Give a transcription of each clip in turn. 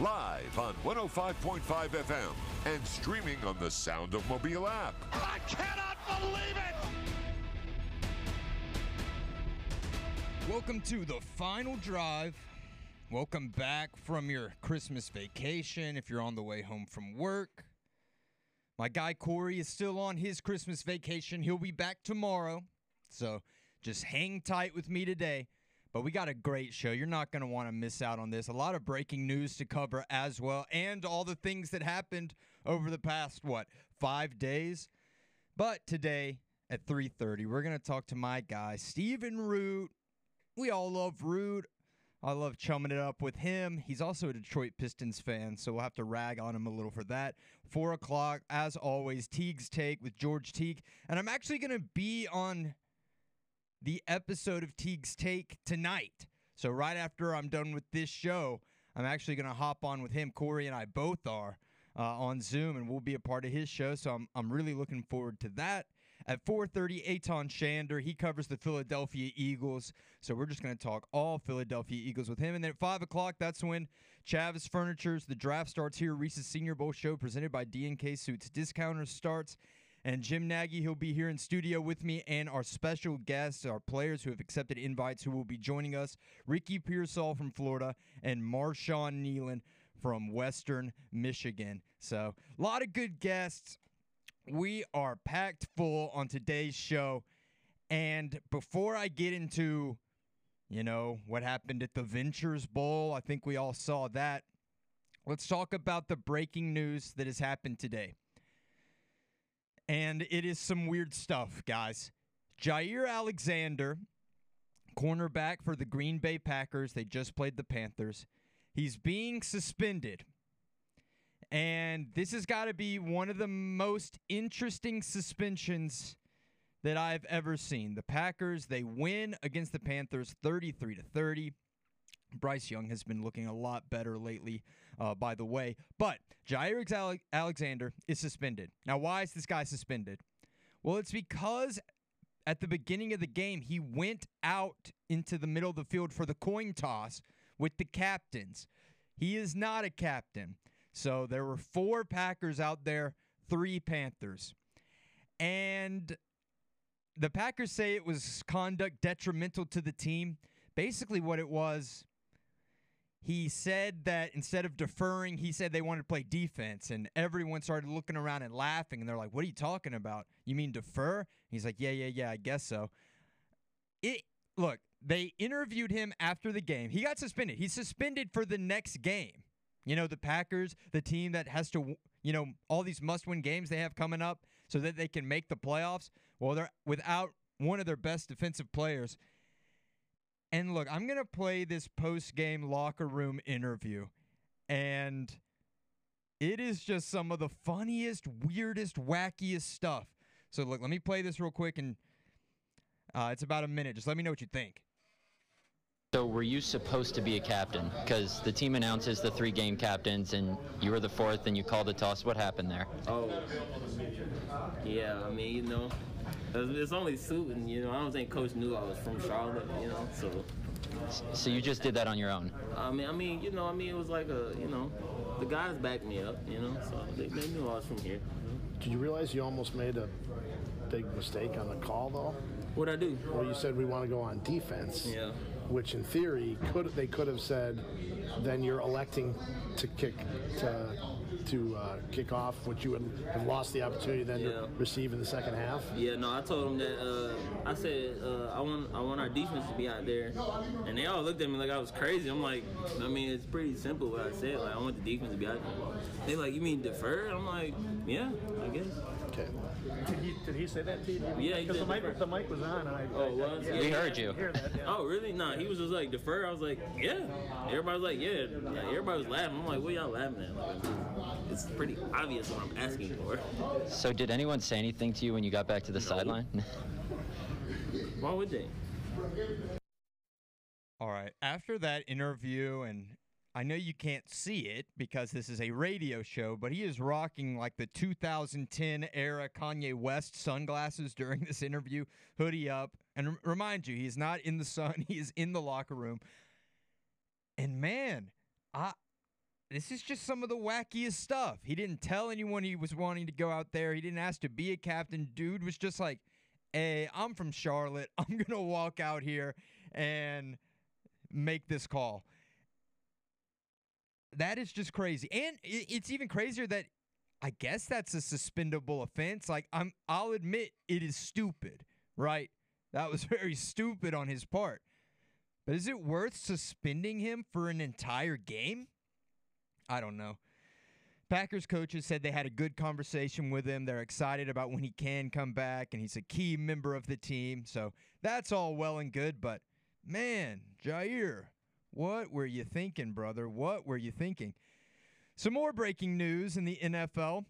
Live on 105.5 FM and streaming on the Sound of Mobile app. I cannot believe it. Welcome to the final drive. Welcome back from your Christmas vacation if you're on the way home from work. My guy Corey is still on his Christmas vacation. He'll be back tomorrow. So just hang tight with me today. But we got a great show. You're not going to want to miss out on this. A lot of breaking news to cover as well, and all the things that happened over the past, what, five days? But today at 3.30, we're going to talk to my guy, Stephen Root. We all love Root. I love chumming it up with him. He's also a Detroit Pistons fan, so we'll have to rag on him a little for that. Four o'clock, as always, Teague's Take with George Teague. And I'm actually going to be on the episode of Teague's Take tonight. So right after I'm done with this show, I'm actually going to hop on with him. Corey and I both are uh, on Zoom, and we'll be a part of his show. So I'm I'm really looking forward to that. At 4:30, Aton Shander he covers the Philadelphia Eagles. So we're just going to talk all Philadelphia Eagles with him. And then at five o'clock, that's when Chavis Furniture's The Draft starts here. Reese's Senior Bowl show presented by DNK Suits. Discounters starts and Jim Nagy, he'll be here in studio with me, and our special guests, our players who have accepted invites, who will be joining us Ricky Pearsall from Florida and Marshawn Kneeland from Western Michigan. So, a lot of good guests. We are packed full on today's show. And before I get into, you know, what happened at the Ventures Bowl, I think we all saw that. Let's talk about the breaking news that has happened today and it is some weird stuff, guys. Jaire Alexander, cornerback for the Green Bay Packers, they just played the Panthers. He's being suspended. And this has got to be one of the most interesting suspensions that I've ever seen. The Packers, they win against the Panthers 33 to 30. Bryce Young has been looking a lot better lately, uh, by the way. But Jaire Ale- Alexander is suspended. Now, why is this guy suspended? Well, it's because at the beginning of the game, he went out into the middle of the field for the coin toss with the captains. He is not a captain. So there were four Packers out there, three Panthers. And the Packers say it was conduct detrimental to the team. Basically, what it was he said that instead of deferring, he said they wanted to play defense, and everyone started looking around and laughing, and they're like, "What are you talking about? You mean defer?" He's like, "Yeah, yeah, yeah, I guess so." It look, they interviewed him after the game. He got suspended. He's suspended for the next game. You know, the Packers, the team that has to, you know, all these must-win games they have coming up, so that they can make the playoffs. Well, they're without one of their best defensive players. And look, I'm going to play this post game locker room interview. And it is just some of the funniest, weirdest, wackiest stuff. So, look, let me play this real quick. And uh, it's about a minute. Just let me know what you think. So, were you supposed to be a captain? Because the team announces the three game captains, and you were the fourth, and you called a toss. What happened there? Oh, yeah. I mean, you know, it's only suiting, you know. I don't think Coach knew I was from Charlotte, you know. So. So you just did that on your own? I mean, I mean, you know, I mean, it was like a, you know, the guys backed me up, you know. So they, they knew I was from here. Did you realize you almost made a big mistake on the call, though? What'd I do? Well, you said we want to go on defense. Yeah. Which, in theory, could they could have said, then you're electing to kick to to uh, kick off, which you would have lost the opportunity then Yeah. to receive in the second half. Yeah, no, I told them that. Uh, I said uh, I want I want our defense to be out there, and they all looked at me like I was crazy. I'm like, I mean, it's pretty simple what I said. Like I want the defense to be out there. They like, you mean defer? I'm like, yeah, I guess. Okay. Did he, did he say that to you? Yeah, he Because the did mic, the mic was on, and I. Oh, I- it was? yeah, We yeah, heard you. Hear that, yeah. Oh, really? Nah, he was just like defer. I was like, yeah. Everybody was like, yeah. Like, everybody was laughing. I'm like, what y'all laughing at? Like, it's pretty obvious what I'm asking for. So did anyone say anything to you when you got back to the sideline? Why would they? All right. After that interview, and I know you can't see it because this is a radio show, but he is rocking like the 2010 era Kanye West sunglasses during this interview, hoodie up. And remind you, he's not in the sun, he is in the locker room. And man, I. This is just some of the wackiest stuff. He didn't tell anyone he was wanting to go out there. He didn't ask to be a captain. Dude was just like, hey, I'm from Charlotte. I'm going to walk out here and make this call. That is just crazy. And it's even crazier that I guess that's a suspendable offense. Like I'm I'll admit it is stupid, right? That was very stupid on his part. But is it worth suspending him for an entire game? I don't know. Packers coaches said they had a good conversation with him. They're excited about when he can come back, and he's a key member of the team. So that's all well and good. But man, Jaire, what were you thinking, brother? What were you thinking? Some more breaking news in the NFL.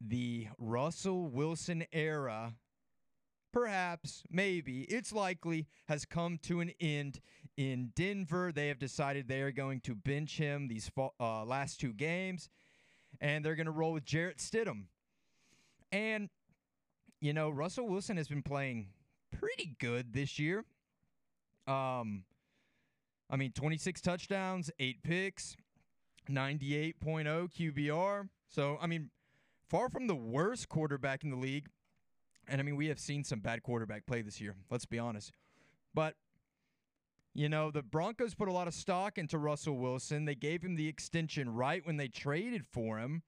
The Russell Wilson era, perhaps, maybe, it's likely, has come to an end in Denver. They have decided they are going to bench him these uh, last two games, and they're going to roll with Jarrett Stidham. And, you know, Russell Wilson has been playing pretty good this year. Um, I mean, 26 touchdowns, eight picks, 98.0 QBR. So, I mean, far from the worst quarterback in the league. And I mean, we have seen some bad quarterback play this year, let's be honest. But, you know, the Broncos put a lot of stock into Russell Wilson. They gave him the extension right when they traded for him.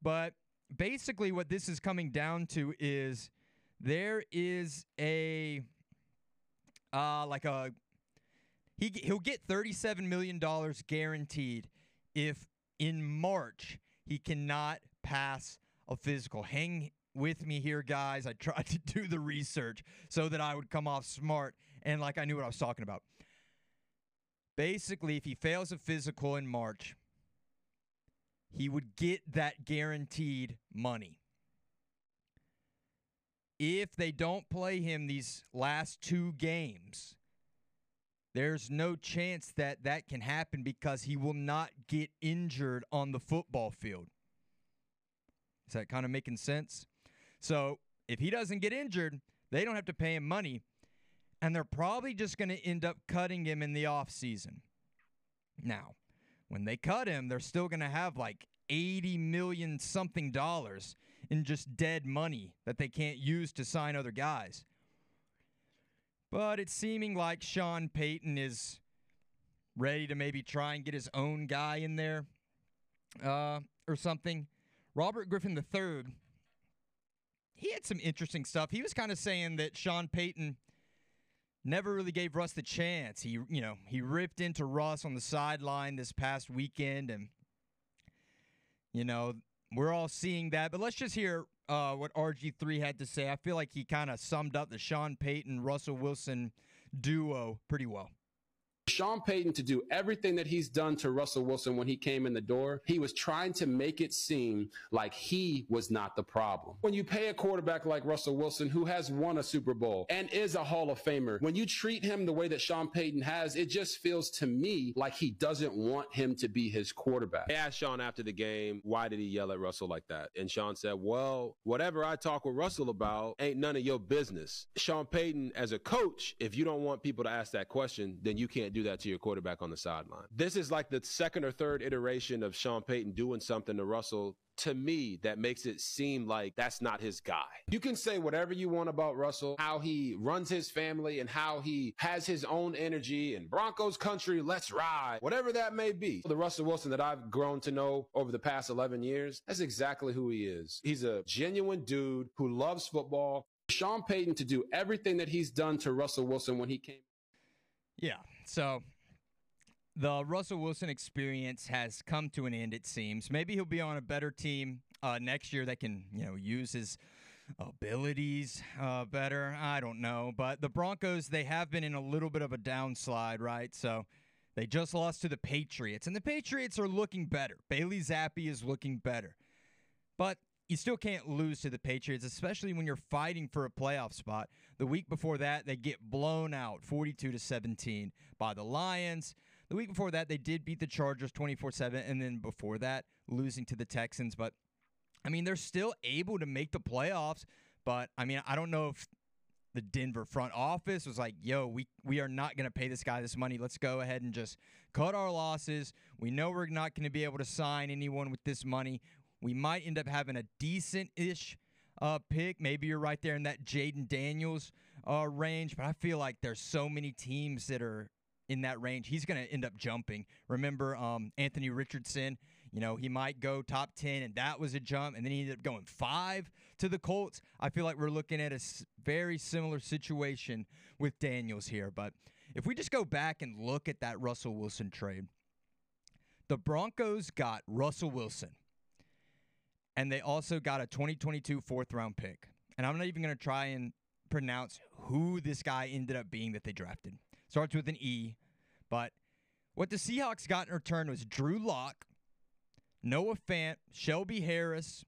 But basically, what this is coming down to is there is a, uh, like a, he, he'll get $37 million guaranteed if in March he cannot pass a physical. Hang with me here, guys. I tried to do the research so that I would come off smart and like I knew what I was talking about. Basically, if he fails a physical in March, he would get that guaranteed money. If they don't play him these last two games, there's no chance that that can happen because he will not get injured on the football field. Is that kind of making sense? So if he doesn't get injured, they don't have to pay him money. And they're probably just going to end up cutting him in the offseason. Now, when they cut him, they're still going to have like 80 million something dollars in just dead money that they can't use to sign other guys. But it's seeming like Sean Payton is ready to maybe try and get his own guy in there uh, or something. Robert Griffin III, he had some interesting stuff. He was kind of saying that Sean Payton never really gave Russ the chance. He, you know, he ripped into Russ on the sideline this past weekend, and you know, we're all seeing that. But let's just hear uh, what RG3 had to say. I feel like he kind of summed up the Sean Payton Russell Wilson duo pretty well. Sean Payton to do everything that he's done to Russell Wilson when he came in the door, he was trying to make it seem like he was not the problem. When you pay a quarterback like Russell Wilson, who has won a Super Bowl and is a Hall of Famer, when you treat him the way that Sean Payton has, it just feels to me like he doesn't want him to be his quarterback. I asked Sean after the game, why did he yell at Russell like that? And Sean said, well, whatever I talk with Russell about ain't none of your business. Sean Payton, as a coach, if you don't want people to ask that question, then you can't do that to your quarterback on the sideline. This is like the second or third iteration of Sean Payton doing something to Russell to me that makes it seem like that's not his guy. You can say whatever you want about Russell, how he runs his family and how he has his own energy and Broncos country, let's ride, whatever that may be. The Russell Wilson that I've grown to know over the past 11 years, that's exactly who he is. He's a genuine dude who loves football. Sean Payton to do everything that he's done to Russell Wilson when he came. Yeah. So the Russell Wilson experience has come to an end, it seems. Maybe he'll be on a better team uh, next year that can, you know, use his abilities uh, better. I don't know. But the Broncos, they have been in a little bit of a downslide, right? So they just lost to the Patriots, and the Patriots are looking better. Bailey Zappe is looking better. But you still can't lose to the Patriots, especially when you're fighting for a playoff spot. The week before that, they get blown out 42 to 17 by the Lions. The week before that, they did beat the Chargers 24 7, and then before that, losing to the Texans. But I mean, they're still able to make the playoffs. But I mean, I don't know if the Denver front office was like, yo, we, we are not going to pay this guy this money. Let's go ahead and just cut our losses. We know we're not going to be able to sign anyone with this money. We might end up having a decent ish uh, pick. Maybe you're right there in that Jayden Daniels uh, range, but I feel like there's so many teams that are in that range. He's going to end up jumping. Remember um, Anthony Richardson? You know, he might go top 10, and that was a jump, and then he ended up going five to the Colts. I feel like we're looking at a very similar situation with Daniels here. But if we just go back and look at that Russell Wilson trade, the Broncos got Russell Wilson, and they also got a 2022 fourth round pick. And I'm not even going to try and pronounce who this guy ended up being that they drafted. Starts with an E, but what the Seahawks got in return was Drew Lock, Noah Fant, Shelby Harris,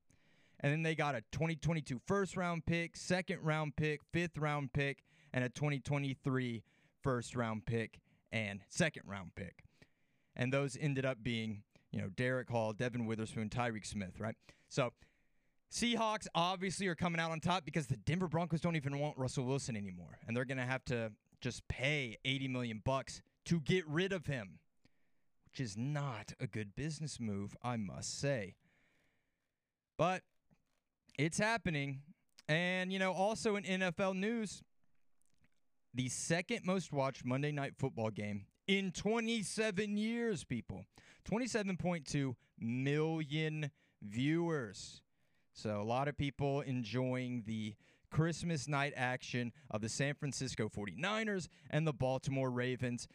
and then they got a 2022 first round pick, second round pick, fifth round pick, and a 2023 first round pick and second round pick. And those ended up being, you know, Derick Hall, Devon Witherspoon, Tyreke Smith, right? So Seahawks obviously are coming out on top because the Denver Broncos don't even want Russell Wilson anymore. And they're going to have to just pay 80 million bucks to get rid of him which is not a good business move, I must say. But it's happening. And, you know, also in NFL news, the second most watched Monday Night Football game in 27 years, people. 27.2 million viewers. So a lot of people enjoying the Christmas night action of the San Francisco 49ers and the Baltimore Ravens.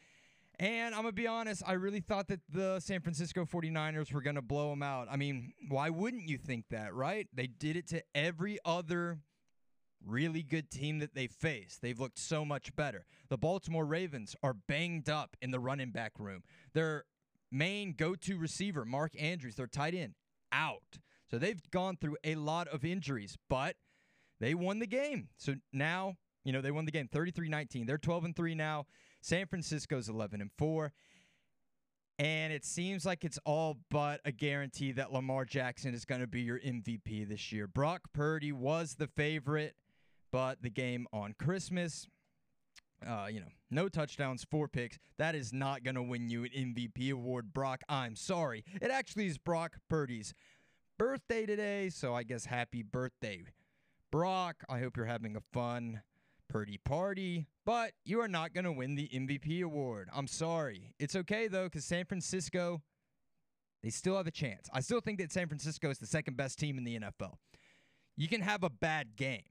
And I'm going to be honest, I really thought that the San Francisco 49ers were going to blow them out. I mean, why wouldn't you think that, right? They did it to every other really good team that they faced. They've looked so much better. The Baltimore Ravens are banged up in the running back room. Their main go to receiver, Mark Andrews, their tight end, out. So they've gone through a lot of injuries, but they won the game. So now, you know, they won the game 33 19. They're 12 and 3 now. San Francisco's 11 and 4. And it seems like it's all but a guarantee that Lamar Jackson is going to be your MVP this year. Brock Purdy was the favorite, but the game on Christmas, uh, you know, no touchdowns, four picks. That is not going to win you an MVP award, Brock. I'm sorry. It actually is Brock Purdy's birthday today, so I guess happy birthday, Brock. I hope you're having a fun Purdy party, but you are not going to win the MVP award. I'm sorry. It's okay, though, because San Francisco, they still have a chance. I still think that San Francisco is the second best team in the NFL. You can have a bad game,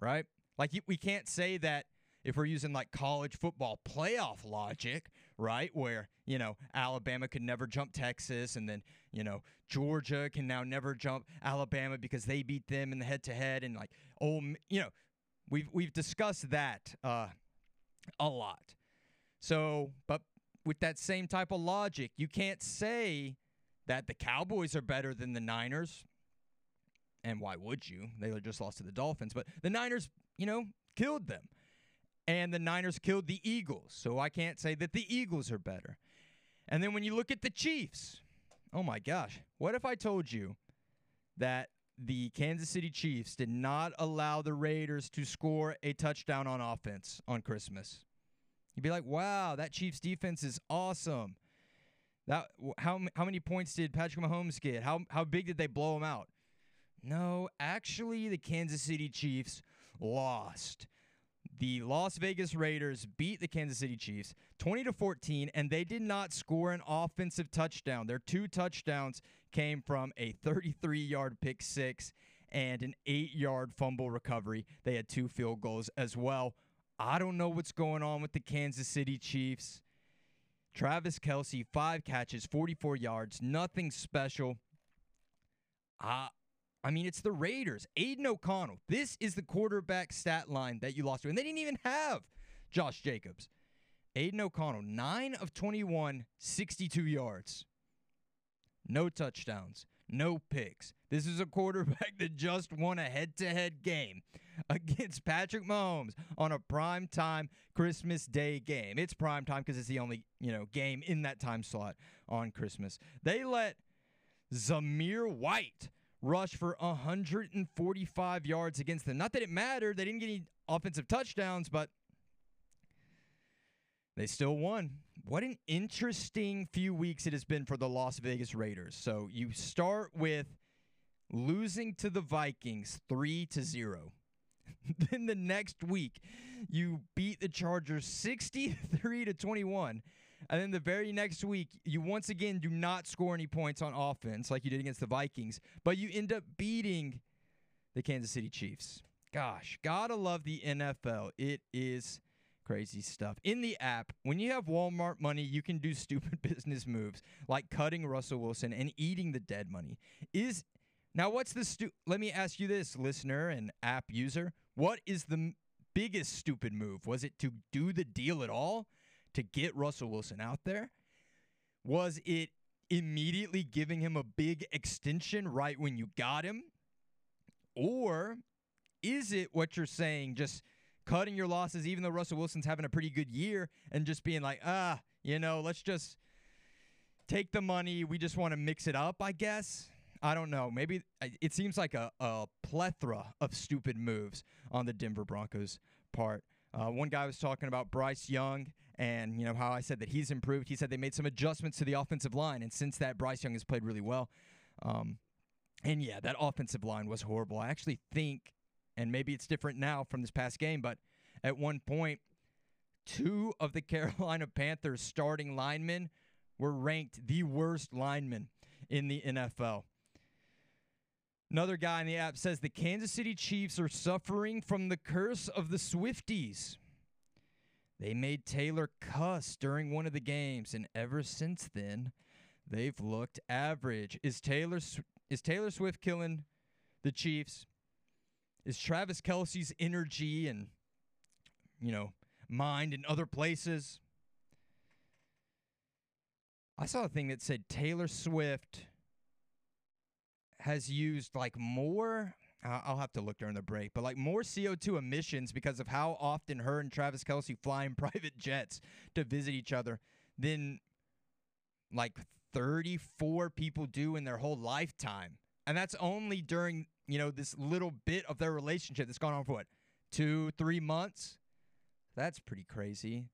right? Like, we can't say that if we're using like college football playoff logic, right? Where, you know, Alabama could never jump Texas and then, you know, Georgia can now never jump Alabama because they beat them in the head to head and like, oh, you know, We've we've discussed that uh, a lot. So, but with that same type of logic, you can't say that the Cowboys are better than the Niners. And why would you? They just lost to the Dolphins, but the Niners, you know, killed them. And the Niners killed the Eagles. So I can't say that the Eagles are better. And then when you look at the Chiefs, oh my gosh, what if I told you that the Kansas City Chiefs did not allow the Raiders to score a touchdown on offense on Christmas. You'd be like, "Wow, that Chiefs defense is awesome." That how how many points did Patrick Mahomes get? How how big did they blow him out? No, actually, the Kansas City Chiefs lost. The Las Vegas Raiders beat the Kansas City Chiefs 20 to 14 and they did not score an offensive touchdown. Their two touchdowns came from a 33 yard pick six and an eight yard fumble recovery. They had two field goals as well. I don't know what's going on with the Kansas City Chiefs. Travis Kelce, five catches, 44 yards, nothing special. I, I mean, it's the Raiders. Aidan O'Connell. This is the quarterback stat line that you lost to. And they didn't even have Josh Jacobs. Aidan O'Connell, 9 of 21, 62 yards. No touchdowns, no picks. This is a quarterback that just won a head to head game against Patrick Mahomes on a prime time Christmas Day game. It's prime time because it's the only, you know, game in that time slot on Christmas. They let Zamir White rush for 145 yards against them. Not that it mattered, they didn't get any offensive touchdowns, but they still won. What an interesting few weeks it has been for the Las Vegas Raiders. So you start with losing to the Vikings 3 to 0. then the next week you beat the Chargers 63 to 21. And then the very next week, you once again do not score any points on offense like you did against the Vikings, but you end up beating the Kansas City Chiefs. Gosh, gotta love the NFL. It is crazy stuff. In the app, when you have Walmart money, you can do stupid business moves like cutting Russell Wilson and eating the dead money. Is now what's the stu- Let me ask you this, listener and app user. What is the biggest stupid move? Was it to do the deal at all? To get Russell Wilson out there? Was it immediately giving him a big extension right when you got him? Or is it what you're saying, just cutting your losses, even though Russell Wilson's having a pretty good year, and just being like, ah, you know, let's just take the money. We just want to mix it up, I guess. I don't know. Maybe it seems like a, a plethora of stupid moves on the Denver Broncos' part. Uh, one guy was talking about Bryce Young and you know how I said that he's improved. He said they made some adjustments to the offensive line, and since that, Bryce Young has played really well. Um, and yeah, that offensive line was horrible. I actually think, and maybe it's different now from this past game, but at one point, two of the Carolina Panthers starting linemen were ranked the worst linemen in the NFL. Another guy in the app says the Kansas City Chiefs are suffering from the curse of the Swifties. They made Taylor cuss during one of the games, and ever since then, they've looked average. Is Taylor is Taylor Swift killing the Chiefs? Is Travis Kelce's energy and you know mind in other places? I saw a thing that said Taylor Swift has used like more I'll have to look during the break, but like more CO2 emissions because of how often her and Travis Kelce fly in private jets to visit each other than like 34 people do in their whole lifetime. And that's only during, you know, this little bit of their relationship that's gone on for what, two, three months? That's pretty crazy.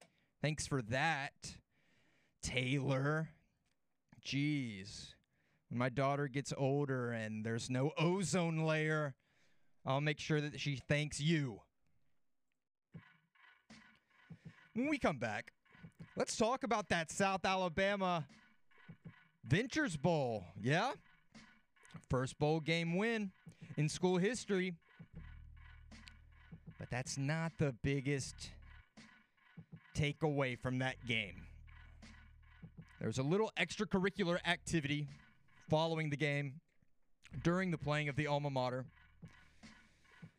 Thanks for that, Taylor. Jeez. When my daughter gets older and there's no ozone layer, I'll make sure that she thanks you. When we come back, let's talk about that South Alabama Ventures Bowl. Yeah? First bowl game win in school history. But that's not the biggest takeaway from that game. There's a little extracurricular activity following the game during the playing of the alma mater.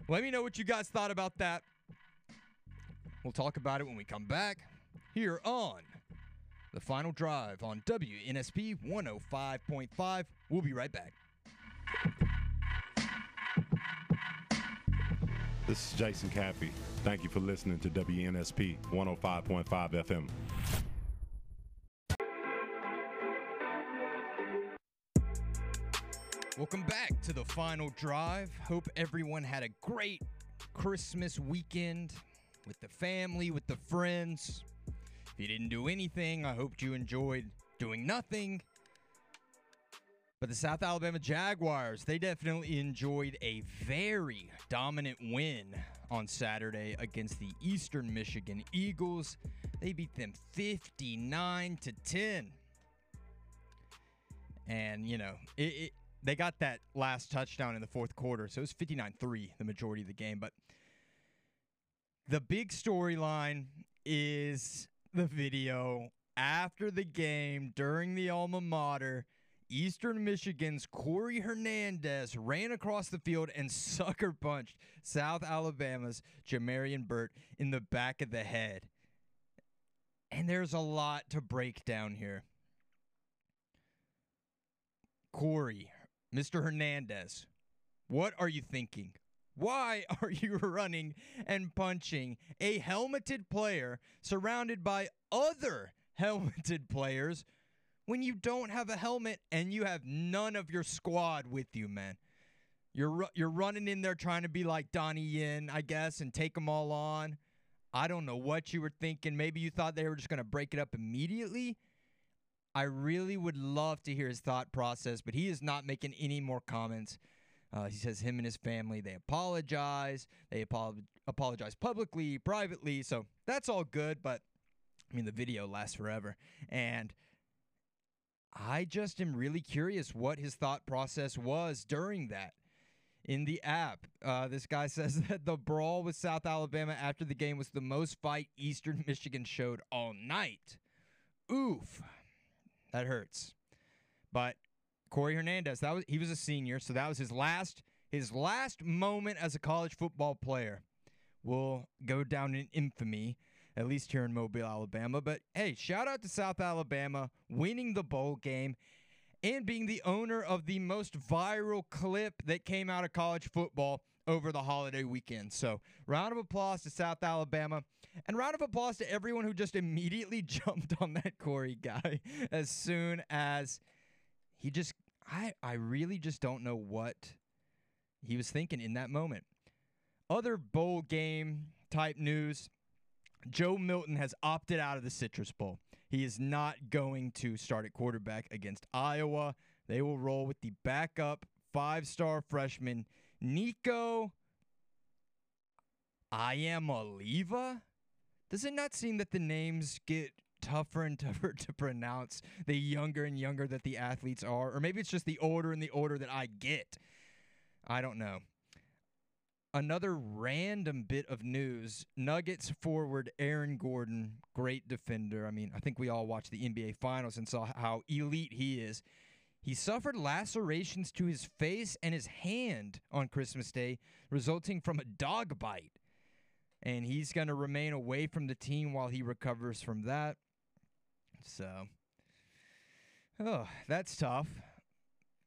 Let me know what you guys thought about that. We'll talk about it when we come back here on the final drive on WNSP 105.5. We'll be right back. This is Jason Cappy. Thank you for listening to WNSP 105.5 FM. Welcome back to the final drive. Hope everyone had a great Christmas weekend with the family, with the friends. If you didn't do anything, I hope you enjoyed doing nothing. But the South Alabama Jaguars, they definitely enjoyed a very dominant win on Saturday against the Eastern Michigan Eagles. They beat them 59 to 10. And, you know, it, it they got that last touchdown in the fourth quarter, so it was 59 3 the majority of the game. But the big storyline is the video after the game during the alma mater. Eastern Michigan's Corey Hernandez ran across the field and sucker punched South Alabama's Jamarian Burt in the back of the head. And there's a lot to break down here. Corey, Mr. Hernandez, what are you thinking? Why are you running and punching a helmeted player surrounded by other helmeted players when you don't have a helmet and you have none of your squad with you, man? You're you're running in there trying to be like Donnie Yen, I guess, and take them all on. I don't know what you were thinking. Maybe you thought they were just going to break it up immediately. I really would love to hear his thought process, but he is not making any more comments. Uh, he says him and his family they apologize. They apo- apologize publicly, privately. So that's all good. But I mean, the video lasts forever, and I just am really curious what his thought process was during that. In the app, uh, this guy says that the brawl with South Alabama after the game was the most fight Eastern Michigan showed all night. Oof, that hurts. But Corey Hernandez, that was he was a senior, so that was his last his last moment as a college football player. Will go down in infamy, at least here in Mobile, Alabama. But hey, shout out to South Alabama winning the bowl game and being the owner of the most viral clip that came out of college football over the holiday weekend. So, round of applause to South Alabama. And round of applause to everyone who just immediately jumped on that Corey guy as soon as he just I I really just don't know what he was thinking in that moment. Other bowl game type news. Joe Milton has opted out of the Citrus Bowl. He is not going to start at quarterback against Iowa. They will roll with the backup five star freshman Nico I am Oliva? Does it not seem that the names get tougher and tougher to pronounce the younger and younger that the athletes are? Or maybe it's just the order and the order that I get. I don't know. Another random bit of news Nuggets forward Aaron Gordon, great defender. I mean, I think we all watched the NBA Finals and saw how elite he is. He suffered lacerations to his face and his hand on Christmas Day, resulting from a dog bite. And he's going to remain away from the team while he recovers from that. So, oh, that's tough.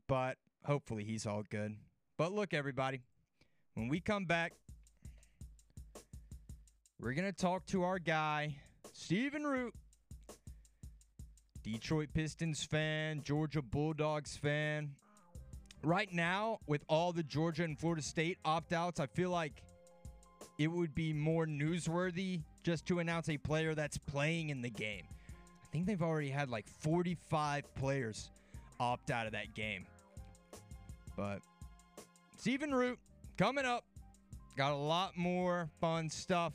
But hopefully he's all good. But look, everybody, when we come back, we're going to talk to our guy, Stephen Root, Detroit Pistons fan, Georgia Bulldogs fan. Right now, with all the Georgia and Florida State opt outs, I feel like it would be more newsworthy just to announce a player that's playing in the game. I think they've already had like 45 players opt out of that game. But Stephen Root coming up. Got a lot more fun stuff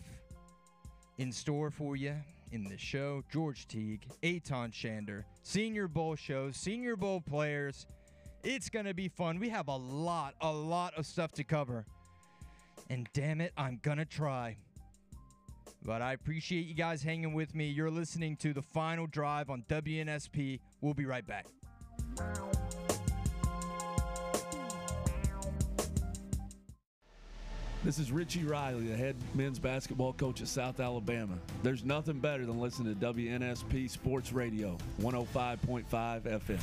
in store for you in the show. George Teague, Aton Shander, Senior Bowl shows, Senior Bowl players. It's going to be fun. We have a lot, a lot of stuff to cover. And damn it, I'm going to try. But I appreciate you guys hanging with me. You're listening to the final drive on WNSP. We'll be right back. This is Richie Riley, the head men's basketball coach at South Alabama. There's nothing better than listening to WNSP Sports Radio, 105.5 FM.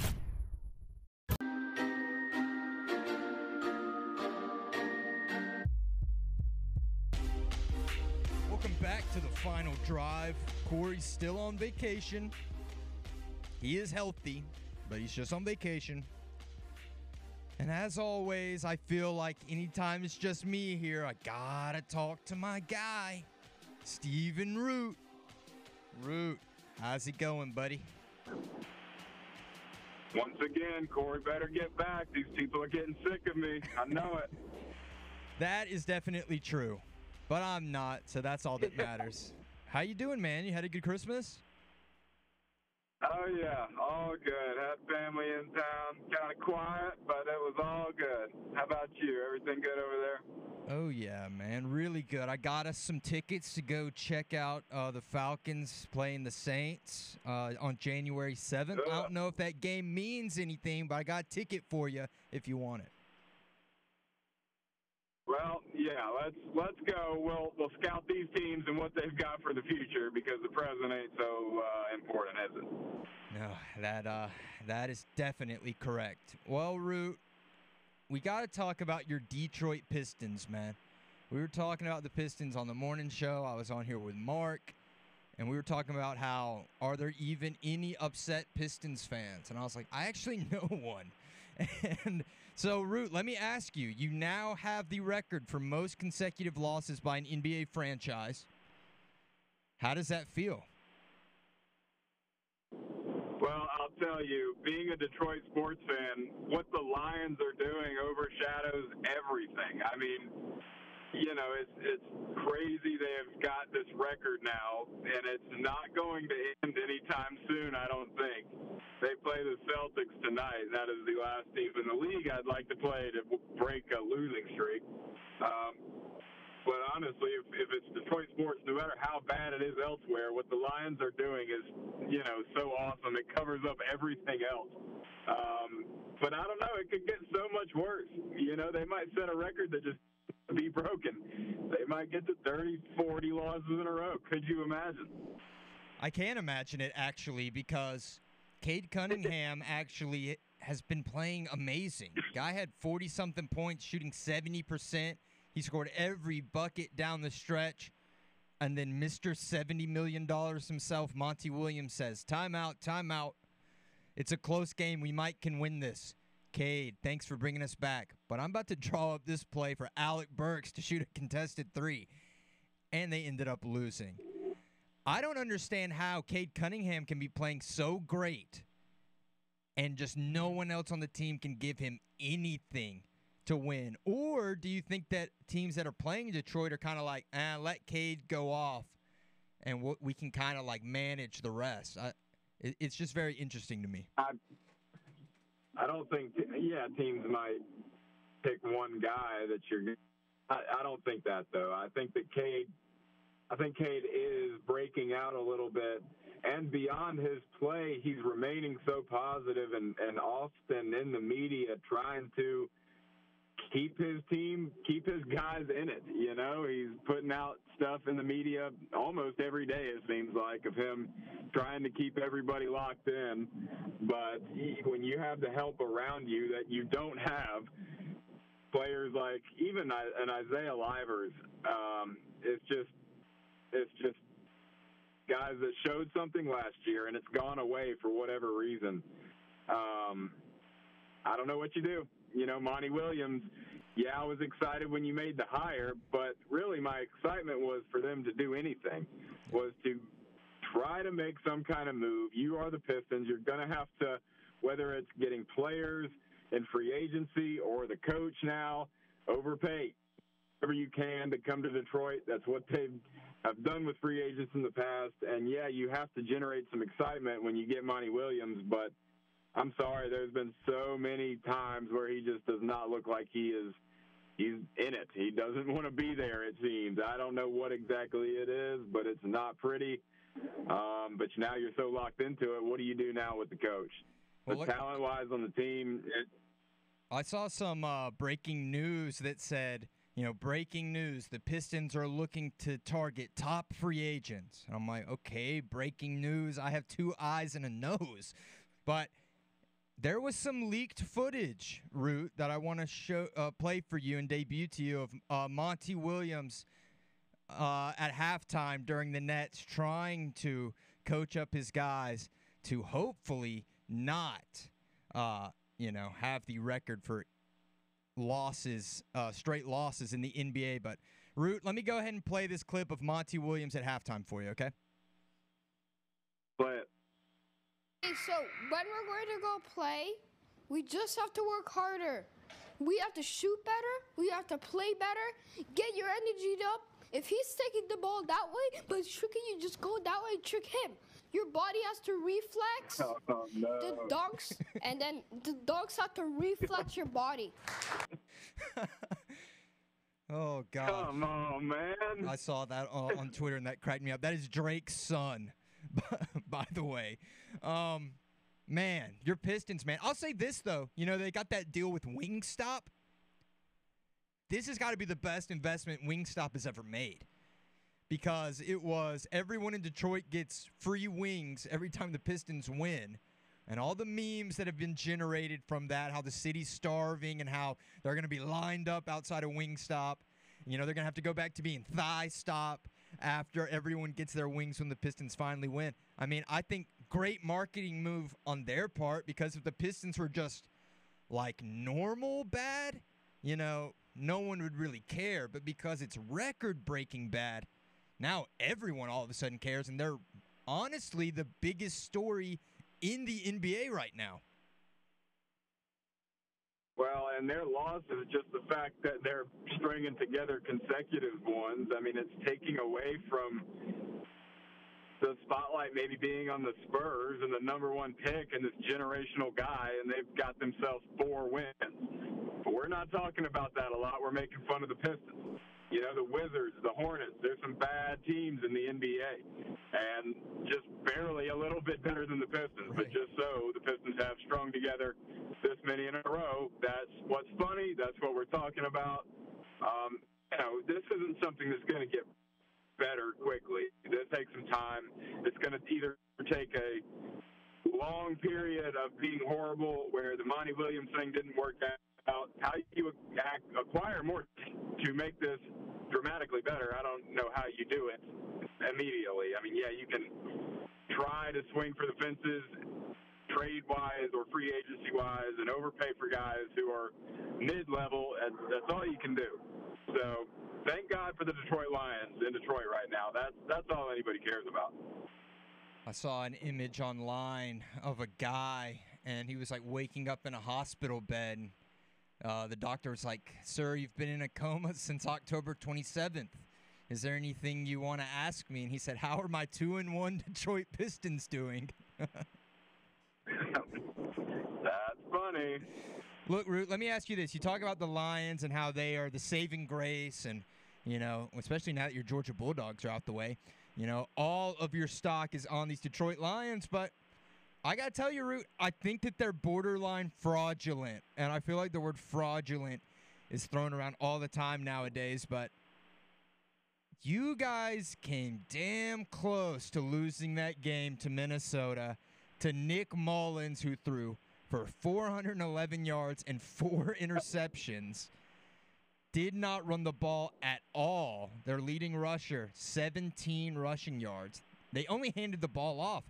Welcome back to the final drive. Corey's still on vacation. He is healthy, but he's just on vacation. And as always, I feel like anytime it's just me here, I gotta talk to my guy, Steven Root. Root, how's it going, buddy? Once again, Corey better get back. These people are getting sick of me. I know it. That is definitely true, but I'm not, so that's all that matters. How you doing, man? You had a good Christmas? Oh yeah, all good. Had family in town. Kind of quiet, but it was all good. How about you? Everything good over there? Oh yeah, man, really good. I got us some tickets to go check out uh, the Falcons playing the Saints uh, on January seventh. I don't know if that game means anything, but I got a ticket for you if you want it. Well, yeah, let's let's go. We'll we'll scout these teams and what they've got for the future because the present ain't so uh, important, is it? No, that uh, that is definitely correct. Well, Root, we got to talk about your Detroit Pistons, man. We were talking about the Pistons on the morning show. I was on here with Mark, and we were talking about how are there even any upset Pistons fans? And I was like, I actually know one. And so, Root, let me ask you: You now have the record for most consecutive losses by an NBA franchise. How does that feel? Well, I'll tell you, being a Detroit sports fan, what the Lions are doing overshadows everything. I mean, you know, it's it's crazy they have got this record now, and it's not going to end anytime soon. I don't think. They play the Celtics tonight. That is the last team in the league I'd like to play to break a losing streak. Um, but honestly, if, if it's Detroit sports, no matter how bad it is elsewhere, what the Lions are doing is, you know, so awesome. It covers up everything else. Um, but I don't know. It could get so much worse. You know, they might set a record that just be broken. They might get to 30, 40 losses in a row. Could you imagine? I can't imagine it actually because Cade Cunningham actually has been playing amazing. Guy had 40 something points, shooting 70%. He scored every bucket down the stretch. And then Mr. $70 million himself, Monty Williams, says, Timeout, timeout. It's a close game. We might can win this. Cade, thanks for bringing us back. But I'm about to draw up this play for Alec Burks to shoot a contested three. And they ended up losing. I don't understand how Cade Cunningham can be playing so great and just no one else on the team can give him anything to win. Or do you think that teams that are playing Detroit are kind of like, ah, let Cade go off and we can kind of like manage the rest? I, it's just very interesting to me. I don't think, yeah, teams might pick one guy that you're. I, I don't think that though. I think that Cade, I think Cade is breaking out a little bit, and beyond his play, he's remaining so positive and and often in the media trying to keep his team, keep his guys in it. You know, he's putting out stuff in the media almost every day. It seems like of him trying to keep everybody locked in. But when you have the help around you that you don't have, players like even an Isaiah Livers, um, it's just, it's just guys that showed something last year and it's gone away for whatever reason. Um, I don't know what you do you know, Monty Williams, yeah, I was excited when you made the hire, but really my excitement was for them to do anything, was to try to make some kind of move. You are the Pistons. You're going to have to, whether it's getting players in free agency or the coach now, overpay whatever you can to come to Detroit. That's what they've have done with free agents in the past. And yeah, you have to generate some excitement when you get Monty Williams, but – I'm sorry. There's been so many times where he just does not look like he is. He's in it. He doesn't want to be there. It seems. I don't know what exactly it is, but it's not pretty. Um, but now you're so locked into it. What do you do now with the coach? Well, the talent wise on the team. It, I saw some uh, breaking news that said, you know, breaking news: the Pistons are looking to target top free agents. And I'm like, okay, breaking news. I have two eyes and a nose, but there was some leaked footage, Root, that I want to show uh, play for you and debut to you of uh, Monty Williams uh, at halftime during the Nets trying to coach up his guys to hopefully not, uh, you know, have the record for losses, uh, straight losses in the NBA. But Root, let me go ahead and play this clip of Monty Williams at halftime for you, okay? It. Okay, so when we're going to go play, we just have to work harder. We have to shoot better. We have to play better. Get your energy up. If he's taking the ball that way, but it's tricking you, just go that way, trick him. Your body has to reflex oh, no. the dogs, and then the dogs have to reflex your body. Oh God! Come on, man. I saw that on, on Twitter and that cracked me up. That is Drake's son, by the way. Um, man, your Pistons, man. I'll say this though. You know they got that deal with Wingstop. This has got to be the best investment Wingstop has ever made. Because it was everyone in Detroit gets free wings every time the Pistons win. And all the memes that have been generated from that, how the city's starving and how they're going to be lined up outside of Wingstop. You know, they're going to have to go back to being thigh stop after everyone gets their wings when the Pistons finally win. I mean, I think great marketing move on their part because if the Pistons were just like normal bad, you know, no one would really care. But because it's record breaking bad, now everyone all of a sudden cares. And they're honestly the biggest story in the NBA right now. Well, and their loss is just the fact that they're stringing together consecutive ones. I mean, it's taking away from the spotlight maybe being on the Spurs and the number one pick and this generational guy, and they've got themselves four wins. But we're not talking about that a lot. We're making fun of the Pistons. You know, the Wizards, the Hornets, there's some bad teams in the NBA. And just barely a little bit better than the Pistons. But just so the Pistons have strung together this many in a row, that's what's funny. That's what we're talking about. Um, you know, this isn't something that's going to get better quickly. It takes some time. It's going to either take a long period of being horrible where the Monty Williams thing didn't work out about how you acquire more to make this dramatically better. I don't know how you do it immediately. I mean, yeah, you can try to swing for the fences trade wise or free agency wise and overpay for guys who are mid level. And that's all you can do. So thank God for the Detroit Lions in Detroit right now. That's that's all anybody cares about. I saw an image online of a guy and he was like waking up in a hospital bed. Uh, the doctor was like, Sir, you've been in a coma since October 27th. Is there anything you want to ask me? And he said, How are my two and one Detroit Pistons doing? That's funny. Look, Root, let me ask you this. You talk about the Lions and how they are the saving grace, and, you know, especially now that your Georgia Bulldogs are out the way, you know, all of your stock is on these Detroit Lions, but I got to tell you, Root, I think that they're borderline fraudulent. And I feel like the word fraudulent is thrown around all the time nowadays, but you guys came damn close to losing that game to Minnesota to Nick Mullens, who threw for 411 yards and four interceptions. Did not run the ball at all. Their leading rusher, 17 rushing yards. They only handed the ball off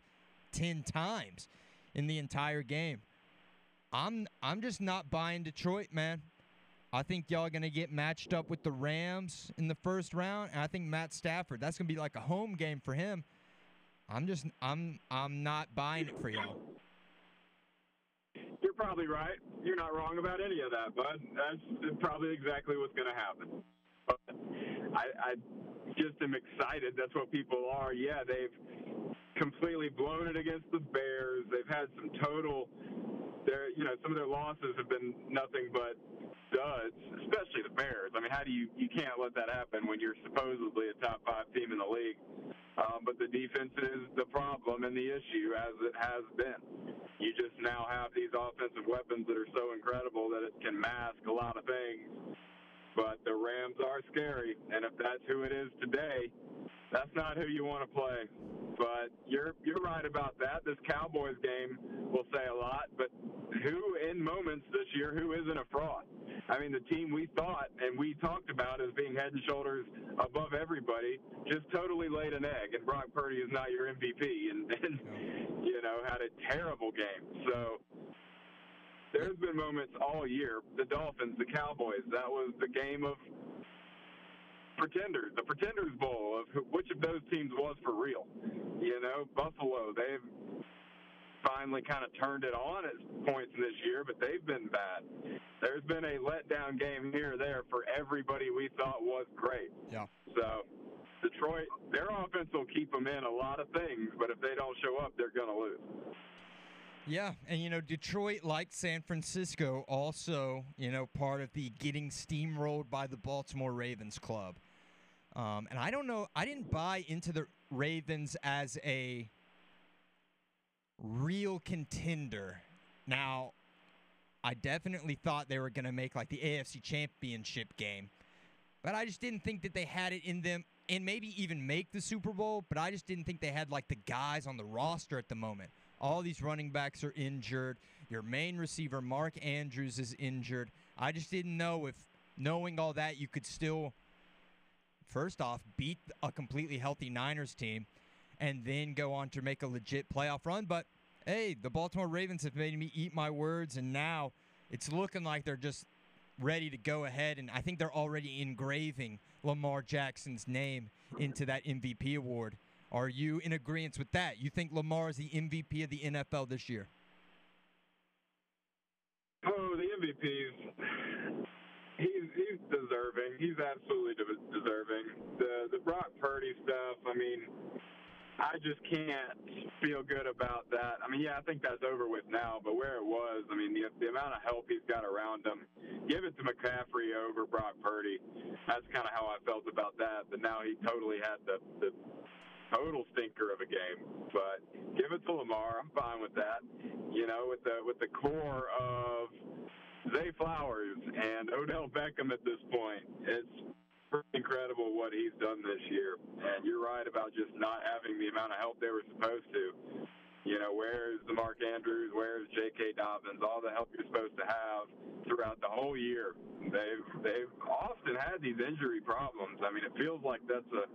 10 times in the entire game. I'm I'm just not buying Detroit, man. I think y'all are going to get matched up with the Rams in the first round, and I think Matt Stafford, that's going to be like a home game for him. I'm just I'm I'm not buying it for y'all. You're probably right. You're not wrong about any of that, bud. That's probably exactly what's going to happen. But I, I just am excited. That's what people are. Yeah, they've completely blown it against the Bears. They've had some total. Their, you know, some of their losses have been nothing but duds, especially the Bears. I mean, how do you you can't let that happen when you're supposedly a top five team in the league? Um, but the defense is the problem and the issue, as it has been. You just now have these offensive weapons that are so incredible that it can mask a lot of things. But the Rams are scary, and if that's who it is today, that's not who you want to play. But you're you're right about that. This Cowboys game will say a lot. But who in moments this year who isn't a fraud? I mean, the team we thought and we talked about as being head and shoulders above everybody just totally laid an egg. And Brock Purdy is not your MVP, and, and you know had a terrible game. So there's been moments all year. The Dolphins, the Cowboys. That was the game of pretenders, the Pretenders Bowl of who, which of those teams was for real. You know, Buffalo, they've finally kind of turned it on at points this year, but they've been bad. There's been a letdown game here or there for everybody we thought was great. Yeah. So Detroit, their offense will keep them in a lot of things, but if they don't show up, they're going to lose. Yeah, and you know Detroit, like San Francisco, also you know part of the getting steamrolled by the Baltimore Ravens club. Um, and I don't know, I didn't buy into the Ravens as a real contender. Now, I definitely thought they were going to make like the AFC Championship game, but I just didn't think that they had it in them and maybe even make the Super Bowl, but I just didn't think they had like the guys on the roster at the moment. All these running backs are injured. Your main receiver, Mark Andrews, is injured. I just didn't know if knowing all that, you could still, first off, beat a completely healthy Niners team and then go on to make a legit playoff run. But hey, the Baltimore Ravens have made me eat my words, and now it's looking like they're just ready to go ahead. And I think they're already engraving Lamar Jackson's name into that MVP award. Are you in agreement with that? You think Lamar is the MVP of the NFL this year? Oh, the MVP's he's he's deserving. He's absolutely de- deserving. The the Brock Purdy stuff. I mean, I just can't feel good about that. I mean, yeah, I think that's over with now. But where it was, I mean, the, the amount of help he's got around him, give it to McCaffrey over Brock Purdy. That's kind of how I felt about that. But now he totally had the the total stinker of a game. But give it to Lamar. I'm fine with that. You know, with the with the core of Zay Flowers and Odell Beckham at this point, it's incredible what he's done this year. And you're right about just not having the amount of help they were supposed to. You know, where's the Mark Andrews? Where's J.K. Dobbins? All the help you're supposed to have throughout the whole year. They've they've often had these injury problems. I mean, it feels like that's a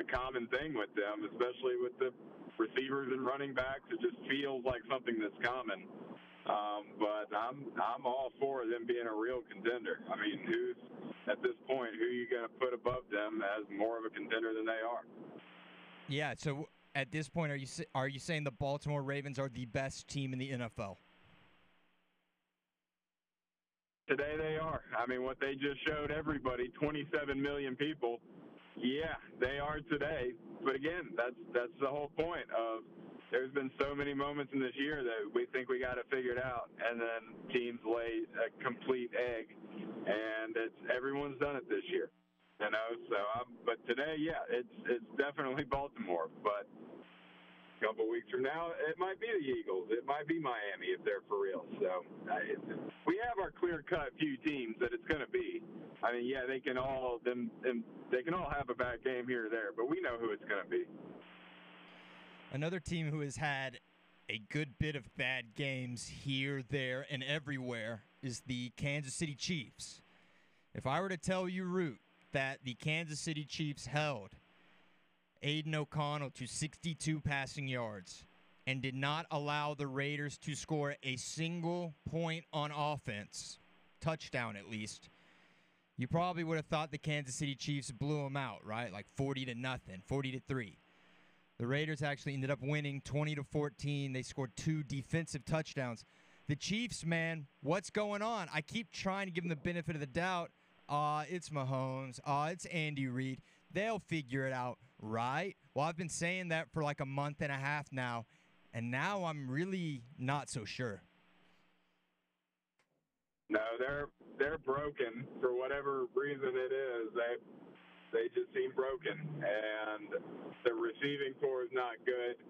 a common thing with them, especially with the receivers and running backs. It just feels like something that's common. Um, but I'm I'm all for them being a real contender. I mean, who's at this point who are you going to put above them as more of a contender than they are? Yeah. So at this point, are you are you saying the Baltimore Ravens are the best team in the NFL? Today they are. I mean, what they just showed everybody, 27 million people. Yeah, they are today. But again, that's that's the whole point of there's been so many moments in this year that we think we got it out, and then teams lay a complete egg, and it's everyone's done it this year, you know. So, um, but today, yeah, it's it's definitely Baltimore, but a couple weeks from now, it might be the Eagles, it might be Miami if they're for real. So, uh, we have our clear-cut few teams that it's going to be. I mean, yeah, they can all them, them they can all have a bad game here or there, but we know who it's going to be. Another team who has had a good bit of bad games here, there, and everywhere is the Kansas City Chiefs. If I were to tell you, Root, that the Kansas City Chiefs held Aidan O'Connell to 62 passing yards and did not allow the Raiders to score a single point on offense, touchdown at least, you probably would have thought the Kansas City Chiefs blew them out, right? Like 40 to nothing, 40 to 3. The Raiders actually ended up winning 20 to 14. They scored two defensive touchdowns. The Chiefs, man, what's going on? I keep trying to give them the benefit of the doubt. Ah, uh, it's Mahomes. Ah, uh, it's Andy Reid. They'll figure it out, right? Well, I've been saying that for like a month and a half now, and now I'm really not so sure. No, they're they're broken for whatever reason it is. They they just seem broken, and the receiving core is not good.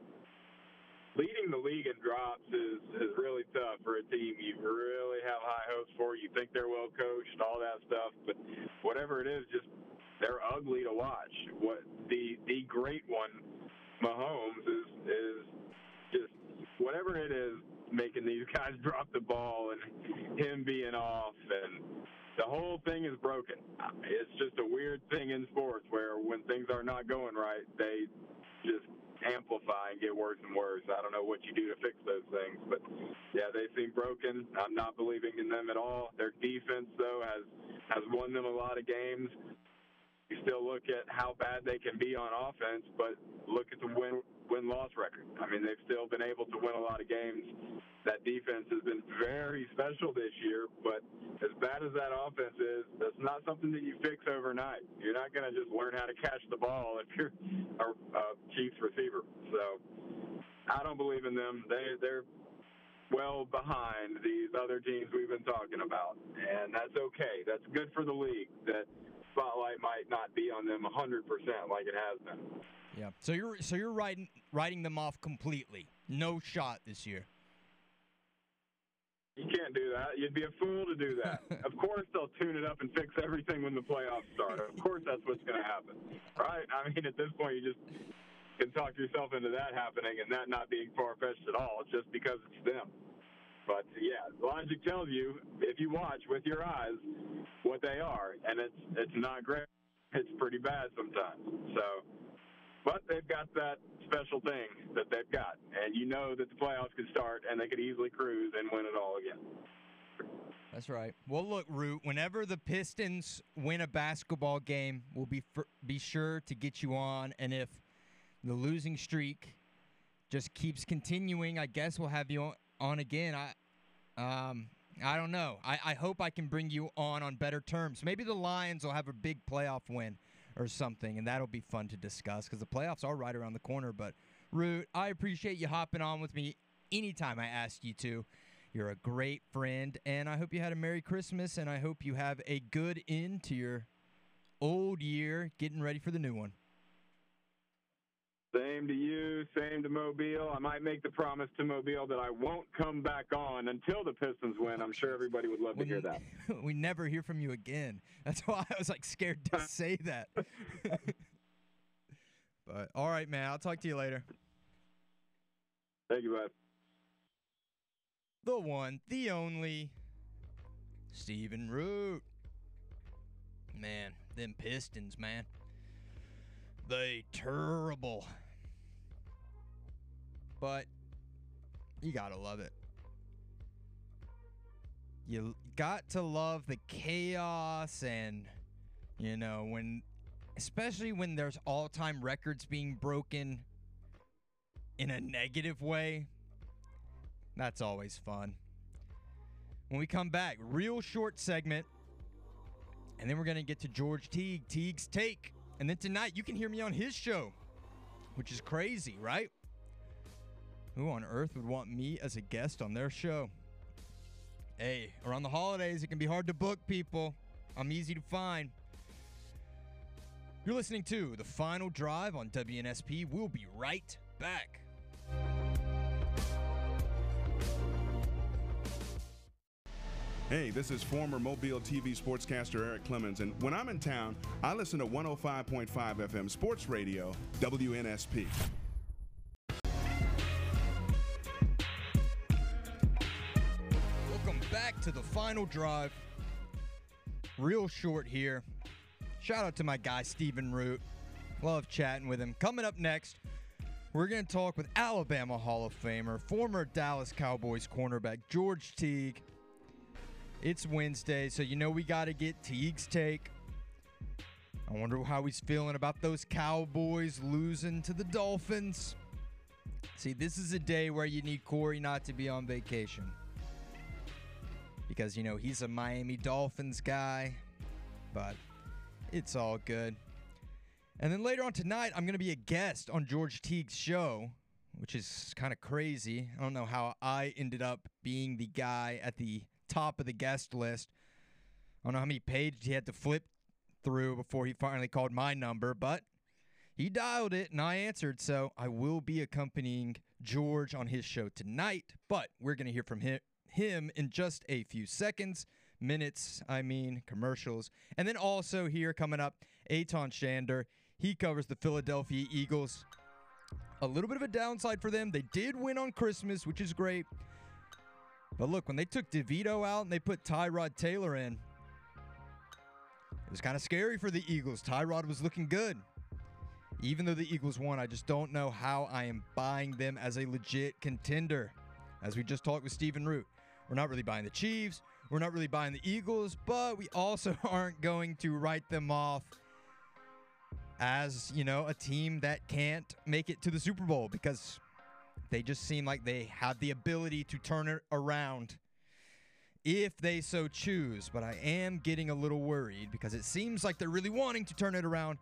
Leading the league in drops is is really tough for a team you really have high hopes for. You think they're well coached, all that stuff, but whatever it is, just they're ugly to watch. What the the great one, Mahomes, is is just whatever it is making these guys drop the ball and him being off and the whole thing is broken. It's just a weird thing in sports where when things are not going right, they just amplify and get worse and worse. I don't know what you do to fix those things, but yeah, they seem broken. I'm not believing in them at all. Their defense, though, has has won them a lot of games. You still look at how bad they can be on offense, but look at the win win loss record. I mean, they've still been able to win a lot of games. That defense has been very special this year, but as bad as that offense is, that's not something that you fix overnight. You're not going to just learn how to catch the ball if you're a, a Chiefs receiver. So I don't believe in them. They they're well behind these other teams we've been talking about, and that's okay. That's good for the league. That spotlight might not be on them 100% like it has been. Yeah. So you're so you're writing writing them off completely. No shot this year. You can't do that. You'd be a fool to do that. of course, they'll tune it up and fix everything when the playoffs start. Of course, that's what's going to happen, right? I mean, at this point, you just can talk yourself into that happening and that not being far fetched at all, just because it's them. But yeah, logic tells you if you watch with your eyes what they are, and it's it's not great. It's pretty bad sometimes. So, but they've got that special thing that they've got, and you know that the playoffs could start and they could easily cruise and win it all again. That's right. Well, look, Root. Whenever the Pistons win a basketball game, we'll be fir- be sure to get you on, and if the losing streak just keeps continuing, I guess we'll have you on, on again. I um I don't know. I, I hope I can bring you on on better terms. Maybe the Lions will have a big playoff win or something, and that'll be fun to discuss because the playoffs are right around the corner. But Root, I appreciate you hopping on with me anytime I ask you to. You're a great friend, and I hope you had a Merry Christmas, and I hope you have a good end to your old year, getting ready for the new one. Same to you, same to Mobile. I might make the promise to Mobile that I won't come back on until the Pistons win. I'm sure everybody would love to hear that. we never hear from you again. That's why I was like scared to say that. but all right, man. I'll talk to you later. Thank you, bud. The one, the only, Stephen Root. Man, them Pistons, man. They terrible. But you gotta love it. You got to love the chaos and, you know, when, especially when there's all time records being broken in a negative way. That's always fun. When we come back, real short segment. And then we're going to get to George Teague, Teague's Take. And then tonight, you can hear me on his show, which is crazy, right? Who on earth would want me as a guest on their show? Hey, around the holidays, it can be hard to book people. I'm easy to find. You're listening to The Final Drive on WNSP. We'll be right back. Hey, this is former Mobile TV sportscaster Eric Clemens, and when I'm in town, I listen to 105.5 FM Sports Radio, WNSP. Welcome back to the final drive. Real short here. Shout out to my guy, Stephen Root. Love chatting with him. Coming up next, we're going to talk with Alabama Hall of Famer, former Dallas Cowboys cornerback George Teague. It's Wednesday, so you know we got to get Teague's take. I wonder how he's feeling about those Cowboys losing to the Dolphins. See, this is a day where you need Corey not to be on vacation. Because, you know, he's a Miami Dolphins guy, but it's all good. And then later on tonight, I'm going to be a guest on George Teague's show, which is kind of crazy. I don't know how I ended up being the guy at the top of the guest list. I don't know how many pages he had to flip through before he finally called my number, but he dialed it and I answered. So I will be accompanying George on his show tonight, but we're going to hear from him, him in just a few seconds. Minutes, I mean, commercials. And then also here coming up, Aton Shander. He covers the Philadelphia Eagles. A little bit of a downside for them. They did win on Christmas, which is great. But look, when they took DeVito out and they put Tyrod Taylor in, it was kind of scary for the Eagles. Tyrod was looking good. Even though the Eagles won, I just don't know how I am buying them as a legit contender. As we just talked with Stephen Root, we're not really buying the Chiefs. We're not really buying the Eagles, but we also aren't going to write them off as, you know, a team that can't make it to the Super Bowl because they just seem like they have the ability to turn it around if they so choose. But I am getting a little worried because it seems like they're really wanting to turn it around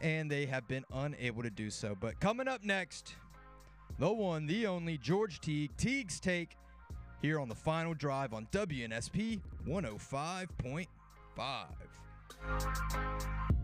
and they have been unable to do so. But coming up next, the one, the only George Teague, Teague's take. here on the final drive on WNSP 105.5.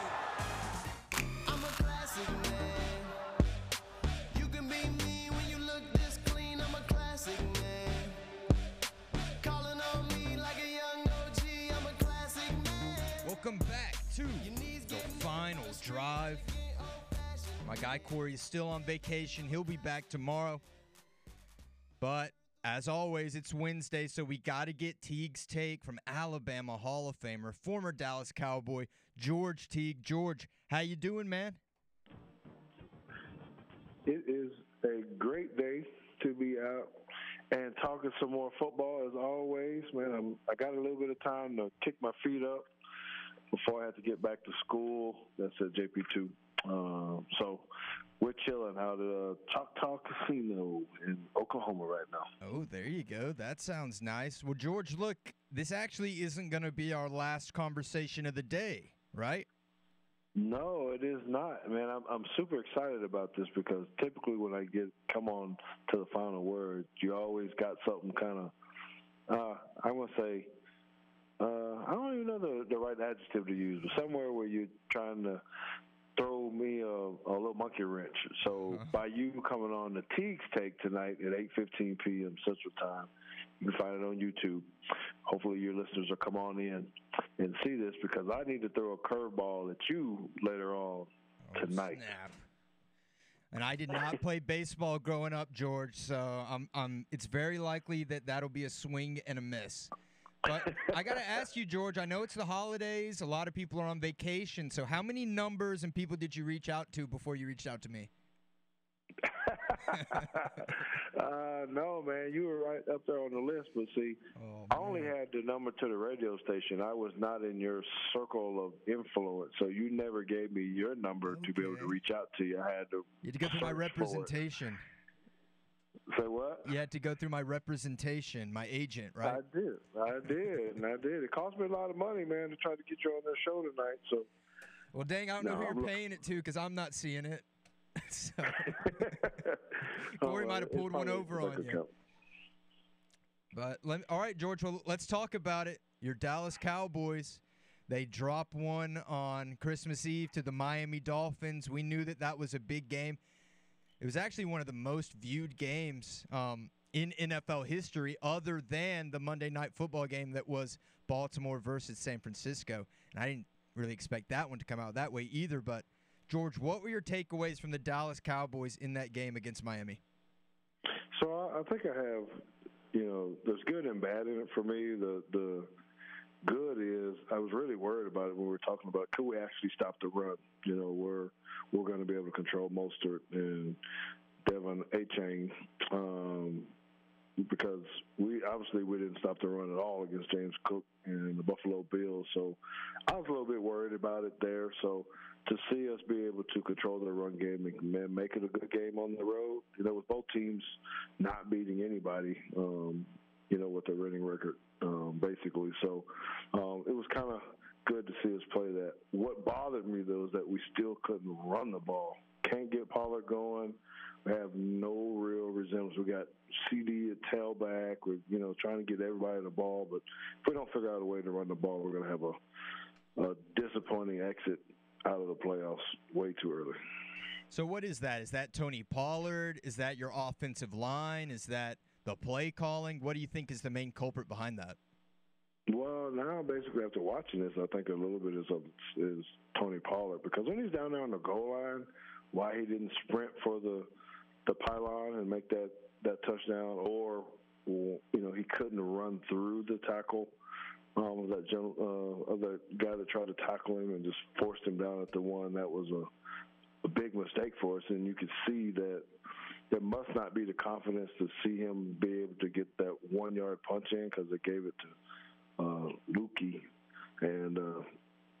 Welcome back to the final drive. My guy Corey is still on vacation. He'll be back tomorrow. But as always, it's Wednesday, so we got to get Teague's take from Alabama Hall of Famer, former Dallas Cowboy George Teague. George, how you doing, man? It is a great day to be out and talking some more football as always, man. I'm, I got a little bit of time to kick my feet up before I had to get back to school. That's at JP2. Um, so we're chilling out at uh, Choctaw Casino in Oklahoma right now. Oh, there you go. That sounds nice. Well, George, look, this actually isn't going to be our last conversation of the day, right? No, it is not, man. I'm I'm super excited about this because typically when I get come on to the final word, you always got something kind of. Uh, I'm gonna say, uh, I don't even know the the right adjective to use, but somewhere where you're trying to throw me a, a little monkey wrench. So by you coming on the Teagues take tonight at 8:15 p.m. Central Time, you can find it on YouTube. Hopefully, your listeners will come on in and see this because I need to throw a curveball at you later on tonight. Snap. And I did not play baseball growing up, George. So I'm, I'm, it's very likely that that'll be a swing and a miss. But I got to ask you, George. I know it's the holidays. A lot of people are on vacation. So how many numbers and people did you reach out to before you reached out to me? uh, no, man, you were right up there on the list. But see, I only had the number to the radio station. I was not in your circle of influence, so you never gave me your number to be able to reach out to you. I had to. You had to go through my representation. Say what? You had to go through my representation, my agent, right? I did. I did. And I did. It cost me a lot of money, man, to try to get you on their show tonight. So. Well, dang, I don't know No, who I'm you're paying it to because I'm not seeing it. so Oh, Corey well, might have pulled one over on you. But let, all right, George. Well, let's talk about it. Your Dallas Cowboys. They drop one on Christmas Eve to the Miami Dolphins. We knew that that was a big game. It was actually one of the most viewed games um, in NFL history, other than the Monday Night Football game that was Baltimore versus San Francisco. And I didn't really expect that one to come out that way either. But George, what were your takeaways from the Dallas Cowboys in that game against Miami? So I, think I have, you know, there's good and bad in it for me. The the good is I was really worried about it when we were talking about could we actually stop the run? You know, we're we're going to be able to control Mostert and Devon A Chain. Um, because we obviously we didn't stop the run at all against James Cook and the Buffalo Bills. So I was a little bit worried about it there. So to see us be able to control the run game and make it a good game on the road, you know, with both teams not beating anybody, um, you know, with their winning record, um, basically. So um, it was kind of good to see us play that. What bothered me though is that we still couldn't run the ball. Can't get Pollard going. We have no real resemblance. We got CeeDee at tailback. We're you know trying to get everybody the ball, but if we don't figure out a way to run the ball, we're going to have a, a disappointing exit out of the playoffs way too early. So what is that? Is that Tony Pollard? Is that your offensive line? Is that the play calling? What do you think is the main culprit behind that? Well, now basically after watching this, I think a little bit is of, is Tony Pollard because when he's down there on the goal line, why he didn't sprint for the the pylon and make that that touchdown, or you know he couldn't run through the tackle um, of that gen- uh, of that guy that tried to tackle him and just forced him down at the one. That was a, a big mistake for us, and you could see that there must not be the confidence to see him be able to get that one yard punch in because they gave it to uh, Luepke, and uh,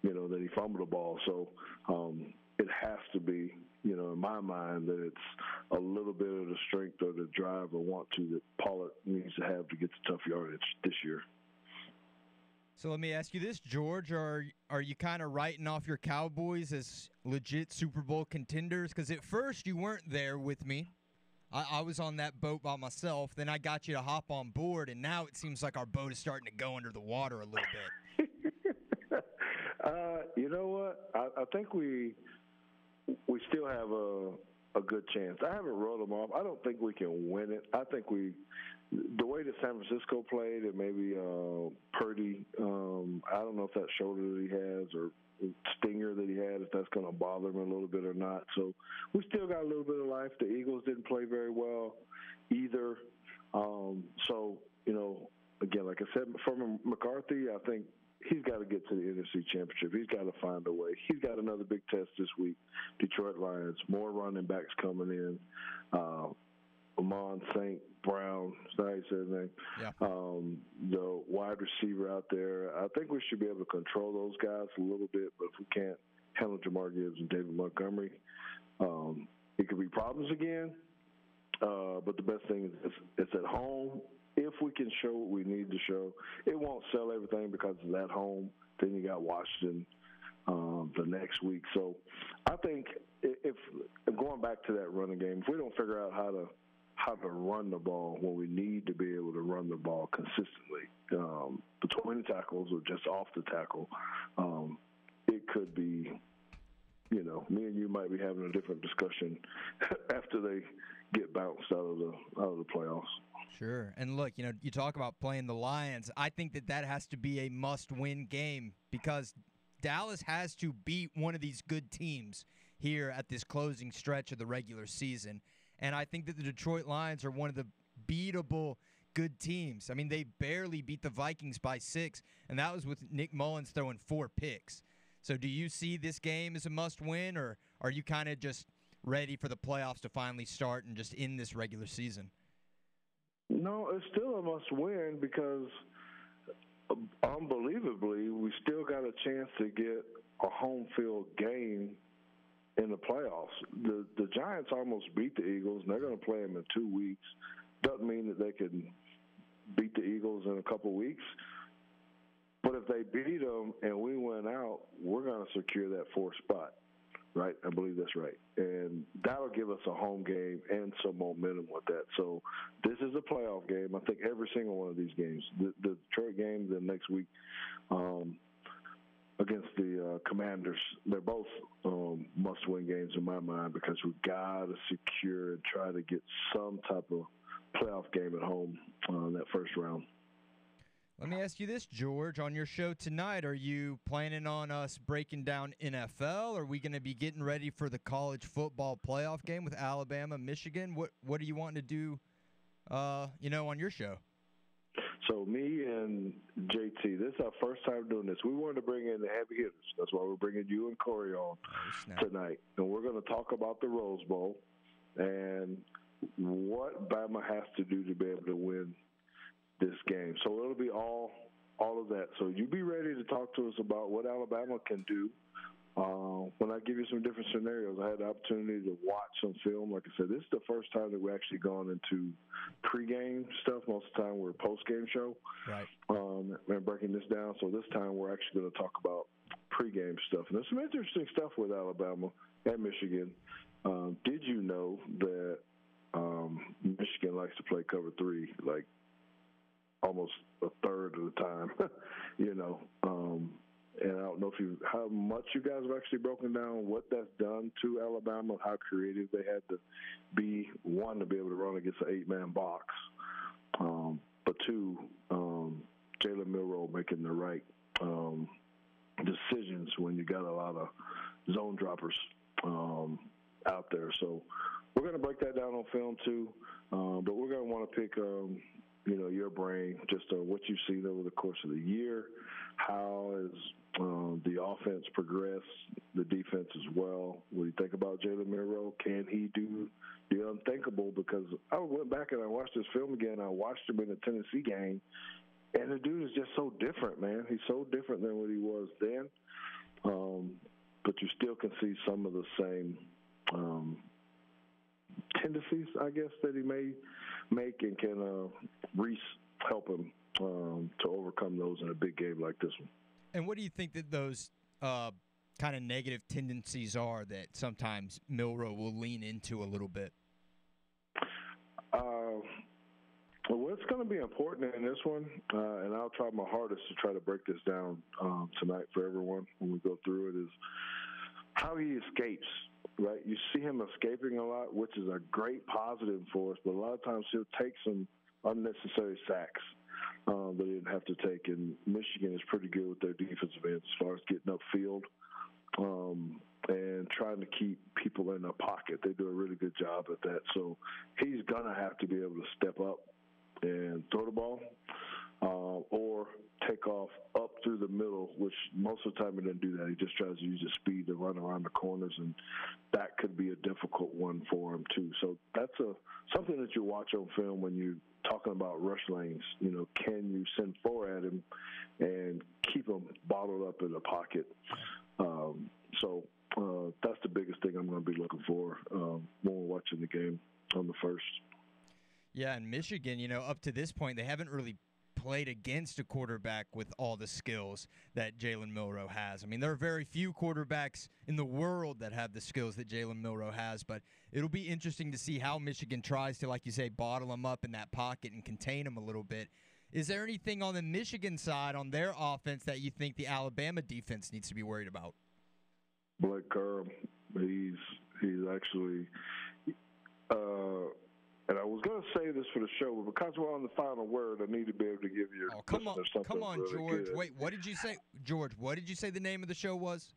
you know, that he fumbled the ball. So um, it has to be, you know, in my mind, that it's a little bit of the strength or the drive or want to that Pollard needs to have to get the tough yardage this year. So let me ask you this, George: Are are you kind of writing off your Cowboys as legit Super Bowl contenders? Because at first you weren't there with me. I, I was on that boat by myself. Then I got you to hop on board, and now it seems like our boat is starting to go under the water a little bit. Uh, you know what? I, I think we we still have a a good chance. I haven't rolled them off. I don't think we can win it. I think we the way that San Francisco played and maybe uh, Purdy. Um, I don't know if that shoulder that he has or stinger that he had, if that's going to bother him a little bit or not. So we still got a little bit of life. The Eagles didn't play very well either. Um, so you know, again, like I said, from McCarthy, I think he's got to get to the NFC Championship. He's got to find a way. He's got another big test this week. Detroit Lions, more running backs coming in. Uh, Amon St. Brown, is that how you say his name? Yeah. Um, the wide receiver out there. I think we should be able to control those guys a little bit, but if we can't handle Jahmyr Gibbs and David Montgomery, um, it could be problems again. Uh, but the best thing is it's, it's at home. If we can show what we need to show, it won't sell everything because it's at home. Then you got Washington um, the next week. So I think if going back to that running game, if we don't figure out how to how to run the ball when we need to be able to run the ball consistently um, between tackles or just off the tackle, um, it could be. You know, me and you might be having a different discussion after they get bounced out of the out of the playoffs. Sure. And look, you know, you talk about playing the Lions. I think that that has to be a must-win game because Dallas has to beat one of these good teams here at this closing stretch of the regular season. And I think that the Detroit Lions are one of the beatable good teams. I mean, they barely beat the Vikings by 6, and that was with Nick Mullens throwing four picks. So do you see this game as a must-win or are you kind of just ready for the playoffs to finally start and just end this regular season? No, it's still a must win because uh, unbelievably, we still got a chance to get a home field game in the playoffs. The the Giants almost beat the Eagles, and they're going to play them in two weeks. Doesn't mean that they can beat the Eagles in a couple weeks. But if they beat them and we win out, we're going to secure that fourth spot right? I believe that's right. And that'll give us a home game and some momentum with that. So this is a playoff game. I think every single one of these games, the, the Detroit game, the next week um, against the uh, Commanders, they're both um, must-win games in my mind because we've got to secure and try to get some type of playoff game at home uh, in that first round. Let me ask you this, George. On your show tonight, are you planning on us breaking down NFL? Are we going to be getting ready for the college football playoff game with Alabama, Michigan? What What are you wanting to do? Uh, you know, on your show. So me and JT, this is our first time doing this. We wanted to bring in the heavy hitters. That's why we're bringing you and Corey on oh, tonight, and we're going to talk about the Rose Bowl and what Bama has to do to be able to win this game. So it'll be all all of that. So you be ready to talk to us about what Alabama can do. Uh, when I give you some different scenarios, I had the opportunity to watch some film. Like I said, this is the first time that we actually gone into pregame stuff. Most of the time, we're a postgame show. Right. Um, and breaking this down. So this time, we're actually going to talk about pregame stuff. And there's some interesting stuff with Alabama and Michigan. Um, did you know that um, Michigan likes to play cover three? Like almost a third of the time, you know. Um, and I don't know if you how much you guys have actually broken down what that's done to Alabama, how creative they had to be one to be able to run against an eight man box, um, but two, um, Jalen Milroe making the right um, decisions when you got a lot of zone droppers um, out there. So we're going to break that down on film too, uh, but we're going to want to pick um, you know, your brain, just on what you've seen over the course of the year. How has um, the offense progressed, the defense as well? What do you think about Jalen Milroe? Can he do the unthinkable? Because I went back and I watched this film again. I watched him in the Tennessee game, and the dude is just so different, man. He's so different than what he was then. um, but you still can see some of the same um, tendencies, I guess, that he may make, and can uh, Rees help him um, to overcome those in a big game like this one. And what do you think that those uh, kind of negative tendencies are that sometimes Milroe will lean into a little bit? Uh, well, it's going to be important in this one, uh, and I'll try my hardest to try to break this down um, tonight for everyone when we go through it. Is how he escapes. Right, you see him escaping a lot, which is a great positive for us. But a lot of times he'll take some unnecessary sacks um, that he didn't have to take. And Michigan is pretty good with their defensive ends as far as getting upfield um, and trying to keep people in the pocket. They do a really good job at that. So he's going to have to be able to step up and throw the ball uh, or take off up through the middle, which most of the time he doesn't do that. He just tries to use his speed to run around the corners, and that could be a difficult one for him too. So that's a something that you watch on film when you're talking about rush lanes. You know, can you send four at him and keep him bottled up in the pocket? Um, so uh, that's the biggest thing I'm going to be looking for um, when we're watching the game on the first. Yeah, and Michigan, you know, up to this point, they haven't really played against a quarterback with all the skills that Jalen Milroe has. I mean, there are very few quarterbacks in the world that have the skills that Jalen Milroe has, but it'll be interesting to see how Michigan tries to, like you say, bottle him up in that pocket and contain him a little bit. Is there anything on the Michigan side on their offense that you think the Alabama defense needs to be worried about? Blake Corum, he's he's actually uh, and I was going to say this for the show, but because we're on the final word, I need to be able to give you. Oh, come on, come on, really George. good. Wait, what did you say, George? What did you say the name of the show was?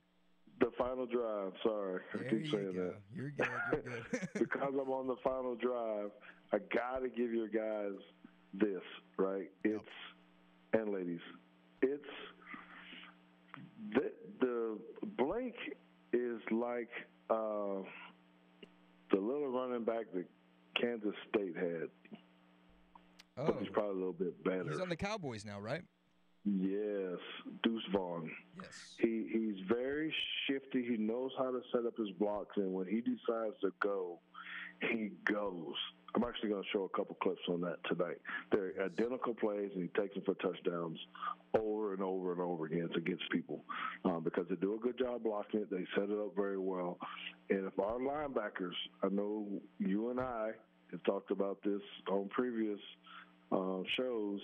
The final drive. Sorry, I keep you saying go. that. You're good. You're good. because I'm on the final drive, I got to give you guys this, right? It's and ladies, it's the the Blake is like uh, the little running back that Kansas State had. But he's oh. probably a little bit better. Oh. He's on the Cowboys now, right? Yes, Deuce Vaughn. Yes. He he's very shifty. He knows how to set up his blocks, and when he decides to go, he goes. I'm actually going to show a couple clips on that tonight. They're identical plays, and he takes them for touchdowns over and over and over again against people um, because they do a good job blocking it. They set it up very well. And if our linebackers, I know you and I have talked about this on previous uh, shows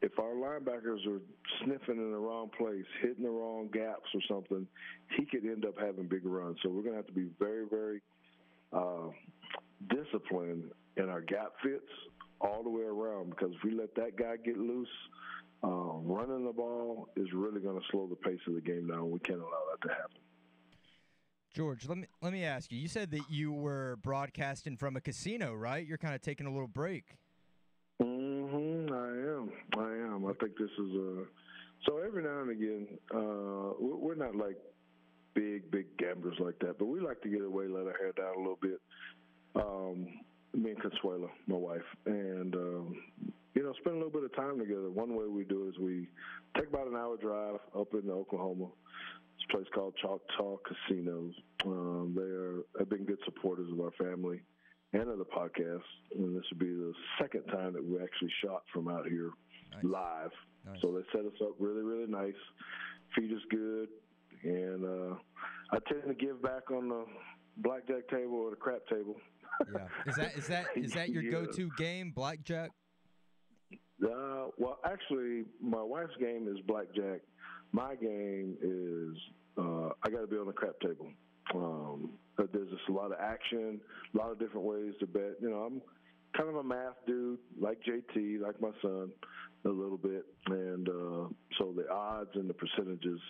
if our linebackers are sniffing in the wrong place, hitting the wrong gaps or something, he could end up having big runs. So we're going to have to be very, very uh, disciplined in our gap fits all the way around because if we let that guy get loose, uh, running the ball is really going to slow the pace of the game down. We can't allow that to happen. George, let me let me ask you. You said that you were broadcasting from a casino, right? You're kind of taking a little break. Mm-hmm. I am. I am. I think this is a. So every now and again, uh, we- we're not like big, big gamblers like that, but we like to get away, let our hair down a little bit. Um, me and Consuela, my wife, and um, you know, spend a little bit of time together. One way we do it is we take about an hour drive up in Oklahoma. It's a place called Choctaw Casinos. Um, they are have been good supporters of our family and of the podcast. And this would be the second time that we actually shot from out here live. So they set us up really, really nice. Feed us good, and uh, I tend to give back on the blackjack table or the crap table. Yeah. Is that is that is that your Yeah. go-to game, blackjack? Uh, well, actually, my wife's game is blackjack. My game is uh, I got to be on the crap table. Um, but there's just a lot of action, a lot of different ways to bet. You know, I'm kind of a math dude, like JT, like my son, a little bit, and uh, so the odds and the percentages,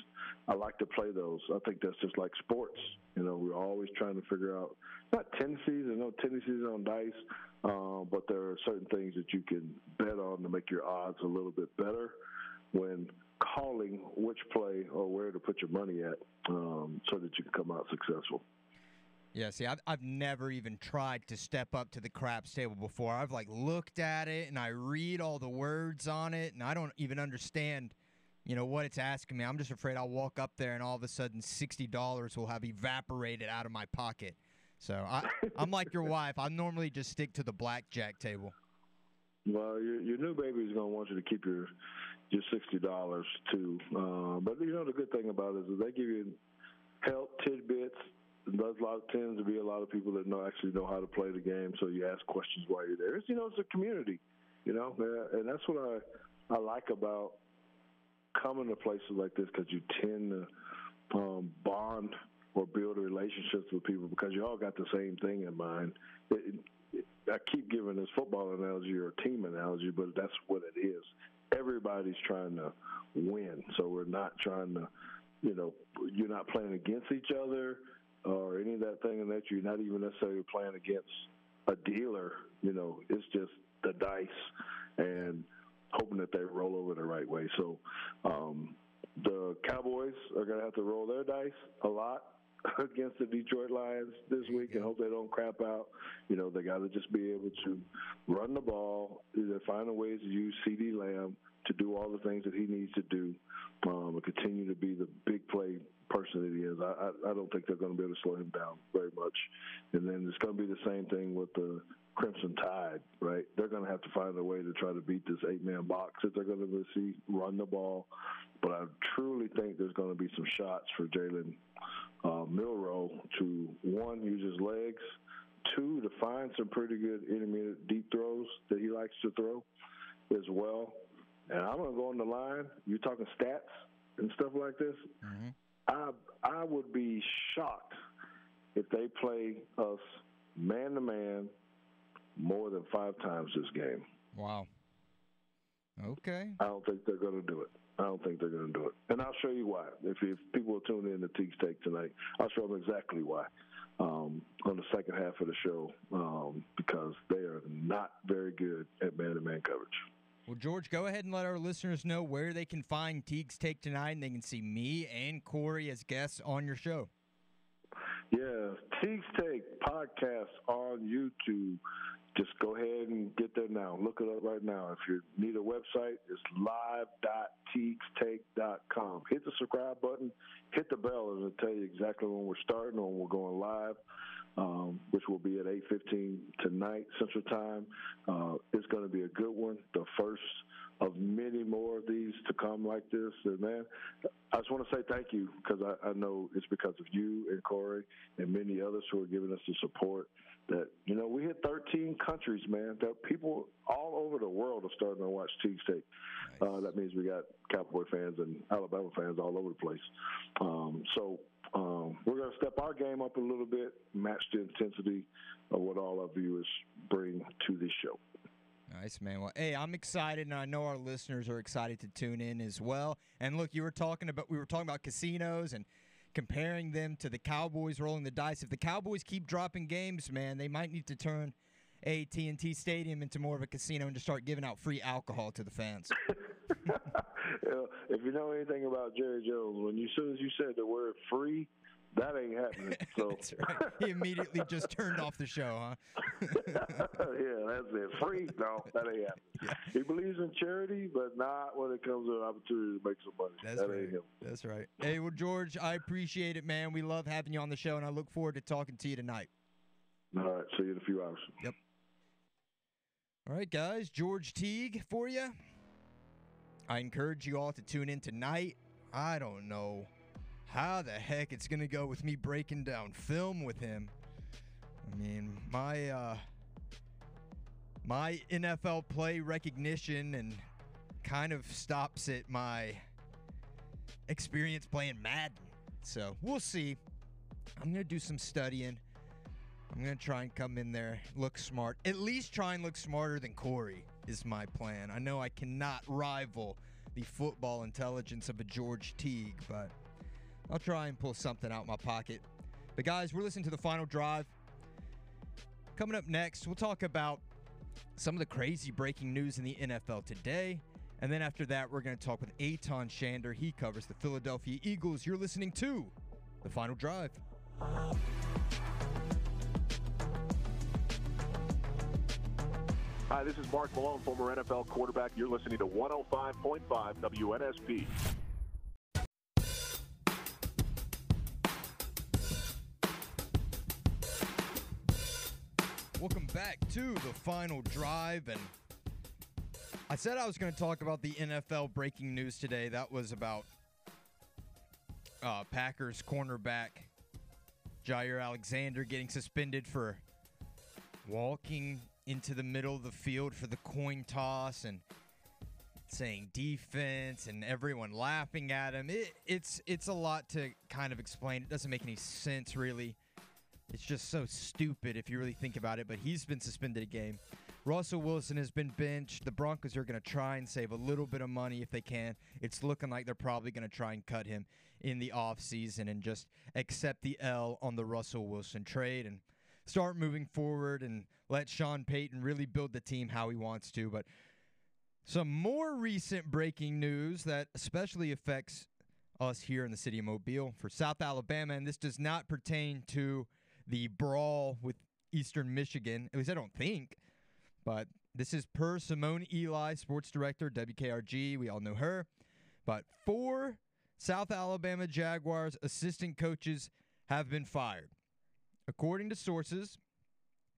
I like to play those. I think that's just like sports. You know, we're always trying to figure out not tendencies. There's no tendencies on dice, uh, but there are certain things that you can bet on to make your odds a little bit better when calling which play or where to put your money at, um, so that you can come out successful. Yeah, see, I've, I've never even tried to step up to the craps table before. I've like looked at it and I read all the words on it, and I don't even understand, you know what it's asking me. I'm just afraid I'll walk up there and all of a sudden sixty dollars will have evaporated out of my pocket. So I, I'm like your wife. I normally just stick to the blackjack table. Well, your, your new baby is going to want you to keep your your sixty dollars too. Uh, but you know the good thing about it is they give you help tidbits. There's a lot tends to be a lot of people that know actually know how to play the game, so you ask questions while you're there. It's, you know, it's a community, you know, and that's what I I like about coming to places like this because you tend to um, bond or build relationships with people because you all got the same thing in mind. It, it, I keep giving this football analogy or team analogy, but that's what it is. Everybody's trying to win, so we're not trying to, you know, you're not playing against each other or any of that thing and that you're not even necessarily playing against a dealer. You know, it's just the dice and hoping that they roll over the right way. So um, the Cowboys are going to have to roll their dice a lot against the Detroit Lions this week and hope they don't crap out. You know, they got to just be able to run the ball, either find a ways to use CeeDee Lamb to do all the things that he needs to do um, and continue to be the big play person that he is. I, I, don't think they're going to be able to slow him down very much. And then it's going to be the same thing with the Crimson Tide, right? They're going to have to find a way to try to beat this eight-man box that they're going to see run the ball. But I truly think there's going to be some shots for Jalen uh, Milroe to one use his legs, two to find some pretty good intermediate deep throws that he likes to throw as well. And I'm going to go on the line. You're talking stats and stuff like this. Mm-hmm. I I would be shocked if they play us man to man more than five times this game. Wow. Okay. I don't think they're going to do it. I don't think they're going to do it, and I'll show you why. If, if people will tune in to Teague's Take tonight, I'll show them exactly why um, on the second half of the show um, because they are not very good at man-to-man coverage. Well, George, go ahead and let our listeners know where they can find Teague's Take tonight, and they can see me and Corey as guests on your show. Yeah, Teague's Take podcast on YouTube. Just go ahead and get there now. Look it up right now. If you need a website, it's live.teagstake.com. Hit the subscribe button, hit the bell, and it'll tell you exactly when we're starting or when we're going live. Um, which will be at 8:15 tonight Central Time. Uh, it's going to be a good one. The first of many more of these to come like this. And man, I just want to say thank you because I, I know it's because of you and Corey and many others who are giving us the support. That you know we hit 13 countries, man. That people all over the world are starting to watch Teague's Take. Nice. Uh, that means we got Cowboy fans and Alabama fans all over the place. Um, so um, we're going to step our game up a little bit, match the intensity of what all our viewers bring to this show. Nice, man. Well, hey, I'm excited, and I know our listeners are excited to tune in as well. And look, you were talking about we were talking about casinos and comparing them to the Cowboys rolling the dice. If the Cowboys keep dropping games, man, they might need to turn AT&T Stadium into more of a casino and just start giving out free alcohol to the fans. if you know anything about Jerry Jones, when you as soon as you said the word free, that ain't happening. So that's right. He immediately just turned off the show, huh? yeah, that's it. Free? No, that ain't happening. Yeah. He believes in charity, but not when it comes to an opportunity to make some money. That's that right. ain't him. That's right. Hey, well, George, I appreciate it, man. We love having you on the show, and I look forward to talking to you tonight. All right. See you in a few hours. Yep. All right, guys. George Teague for you. I encourage you all to tune in tonight. I don't know how the heck it's going to go with me breaking down film with him. I mean, my uh my NFL play recognition and kind of stops at my experience playing Madden. So, we'll see. I'm going to do some studying. I'm going to try and come in there, look smart. At least try and look smarter than Corey is my plan. I know I cannot rival the football intelligence of a George Teague, but I'll try and pull something out of my pocket. But guys, we're listening to the final drive. Coming up next, we'll talk about some of the crazy breaking news in the NFL today. And then after that, we're going to talk with Eytan Shander. He covers the Philadelphia Eagles. You're listening to the final drive. Hi, this is Mark Malone, former NFL quarterback. You're listening to 105.5 WNSP. Welcome back to the final drive. And I said I was going to talk about the NFL breaking news today. That was about uh, Packers cornerback Jaire Alexander getting suspended for walking into the middle of the field for the coin toss and saying defense and everyone laughing at him. It, it's it's a lot to kind of explain. It doesn't make any sense really. It's just so stupid if you really think about it, but he's been suspended a game. Russell Wilson has been benched. The Broncos are going to try and save a little bit of money if they can. It's looking like they're probably going to try and cut him in the offseason and just accept the L on the Russell Wilson trade and start moving forward and let Sean Payton really build the team how he wants to. But some more recent breaking news that especially affects us here in the city of Mobile for South Alabama, and this does not pertain to the brawl with Eastern Michigan. At least I don't think. But this is per Simone Eli, sports director, WKRG. We all know her. But four South Alabama Jaguars assistant coaches have been fired. According to sources,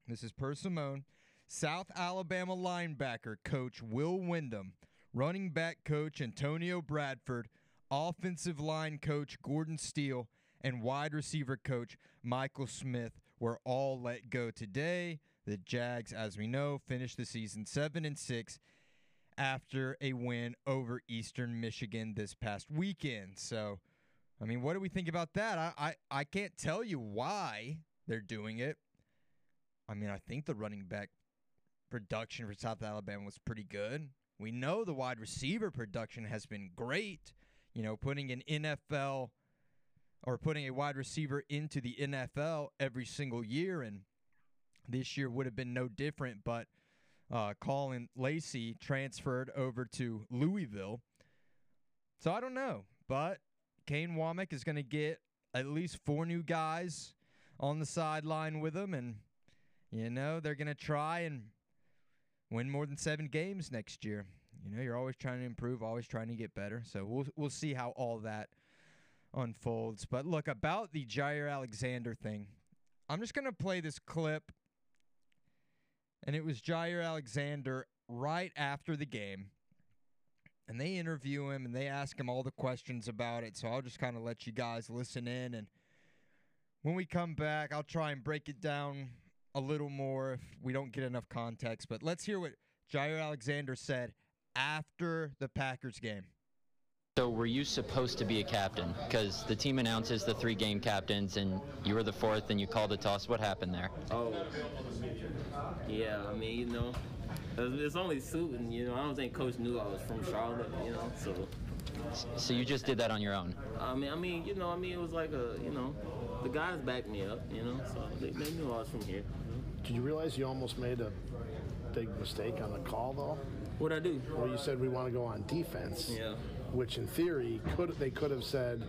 this is per Simone, South Alabama linebacker coach Will Wyndham, running back coach Antonio Bradford, offensive line coach Gordon Steele, and wide receiver coach Michael Smith were all let go today. The Jags, as we know, finished the season 7 and 6 after a win over Eastern Michigan this past weekend. So, I mean, what do we think about that? I, I, I can't tell you why they're doing it. I mean, I think the running back production for South Alabama was pretty good. We know the wide receiver production has been great. You know, putting an NFL or putting a wide receiver into the NFL every single year, and this year would have been no different. But uh, Caullin Lacy transferred over to Louisville, so I don't know. But Kane Wommack is going to get at least four new guys on the sideline with them. and you know they're going to try and win more than seven games next year. You know, you're always trying to improve, always trying to get better. So we'll we'll see how all that unfolds. But look, about the Jaire Alexander thing, I'm just going to play this clip. And it was Jaire Alexander right after the game. And they interview him and they ask him all the questions about it. So I'll just kind of let you guys listen in. And when we come back, I'll try and break it down a little more if we don't get enough context. But let's hear what Jaire Alexander said after the Packers game. So were you supposed to be a captain? Because the team announces the three game captains, and you were the fourth, and you called the toss. What happened there? Oh, yeah. I mean, you know, it's it's only suiting. You know, I don't think Coach knew I was from Charlotte. You know, so. So you just did that on your own? I mean, I mean, you know, I mean, it was like a, you know, the guys backed me up. You know, so they, they knew I was from here. Did you realize you almost made a big mistake on the call, though? What'd I do? Well, you said we want to go on defense. Yeah. Which, in theory, could they could have said,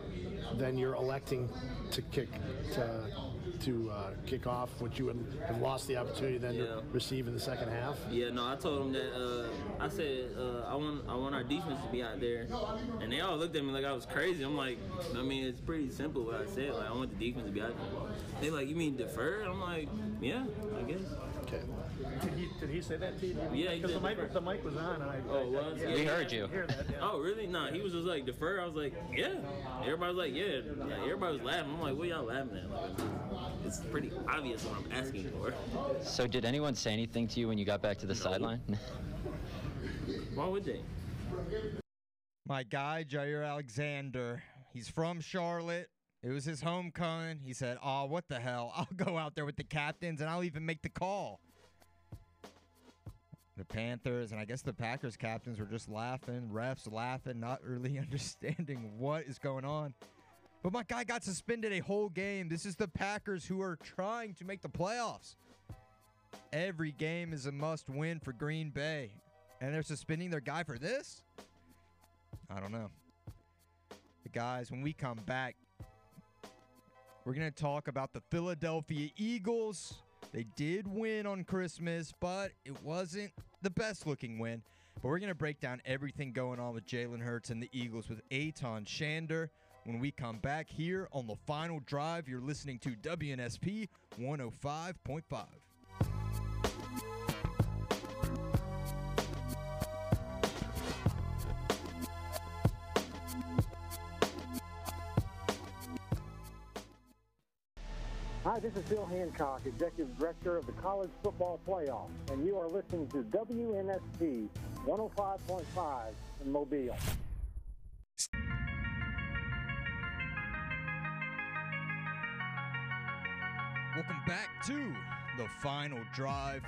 then you're electing to kick to to uh, kick off, which you would have lost the opportunity then Yeah. to receive in the second half. Yeah, no, I told them that. Uh, I said uh, I want I want our defense to be out there, and they all looked at me like I was crazy. I'm like, I mean, it's pretty simple what I said. Like, I want the defense to be out there. They like, you mean defer? I'm like, yeah, I guess. Okay. Did he, did he say that to you? Yeah, he because the did mic, the mic was on. And I, Oh, I- it was? yeah, Yeah, I heard could you. Hear that, yeah. Oh, really? Nah, he was just like defer. I was like, yeah. Everybody was like, yeah. yeah. Everybody was laughing. I'm like, what y'all laughing at? Like, it's pretty obvious what I'm asking for. So did anyone say anything to you when you got back to the sideline? Why would they? My guy, Jaire Alexander, he's from Charlotte. It was his homecoming. He said, Oh, what the hell? I'll go out there with the captains and I'll even make the call. The Panthers and I guess the Packers captains were just laughing, refs laughing, not really understanding what is going on. But my guy got suspended a whole game. This is the Packers who are trying to make the playoffs. Every game is a must win for Green Bay. And they're suspending their guy for this? I don't know. But guys, when we come back, we're going to talk about the Philadelphia Eagles They did win on Christmas, but it wasn't the best looking win. But we're going to break down everything going on with Jalen Hurts and the Eagles with Eytan Shander when we come back here on the final drive. You're listening to WNSP 105.5. Hi, this is Bill Hancock, Executive Director of the College Football Playoff, and you are listening to WNSP 105.5 in Mobile. Welcome back to the final drive.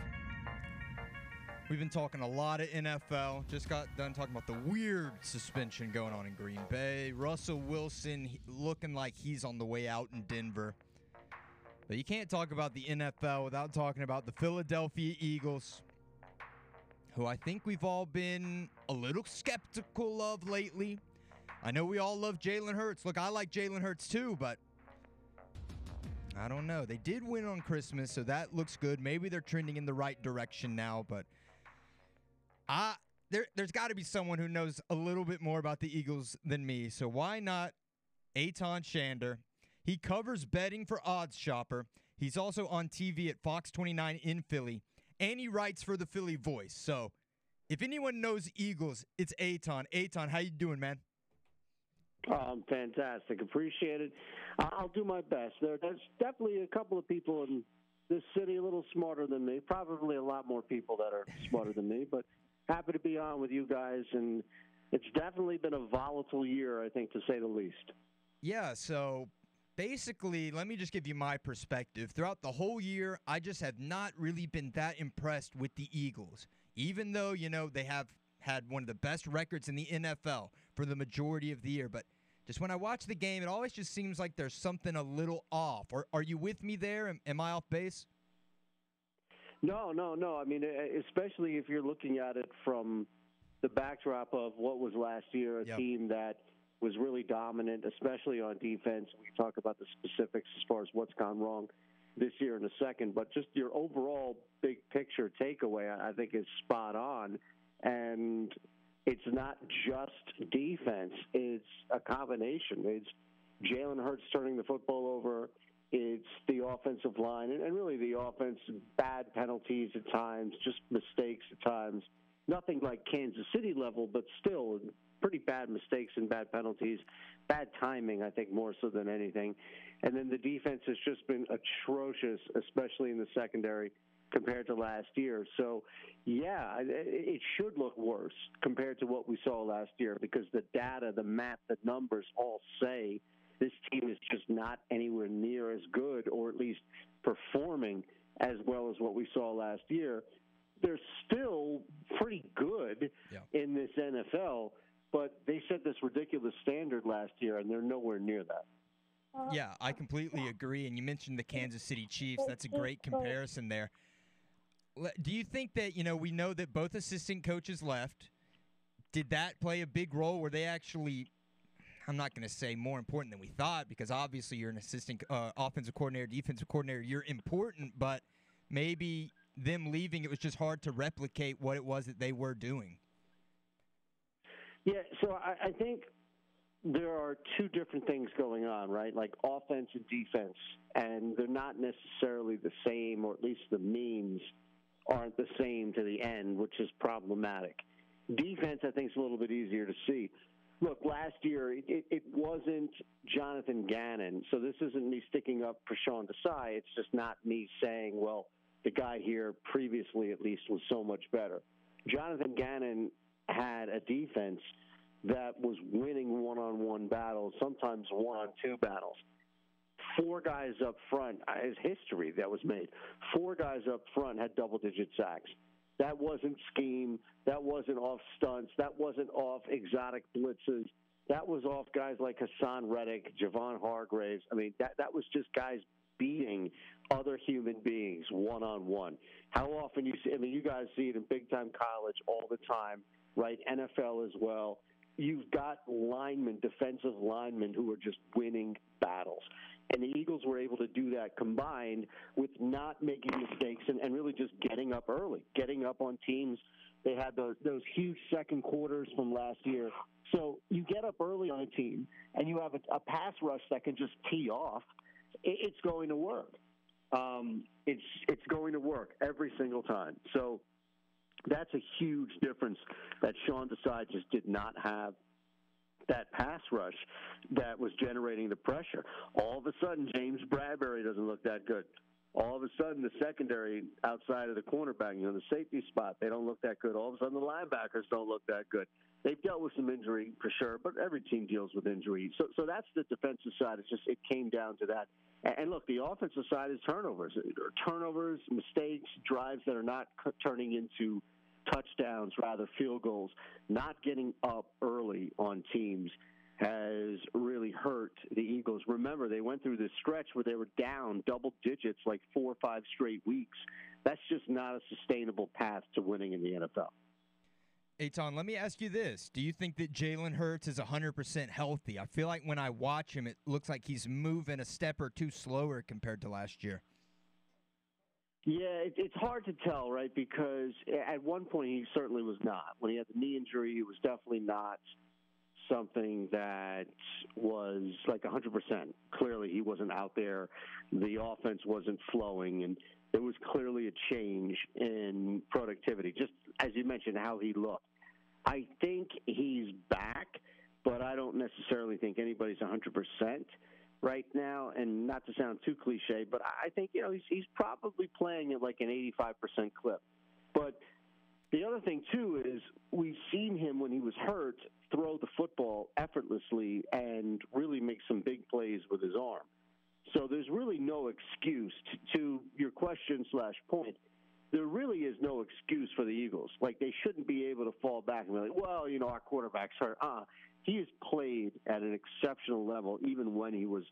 We've been talking a lot of NFL. Just got done talking about the weird suspension going on in Green Bay. Russell Wilson looking like he's on the way out in Denver. But you can't talk about the NFL without talking about the Philadelphia Eagles, who I think we've all been a little skeptical of lately. I know we all love Jalen Hurts. Look, I like Jalen Hurts too, but I don't know. They did win on Christmas, so that looks good. Maybe they're trending in the right direction now, but I there there's got to be someone who knows a little bit more about the Eagles than me. So why not Eytan Shander? He covers betting for Odds Shopper. He's also on TV at Fox 29 in Philly, and he writes for the Philly Voice. So if anyone knows Eagles, it's Eytan. Eytan, how you doing, man? Um, fantastic. Appreciate it. I'll do my best. There, there's definitely a couple of people in this city a little smarter than me. Probably a lot more people that are smarter than me. But happy to be on with you guys, and it's definitely been a volatile year, I think, to say the least. Yeah, so basically, let me just give you my perspective. Throughout the whole year, I just have not really been that impressed with the Eagles, even though, you know, they have had one of the best records in the NFL for the majority of the year. But just when I watch the game, it always just seems like there's something a little off. Or are you with me there? Am, am I off base? No, no, no. I mean, especially if you're looking at it from the backdrop of what was last year, a team that was really dominant, especially on defense. We talk about the specifics as far as what's gone wrong this year in a second, but just your overall big picture takeaway, I I think, is spot on. And it's not just defense; it's a combination. It's Jalen Hurts turning the football over. It's the offensive line, and, and really the offense, bad penalties at times, just mistakes at times. Nothing like Kansas City level, but still pretty bad mistakes and bad penalties. Bad timing, I think, more so than anything. And then the defense has just been atrocious, especially in the secondary compared to last year. So, yeah, it- should look worse compared to what we saw last year because the data, the math, the numbers all say this team is just not anywhere near as good or at least performing as well as what we saw last year. They're still pretty good in this NFL, but they set this ridiculous standard last year and they're nowhere near that. Yeah, I completely agree. And you mentioned the Kansas City Chiefs. That's a great comparison there. Do you think that, you know, we know that both assistant coaches left? Did that play a big role? Were they actually, I'm not going to say more important than we thought because obviously you're an assistant uh, offensive coordinator, defensive coordinator. You're important, but maybe them leaving, it was just hard to replicate what it was that they were doing. Yeah, so I, I think there are two different things going on, right? Like offense and defense, and they're not necessarily the same, or at least the means aren't the same to the end, which is problematic. Defense, I think, is a little bit easier to see. Look, last year it, it, it wasn't Jonathan Gannon, so this isn't me sticking up for Sean Desai. It's just not me saying, well, the guy here previously at least was so much better. Jonathan Gannon had a defense that was winning one-on-one battles, sometimes one-on-two battles. Four guys up front, uh, his history that was made. Four guys up front had double-digit sacks. That wasn't scheme. That wasn't off stunts. That wasn't off exotic blitzes. That was off guys like Haason Reddick, Javon Hargraves. I mean, that that was just guys beating other human beings one on one. How often you see? I mean, you guys see it in big time college all the time, right? NFL as well. You've got linemen, defensive linemen, who are just winning battles. And the Eagles were able to do that combined with not making mistakes and, and really just getting up early, getting up on teams. They had those, those huge second quarters from last year. So you get up early on a team and you have a, a pass rush that can just tee off, it, it's going to work. Um, it's it's going to work every single time. So that's a huge difference that Sean Desai just did not have that pass rush that was generating the pressure. All of a sudden, James Bradberry doesn't look that good. All of a sudden, the secondary outside of the cornerback, you know, the safety spot, they don't look that good. All of a sudden, the linebackers don't look that good. They've dealt with some injury for sure, but every team deals with injury. So, so that's the defensive side. It's just it came down to that. And, and look, the offensive side is turnovers, turnovers, mistakes, drives that are not turning into touchdowns, rather field goals. Not getting up early on teams has really hurt the Eagles. Remember, they went through this stretch where they were down double digits like four or five straight weeks. That's just not a sustainable path to winning in the NFL. Eytan, let me ask you this. Do you think that Jalen Hurts is 100% healthy? I feel like when I watch him, it looks like he's moving a step or two slower compared to last year. Yeah, it, it's hard to tell, right? Because at one point he certainly was not. When he had the knee injury, it was definitely not something that was like 100%. Clearly, he wasn't out there. The offense wasn't flowing, and there was clearly a change in productivity, just as you mentioned, how he looked. I think he's back, but I don't necessarily think anybody's 100% right now. And not to sound too cliche, but I think, you know, he's, he's probably playing at like an 85% clip. But the other thing, too, is we've seen him when he was hurt throw the football effortlessly and really make some big plays with his arm. So there's really no excuse to, to your question slash point. There really is no excuse for the Eagles. Like they shouldn't be able to fall back and be like, well, you know, our quarterback's hurt. Uh, he has played at an exceptional level even when he was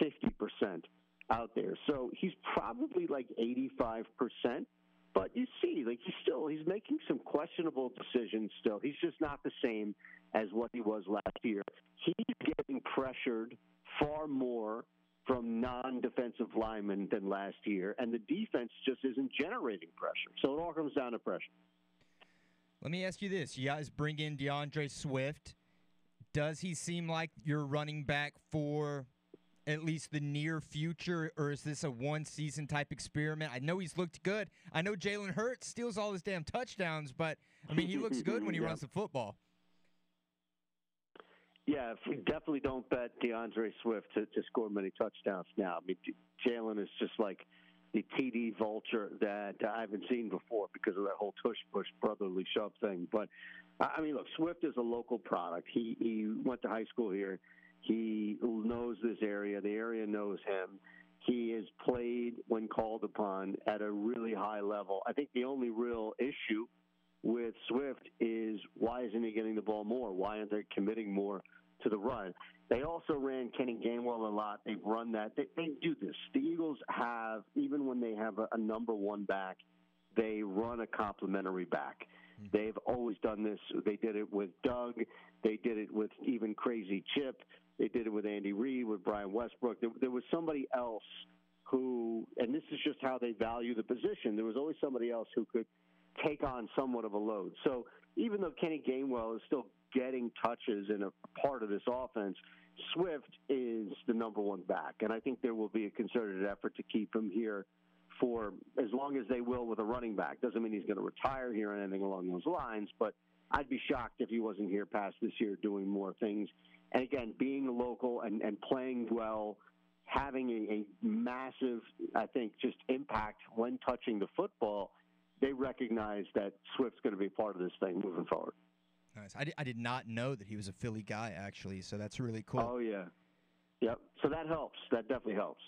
50% out there. So he's probably like 85%. But you see, like he's still he's making some questionable decisions. Still, he's just not the same as what he was last year. He's getting pressured far more from non-defensive linemen than last year, and the defense just isn't generating pressure. So it all comes down to pressure. Let me ask you this: You guys bring in DeAndre Swift. Does he seem like your running back for at least the near future, or is this a one season type experiment? I know he's looked good. I know Jalen Hurts steals all his damn touchdowns, but I mean, he looks good when he Yeah. runs the football. Yeah, if we definitely don't bet DeAndre Swift to, to score many touchdowns now. I mean, Jalen is just like the TD vulture that I haven't seen before because of that whole tush push brotherly shove thing. But I mean, look, Swift is a local product. He he went to high school here. He knows this area. The area knows him. He has played when called upon at a really high level. I think the only real issue with Swift is why isn't he getting the ball more? Why aren't they committing more to the run? They also ran Kenny Gainwell a lot. They've run that. They, they do this. The Eagles have, even when they have a, a number one back, they run a complementary back. They've always done this. They did it with Doug. They did it with even Crazy Chip. They did it with Andy Reid, with Brian Westbrook. There, there was somebody else who, and this is just how they value the position. There was always somebody else who could take on somewhat of a load. So even though Kenny Gainwell is still getting touches in a part of this offense, Swift is the number one back, and I think there will be a concerted effort to keep him here for as long as they will with a running back. Doesn't mean he's going to retire here or anything along those lines, but I'd be shocked if he wasn't here past this year doing more things. And again, being local and, and playing well, having a, a massive, I think, just impact when touching the football, they recognize that Swift's going to be part of this thing moving forward. Nice. I did, I did not know that he was a Philly guy, actually, so that's really cool. Oh yeah, yep. So that helps. That definitely helps,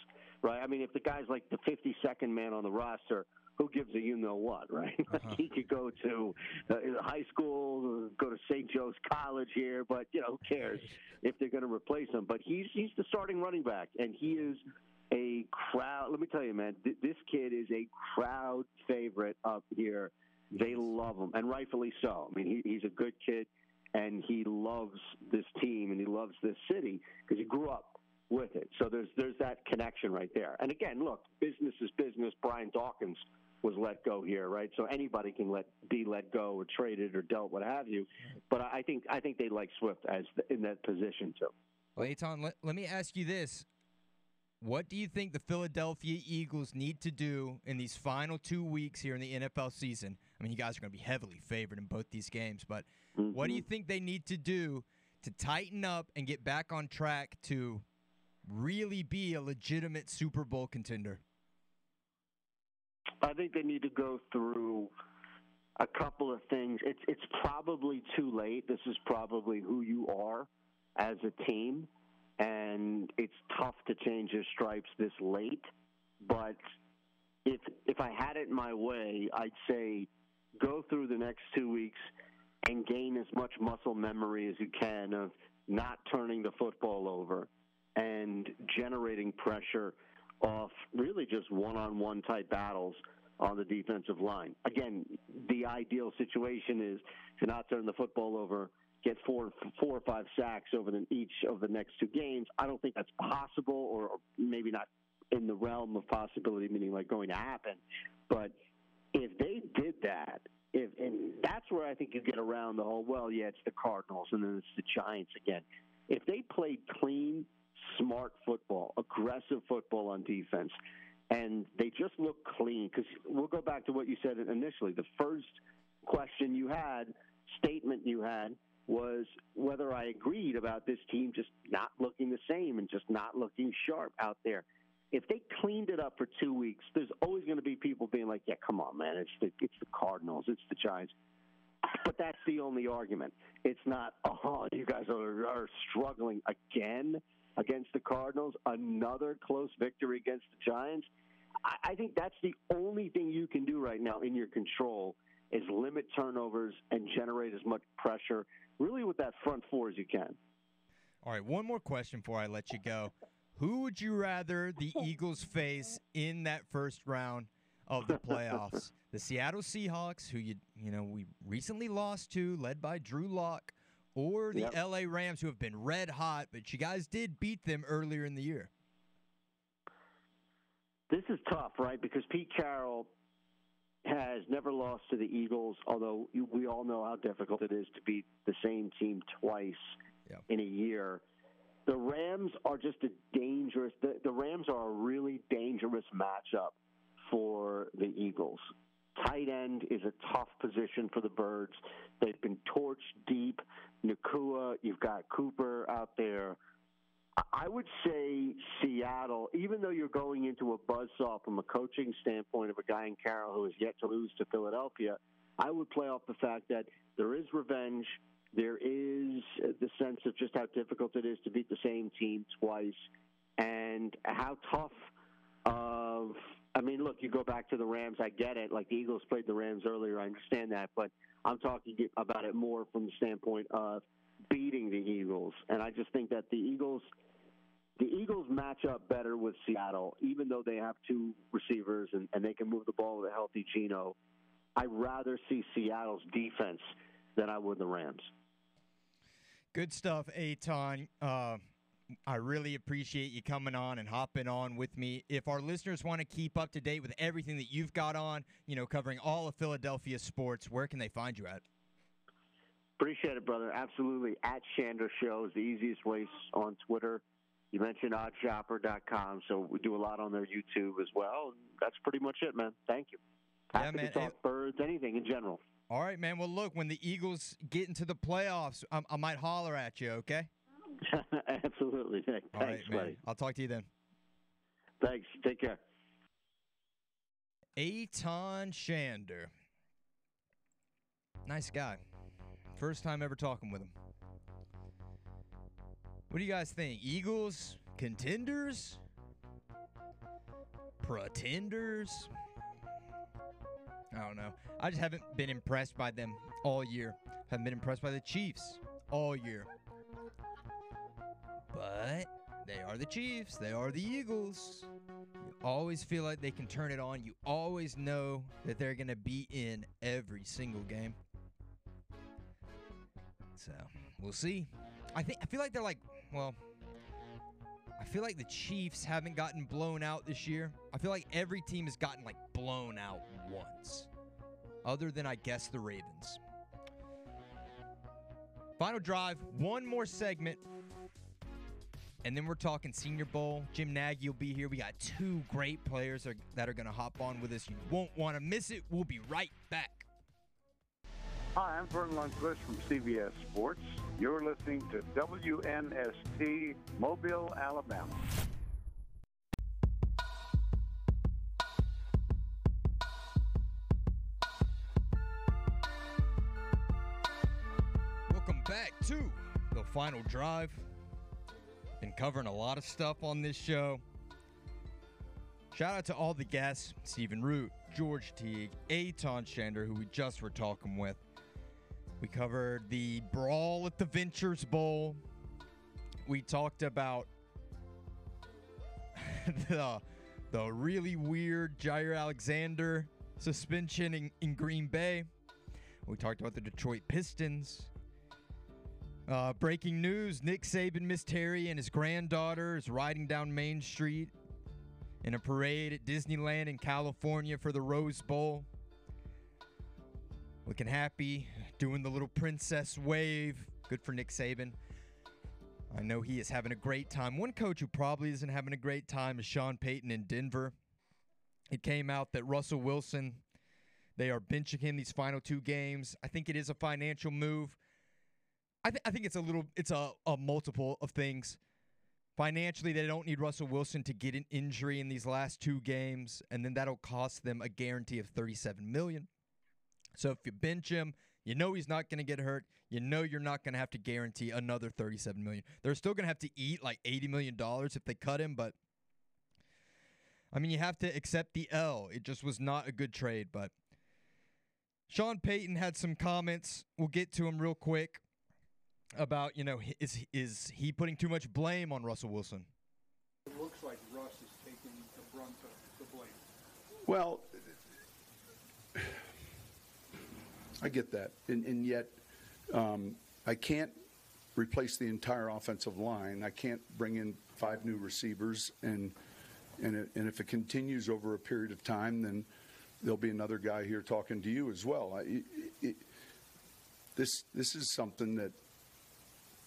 right? I mean, if the guy's like the 52nd man on the roster, who gives a you know what, right? Uh-huh. he could go to uh, high school, go to St. Joe's College here, but you know, who cares if they're going to replace him? But he's he's the starting running back, and he is a crowd. Let me tell you, man, th- this kid is a crowd favorite up here. They love him, and rightfully so. I mean, he, he's a good kid, and he loves this team and he loves this city because he grew up with it. So there's there's that connection right there. And again, look, business is business. Brian Dawkins was let go here, right? So anybody can let be let go or traded or dealt, what have you. But I think I think they like Swift as the, in that position too. Well, Eytan, let, let me ask you this. What do you think the Philadelphia Eagles need to do in these final two weeks here in the NFL season? I mean, you guys are going to be heavily favored in both these games, but what do you mm-hmm. think they need to do to tighten up and get back on track to really be a legitimate Super Bowl contender? I think they need to go through a couple of things. It's it's probably too late. This is probably who you are as a team, and it's tough to change your stripes this late. But if if I had it my way, I'd say go through the next two weeks and gain as much muscle memory as you can of not turning the football over and generating pressure off really just one-on-one type battles on the defensive line. Again, the ideal situation is to not turn the football over, get four, four or five sacks over the, each of the next two games. I don't think that's possible, or maybe not in the realm of possibility, meaning like going to happen. But if they did that, if and that's where I think you get around the whole. Well, yeah, it's the Cardinals, and then it's the Giants again. If they played clean, smart football, aggressive football on defense, and they just look clean. Because we'll go back to what you said initially. The first question you had, statement you had, was whether I agreed about this team just not looking the same and just not looking sharp out there. If they cleaned it up for two weeks, there's always going to be people being like, "Yeah, come on, man, it's the it's the Cardinals, it's the Giants." But that's the only argument. It's not, oh, you guys are, are struggling again against the Cardinals, another close victory against the Giants. I, I think that's the only thing you can do right now in your control is limit turnovers and generate as much pressure, really with that front four as you can. All right, one more question before I let you go. Who would you rather the Eagles face in that first round of the playoffs? the Seattle Seahawks, who you you know we recently lost to, led by Drew Lock, or the Yep. LA Rams, who have been red hot, but you guys did beat them earlier in the year. This is tough, right? Because Pete Carroll has never lost to the Eagles, although we all know how difficult it is to beat the same team twice in a year. The Rams are just a dangerous. The, the Rams are a really dangerous matchup for the Eagles. Tight end is a tough position for the Birds. They've been torched deep. Nacua, you've got Cooper out there. I- would say Seattle, even though you're going into a buzzsaw from a coaching standpoint of a guy in Carroll who has yet to lose to Philadelphia, I would play off the fact that there is revenge. There is the sense of just how difficult it is to beat the same team twice and how tough of I mean, look, you go back to the Rams, I get it. Like the Eagles played the Rams earlier, I understand that, but I'm talking about it more from the standpoint of beating the Eagles. And I just think that the Eagles the Eagles match up better with Seattle, even though they have two receivers and, and they can move the ball with a healthy Geno. I'd rather see Seattle's defense than I would the Rams. Good stuff, Eytan. Uh, I really appreciate you coming on and hopping on with me. If our listeners want to keep up to date with everything that you've got on, you know, covering all of Philadelphia sports, where can they find you at? Appreciate it, brother. Absolutely. At Shander Show is the easiest way on Twitter. You mentioned oddshopper.com, so we do a lot on their YouTube as well. That's pretty much it, man. Thank you. Yeah, Happy man. to talk birds, anything in general. All right, man. Well, look, when the Eagles get into the playoffs, I, I might holler at you, okay? Absolutely. Thanks, All right, man. buddy. I'll talk to you then. Thanks. Take care. Eytan Shander. Nice guy. First time ever talking with him. What do you guys think? Eagles, contenders, pretenders? I don't know. I just haven't been impressed by them all year. Haven't been impressed by the Chiefs all year. But they are the Chiefs. They are the Eagles. You always feel like they can turn it on. You always know that they're going to be in every single game. So we'll see. I think I feel like they're like well. I I feel like the Chiefs haven't gotten blown out this year. I feel like every team has gotten like blown out once, other than I guess the Ravens. Final drive, one more segment, and then we're talking Senior Bowl. Jim Nagy will be here. We got two great players are- that are going to hop on with us. You won't want to miss it. We'll be right back. Hi, I'm Verne Lundquist from CBS Sports. You're listening to WNST Mobile, Alabama. Welcome back to the final drive. Been covering a lot of stuff on this show. Shout out to all the guests Stephen Root, George Teague, Eytan Shander, who we just were talking with. We covered the brawl at the Ventures Bowl. We talked about the, the really weird Jaire Alexander suspension in, in Green Bay. We talked about the Detroit Pistons. Uh, breaking news Nick Saban missed Terry and his granddaughter is riding down Main Street in a parade at Disneyland in California for the Rose Bowl. Looking happy, doing the little princess wave. Good for Nick Saban. I know he is having a great time. One coach who probably isn't having a great time is Sean Payton in Denver. It came out that Russell Wilson, they are benching him these final two games. I think it is a financial move. I, th- I think it's a little, it's a, a multiple of things. Financially, they don't need Russell Wilson to get an injury in these last two games, and then that'll cost them a guarantee of 37 million. So if you bench him, you know he's not going to get hurt. You know you're not going to have to guarantee another 37 million. They're still going to have to eat like 80 million dollars if they cut him, but I mean you have to accept the L. It just was not a good trade, but Sean Payton had some comments. We'll get to him real quick about, you know, is is he putting too much blame on Russell Wilson? It looks like Russ is taking the brunt of the blame. Well, I get that, and, and yet um, I can't replace the entire offensive line. I can't bring in five new receivers, and and it, and if it continues over a period of time, then there'll be another guy here talking to you as well. I, it, it, this this is something that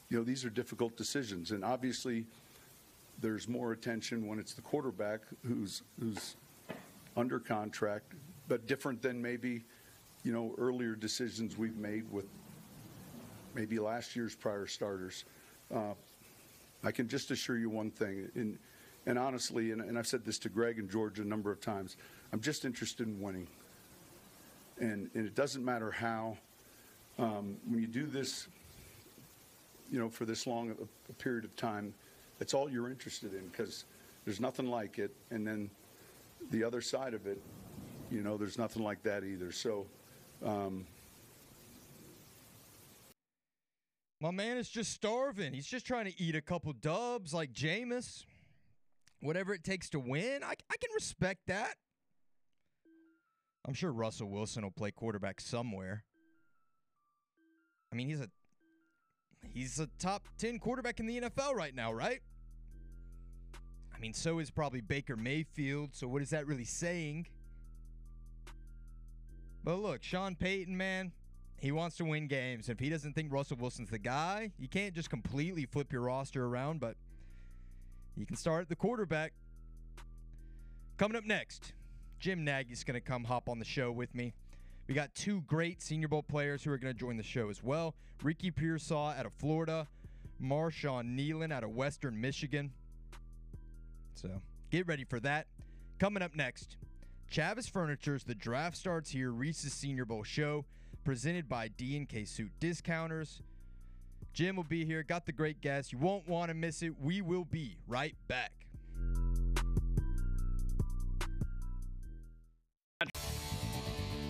you know these are difficult decisions, and obviously there's more attention when it's the quarterback who's who's under contract, but different than maybe you know earlier decisions we've made with maybe last year's prior starters. Uh, I can just assure you one thing, and and honestly, and, and I've said this to Greg and George a number of times. I'm just interested in winning, and and it doesn't matter how. Um, when you do this, you know, for this long a, a period of time, that's all you're interested in because there's nothing like it. And then the other side of it, you know, there's nothing like that either. So, um, My man is just starving. He's just trying to eat a couple dubs like Jameis. Whatever it takes to win. I, I can respect that. I'm sure Russell Wilson will play quarterback somewhere. I mean, he's a he's a top 10 quarterback in the NFL right now, right? I mean, so is probably Baker Mayfield. So what is that really saying? But look, Sean Payton, man, he wants to win games. If he doesn't think Russell Wilson's the guy, you can't just completely flip your roster around, but you can start at the quarterback. Coming up next, Jim Nagy's going to come hop on the show with me. We got two great Senior Bowl players who are going to join the show as well. Ricky Pearsall out of Florida, Marshawn Kneeland out of Western Michigan. So get ready for that. Coming up next, Chavis Furniture's The Draft Starts Here Reese's Senior Bowl show, presented by D&K Suit Discounters. Jim will be here. Got the great guest. You won't want to miss it. We will be right back.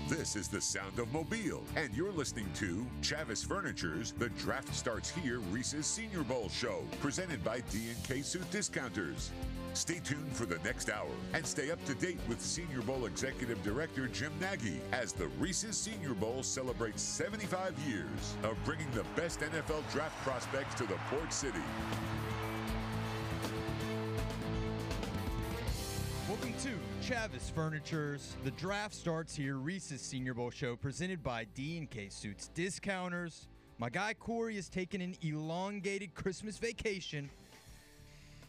This is the sound of Mobile, and you're listening to Chavis Furniture's The Draft Starts Here Reese's Senior Bowl Show, presented by D&K Suit Discounters. Stay tuned for the next hour and stay up to date with Senior Bowl Executive Director Jim Nagy as the Reese's Senior Bowl celebrates 75 years of bringing the best NFL draft prospects to the Port City. to Chavis Furnitures. The draft starts here. Reese's Senior Bowl show presented by D&K Suits Discounters. My guy Corey is taking an elongated Christmas vacation.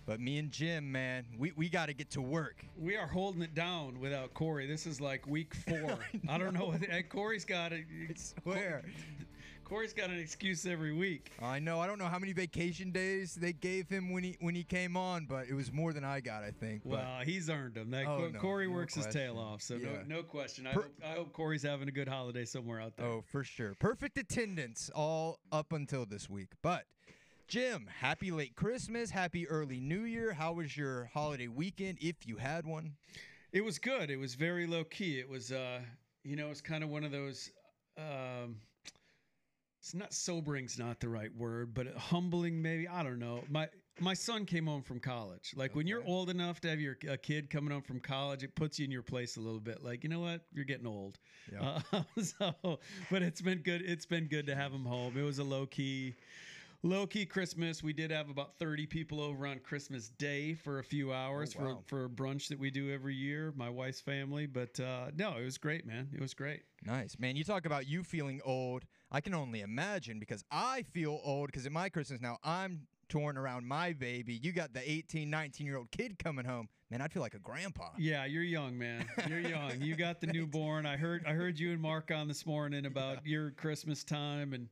But me and Jim, man, we, we got to get to work. We are holding it down without Corey. This is like week four. I, don't know. What, Corey's got it. Where? Corey's got an excuse every week. I know. I don't know how many vacation days they gave him when he when he came on, but it was more than I got, I think. But Well, he's earned them. That, Oh, no, Corey no works his tail off, so Yeah. no, no question. I, Per- hope, I hope Corey's having a good holiday somewhere out there. Oh, for sure. Perfect attendance all up until this week. But Jim, happy late Christmas, happy early New Year. How was your holiday weekend if you had one? It was good. It was very low key. It was, uh, you know, it's kind of one of those. Um, it's not sobering's not the right word, but humbling maybe. I don't know. My my son came home from college. Like when you're old enough to have your a kid coming home from college, it puts you in your place a little bit. Like you know what, you're getting old. Yeah. Uh, so, but it's been good. It's been good to have him home. It was a low key. Low key Christmas. We did have about 30 people over on Christmas Day for a few hours Oh, wow. for, for a brunch that we do every year, my wife's family. But uh, no, it was great, man. It was great. Nice, man. You talk about you feeling old. I can only imagine because I feel old because in my Christmas now, I'm torn around my baby. You got the 18, 19 year old kid coming home. Man, I'd feel like a grandpa. Yeah, you're young, man. You're young. You got the newborn. I heard I heard you and Mark on this morning about your Christmas time and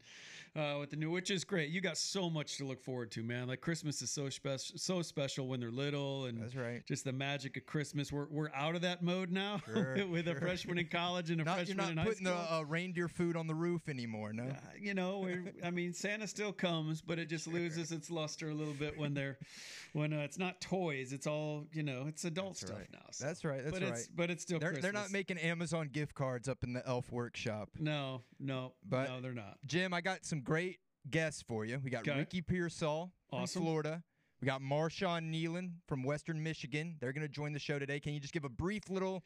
uh, with the new, which is great. You got so much to look forward to, man. Like Christmas is so special, so special when they're little, and That's right. Just the magic of Christmas. We're we're out of that mode now Sure, with a freshman in college and a Not, you're freshman not in high putting school. the uh, reindeer food on the roof anymore, no? you know, I mean, Santa still comes, but it just loses its luster a little bit when they're when uh, it's not toys. It's all you know. It's adult stuff right. now. so- That's right. That's but right. It's, but it's still they're, they're not making Amazon gift cards up in the Elf Workshop. No, no, But no, they're not. Jim, I got some great guests for you. We got Okay. Ricky Pearsall from Florida. We got Marshawn Kneeland from Western Michigan. They're going to join the show today. Can you just give a brief little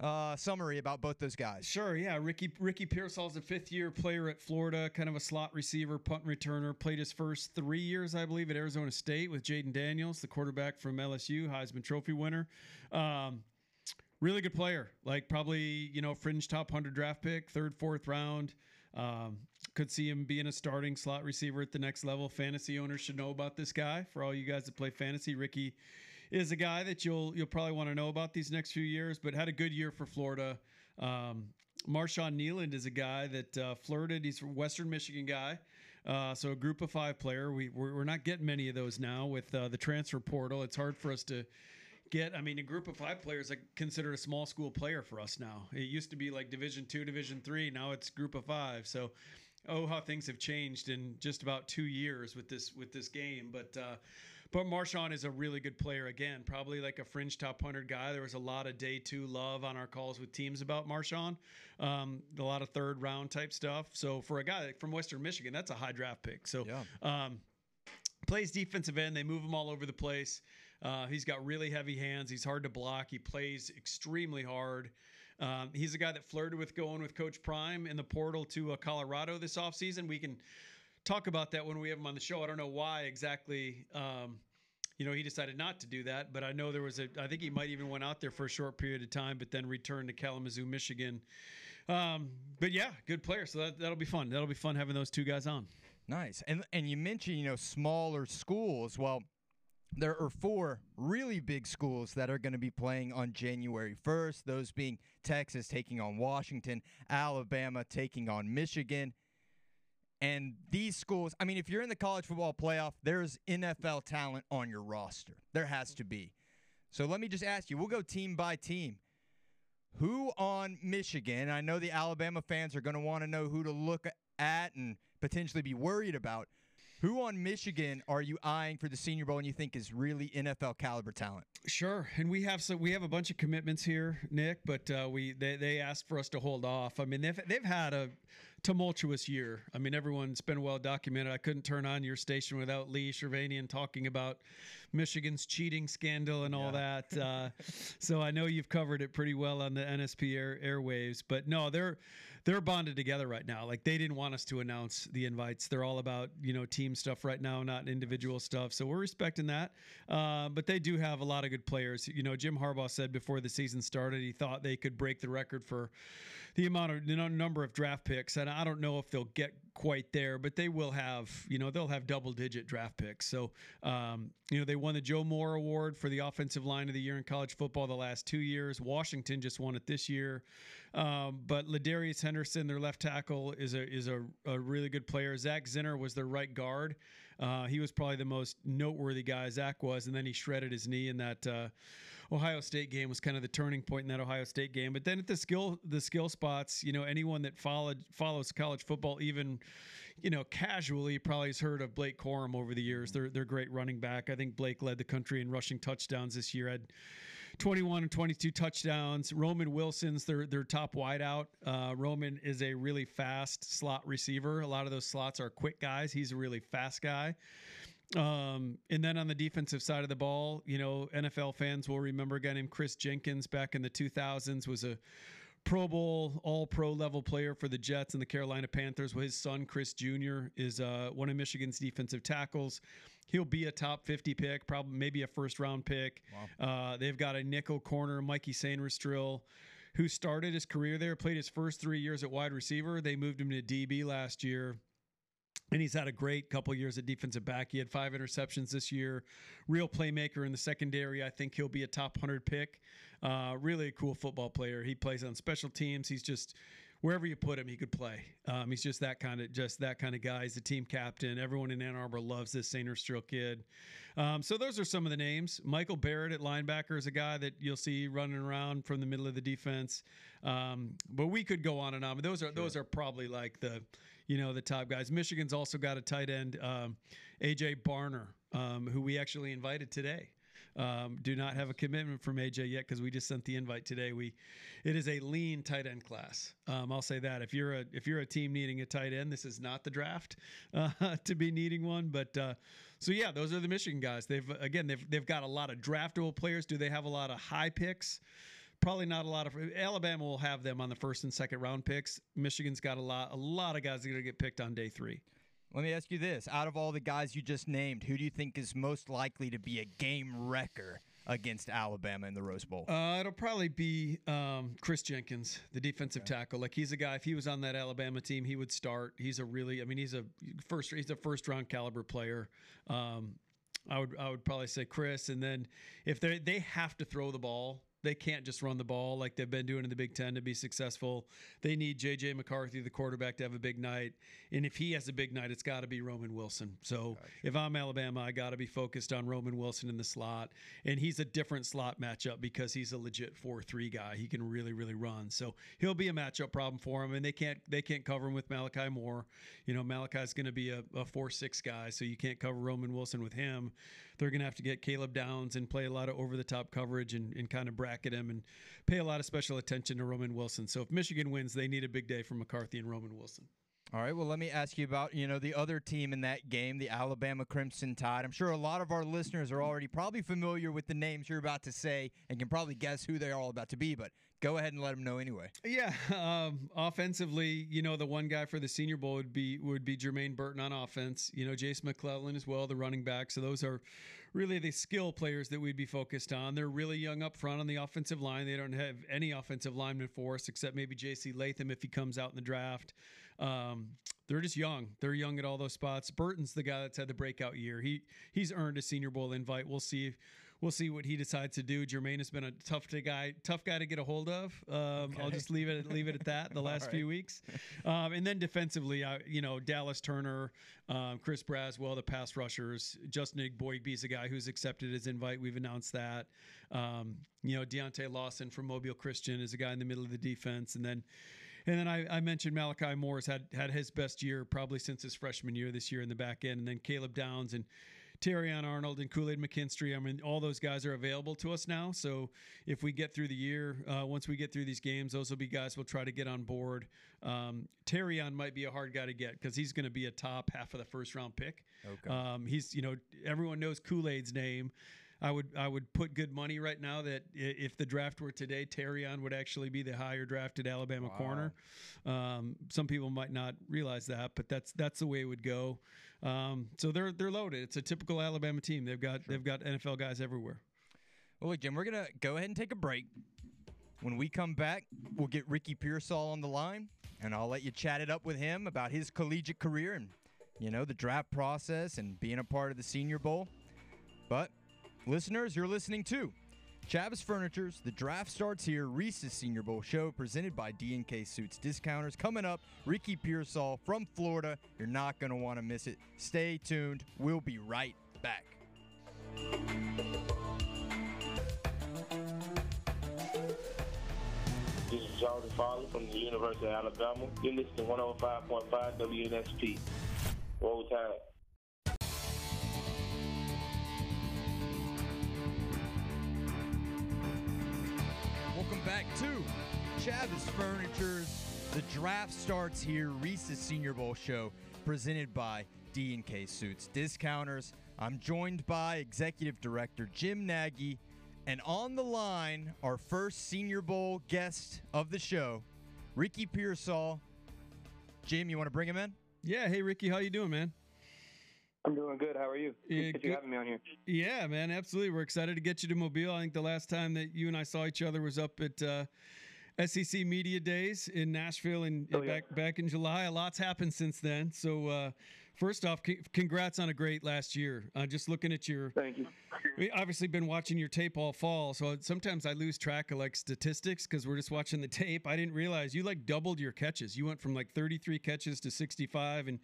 uh, summary about both those guys? Sure, yeah. Ricky Ricky Pearsall's a fifth year player at Florida, kind of a slot receiver, punt returner. Played his first three years, I believe, at Arizona State with Jayden Daniels, the quarterback from LSU, Heisman Trophy winner. Um, really good player, like probably you know fringe top hundred draft pick, third fourth round. Um, could see him being a starting slot receiver at the next level. Fantasy owners should know about this guy. For all you guys that play fantasy, Ricky is a guy that you'll you'll probably want to know about these next few years. But had a good year for Florida. Um, Marshawn Kneeland is a guy that uh, flirted. He's a Western Michigan guy. Uh, so a group of five player. We we're, we're not getting many of those now with uh, the transfer portal. It's hard for us to get. I mean, a group of five players like considered a small school player for us now. It used to be like Division two, Division three. Now it's group of five. So, oh, how things have changed in just about two years with this with this game. But uh, but Marshawn is a really good player. Again, probably like a fringe top hundred guy. There was a lot of day two love on our calls with teams about Marshawn. Um, a lot of third round type stuff. So for a guy from Western Michigan, that's a high draft pick. So. Um, plays defensive end. They move him all over the place. Uh, he's got really heavy hands. He's hard to block. He plays extremely hard. Um, he's a guy that flirted with going with Coach Prime in the portal to uh, Colorado this offseason. We can talk about that when we have him on the show. I don't know why exactly. Um, you know, he decided not to do that, but I know there was a. I think he might even went out there for a short period of time, but then returned to Kalamazoo, Michigan. Um, but yeah, good player. So that, that'll be fun. That'll be fun having those two guys on. Nice. And and you mentioned, you know, smaller schools. Well, there are four really big schools that are going to be playing on January 1st, those being Texas taking on Washington, Alabama taking on Michigan. And these schools, I mean, if you're in the college football playoff, there's NFL talent on your roster. There has to be. So let me just ask you, we'll go team by team. Who on Michigan? I know the Alabama fans are going to want to know who to look at and potentially be worried about. Who on Michigan are you eyeing for the Senior Bowl and you think is really NFL caliber talent? Sure, and we have so we have a bunch of commitments here, Nick. But uh, we they, they asked for us to hold off. I mean, they've they've had a tumultuous year. I mean, everyone's been well documented. I couldn't turn on your station without Lee Shervanian talking about Michigan's cheating scandal and all that. Uh, so I know you've covered it pretty well on the NSP air, airwaves. But no, they're they're bonded together right now. Like they didn't want us to announce the invites. They're all about you know team stuff right now, not individual stuff. So we're respecting that. Uh, but they do have a lot of good players. You know, Jim Harbaugh said before the season started, he thought they could break the record for the amount of know, number of draft picks, and I don't know if they'll get quite there, but they will have you know they'll have double digit draft picks. So um, you know they won the Joe Moore Award for the offensive line of the year in college football the last two years. Washington just won it this year, um, but Ladarius Henderson, their left tackle, is a is a, a really good player. Zak Zinter was their right guard. Uh, he was probably the most noteworthy guy Zak was, and then he shredded his knee in that. Uh, Ohio State game was kind of the turning point in that Ohio State game. But then at the skill the skill spots, you know, anyone that followed follows college football even you know, casually probably has heard of Blake Corum over the years. They're they're great running back. I think Blake led the country in rushing touchdowns this year. Had 21 and 22 touchdowns. Roman Wilson's their their top wideout. Uh, Roman is a really fast slot receiver. A lot of those slots are quick guys. He's a really fast guy. Um, and then on the defensive side of the ball, you know, NFL fans will remember a guy named Chris Jenkins back in the 2000s was a Pro Bowl, All Pro level player for the Jets and the Carolina Panthers. Well, his son Chris Jr. is uh, one of Michigan's defensive tackles. He'll be a top 50 pick, probably maybe a first round pick. Wow. Uh, they've got a nickel corner, Mikey Sainristil, who started his career there, played his first three years at wide receiver. They moved him to DB last year and he's had a great couple years at defensive back. He had five interceptions this year. Real playmaker in the secondary. I think he'll be a top 100 pick. Uh, really a cool football player. He plays on special teams. He's just wherever you put him, he could play. Um, he's just that kind of just that kind of guy. He's the team captain. Everyone in Ann Arbor loves this Sainristil kid. Um, so those are some of the names. Michael Barrett at linebacker is a guy that you'll see running around from the middle of the defense. Um, but we could go on and on. But those are sure. those are probably like the you know, the top guys. Michigan's also got a tight end, um, AJ Barner, um, who we actually invited today. Um, do not have a commitment from AJ yet because we just sent the invite today. We, it is a lean tight end class. Um, I'll say that if you're a if you're a team needing a tight end, this is not the draft uh, to be needing one. But uh, so yeah, those are the Michigan guys. They've again they've they've got a lot of draftable players. Do they have a lot of high picks? Probably not a lot of Alabama will have them on the first and second round picks. Michigan's got a lot a lot of guys that are going to get picked on day 3. Let me ask you this, out of all the guys you just named, who do you think is most likely to be a game wrecker against Alabama in the Rose Bowl? Uh, it'll probably be um, Chris Jenkins, the defensive okay. tackle. Like he's a guy. If he was on that Alabama team, he would start. He's a really, I mean, he's a first. He's a first round caliber player. Um, I would I would probably say Chris, and then if they they have to throw the ball, they can't just run the ball like they've been doing in the Big Ten to be successful. They need J.J. McCarthy, the quarterback, to have a big night. And if he has a big night, it's got to be Roman Wilson. So gotcha. if I'm Alabama, I got to be focused on Roman Wilson in the slot. And he's a different slot matchup because he's a legit 4-3 guy. He can really, really run. So he'll be a matchup problem for him. And they can't they can't cover him with Malachi Moore. You know, Malachi's going to be a, a 4-6 guy, so you can't cover Roman Wilson with him they're going to have to get Caleb Downs and play a lot of over the top coverage and, and kind of bracket him and pay a lot of special attention to Roman Wilson. So if Michigan wins, they need a big day from McCarthy and Roman Wilson. All right. Well, let me ask you about you know the other team in that game, the Alabama Crimson Tide. I'm sure a lot of our listeners are already probably familiar with the names you're about to say and can probably guess who they're all about to be. But go ahead and let them know anyway. Yeah. Um, offensively, you know, the one guy for the Senior Bowl would be would be Jermaine Burton on offense. You know, Jason McClellan as well, the running back. So those are really the skill players that we'd be focused on. They're really young up front on the offensive line. They don't have any offensive linemen for us except maybe J.C. Latham if he comes out in the draft. Um, they're just young. They're young at all those spots. Burton's the guy that's had the breakout year. He he's earned a Senior Bowl invite. We'll see. We'll see what he decides to do. Jermaine has been a tough to guy, tough guy to get a hold of. Um, okay. I'll just leave it leave it at that. The last right. few weeks, um, and then defensively, uh, you know, Dallas Turner, um, Chris Braswell, the pass rushers. Justin Eboigbe's a guy who's accepted his invite. We've announced that. Um, you know, Deontae Lawson from Mobile Christian is a guy in the middle of the defense, and then and then I, I mentioned Malachi Moore's had had his best year probably since his freshman year this year in the back end, and then Caleb Downs and Terrion Arnold and Kool Aid McKinstry. I mean, all those guys are available to us now. So if we get through the year, uh, once we get through these games, those will be guys we'll try to get on board. Um, Terrion might be a hard guy to get because he's going to be a top half of the first round pick. Okay. Um, he's you know everyone knows Kool Aid's name. I would I would put good money right now that if the draft were today, Terrion would actually be the higher drafted Alabama corner. Um, some people might not realize that, but that's that's the way it would go. Um, so they're they're loaded. It's a typical Alabama team. They've got they've got NFL guys everywhere. Well, look, Jim, we're gonna go ahead and take a break. When we come back, we'll get Ricky Pearsall on the line, and I'll let you chat it up with him about his collegiate career and you know the draft process and being a part of the Senior Bowl. But listeners, you're listening to Chavis Furniture's The Draft Starts Here Reese's Senior Bowl show presented by D&K Suits Discounters. Coming up, Ricky Pearsall from Florida. You're not going to want to miss it. Stay tuned. We'll be right back. This is Jordan Farley from the University of Alabama. You're listening to 105.5 WNSP. Roll Tide. Back to Chavis Furniture's The Draft Starts Here Reese's Senior Bowl show presented by D&K Suits Discounters. I'm joined by Executive Director Jim Nagy and on the line our first Senior Bowl guest of the show, Ricky Pearsall. Jim, you want to bring him in? Yeah. Hey Ricky, how you doing, man? I'm doing good. How are you? Yeah, Appreciate you having me on here. Yeah, man, absolutely. We're excited to get you to Mobile. I think the last time that you and I saw each other was up at uh, SEC Media Days in Nashville, and Oh, yeah. back back in July. A lot's happened since then. So, uh, first off, c- congrats on a great last year. Uh, just looking at your, thank you. We obviously been watching your tape all fall, so sometimes I lose track of like statistics because we're just watching the tape. I didn't realize you like doubled your catches. You went from like 33 catches to 65, and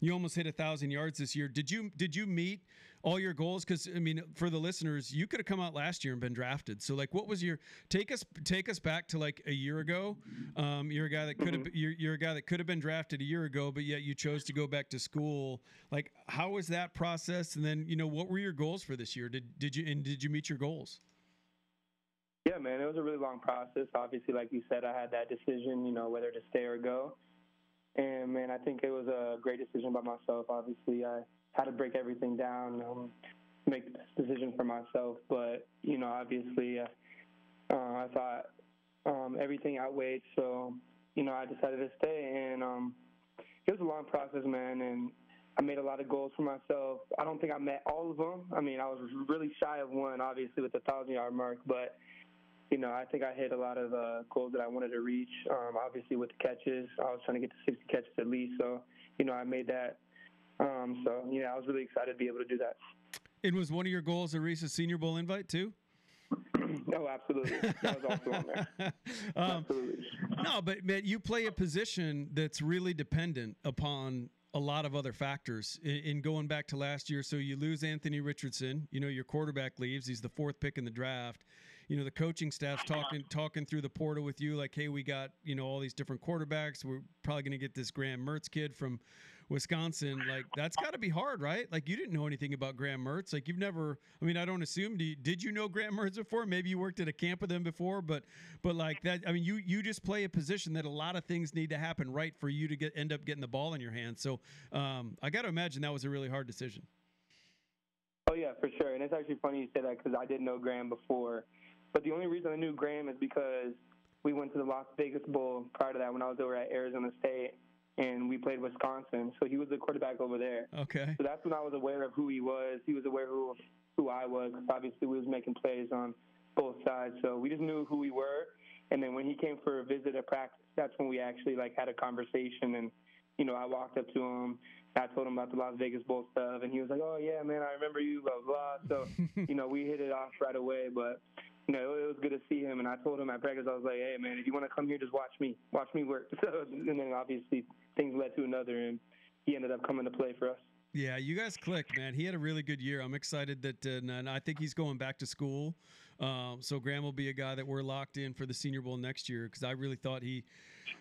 you almost hit a thousand yards this year. Did you did you meet all your goals? Because I mean, for the listeners, you could have come out last year and been drafted. So like, what was your take us take us back to like a year ago? Um, you're a guy that could have you're, you're a guy that could have been drafted a year ago, but yet you chose to go back to school. Like, how was that process? And then you know, what were your goals for this year? Did did you and did you meet your goals? Yeah, man, it was a really long process. Obviously, like you said, I had that decision, you know, whether to stay or go. And man, I think it was a great decision by myself. Obviously, I had to break everything down, um, make the best decision for myself. But you know, obviously, uh, uh, I thought um, everything outweighed. So you know, I decided to stay, and um, it was a long process, man. And I made a lot of goals for myself. I don't think I met all of them. I mean, I was really shy of one, obviously, with the thousand yard mark, but you know, I think I hit a lot of uh, goals that I wanted to reach. Um, obviously, with the catches, I was trying to get to 60 catches at least. So, you know, I made that. Um, so, know, I was really excited to be able to do that. And was one of your goals a Reese's Senior Bowl invite too? No, absolutely. That was also on there. Um, no, but man, you play a position that's really dependent upon a lot of other factors. In, in going back to last year, so you lose Anthony Richardson. You know your quarterback leaves. He's the fourth pick in the draft. You know the coaching staff's talking talking through the portal with you, like, hey, we got you know all these different quarterbacks. We're probably going to get this Graham Mertz kid from Wisconsin. Like that's got to be hard, right? Like you didn't know anything about Graham Mertz. Like you've never. I mean, I don't assume. Do you, did you know Graham Mertz before? Maybe you worked at a camp with him before, but but like that. I mean, you you just play a position that a lot of things need to happen right for you to get end up getting the ball in your hands. So um, I got to imagine that was a really hard decision. Oh yeah, for sure. And it's actually funny you say that because I didn't know Graham before. But the only reason I knew Graham is because we went to the Las Vegas Bowl prior to that when I was over at Arizona State, and we played Wisconsin. So he was the quarterback over there. Okay. So that's when I was aware of who he was. He was aware who who I was. obviously, we was making plays on both sides, so we just knew who we were. And then when he came for a visit at practice, that's when we actually like had a conversation. And you know, I walked up to him. I told him about the Las Vegas Bowl stuff, and he was like, "Oh yeah, man, I remember you." Blah blah. So you know, we hit it off right away. But you know, it was good to see him. And I told him at practice, I was like, "Hey, man, if you want to come here, just watch me. Watch me work." So and then obviously things led to another, and he ended up coming to play for us. Yeah, you guys clicked, man. He had a really good year. I'm excited that, uh, and I think he's going back to school. Um, so Graham will be a guy that we're locked in for the Senior Bowl next year because I really thought he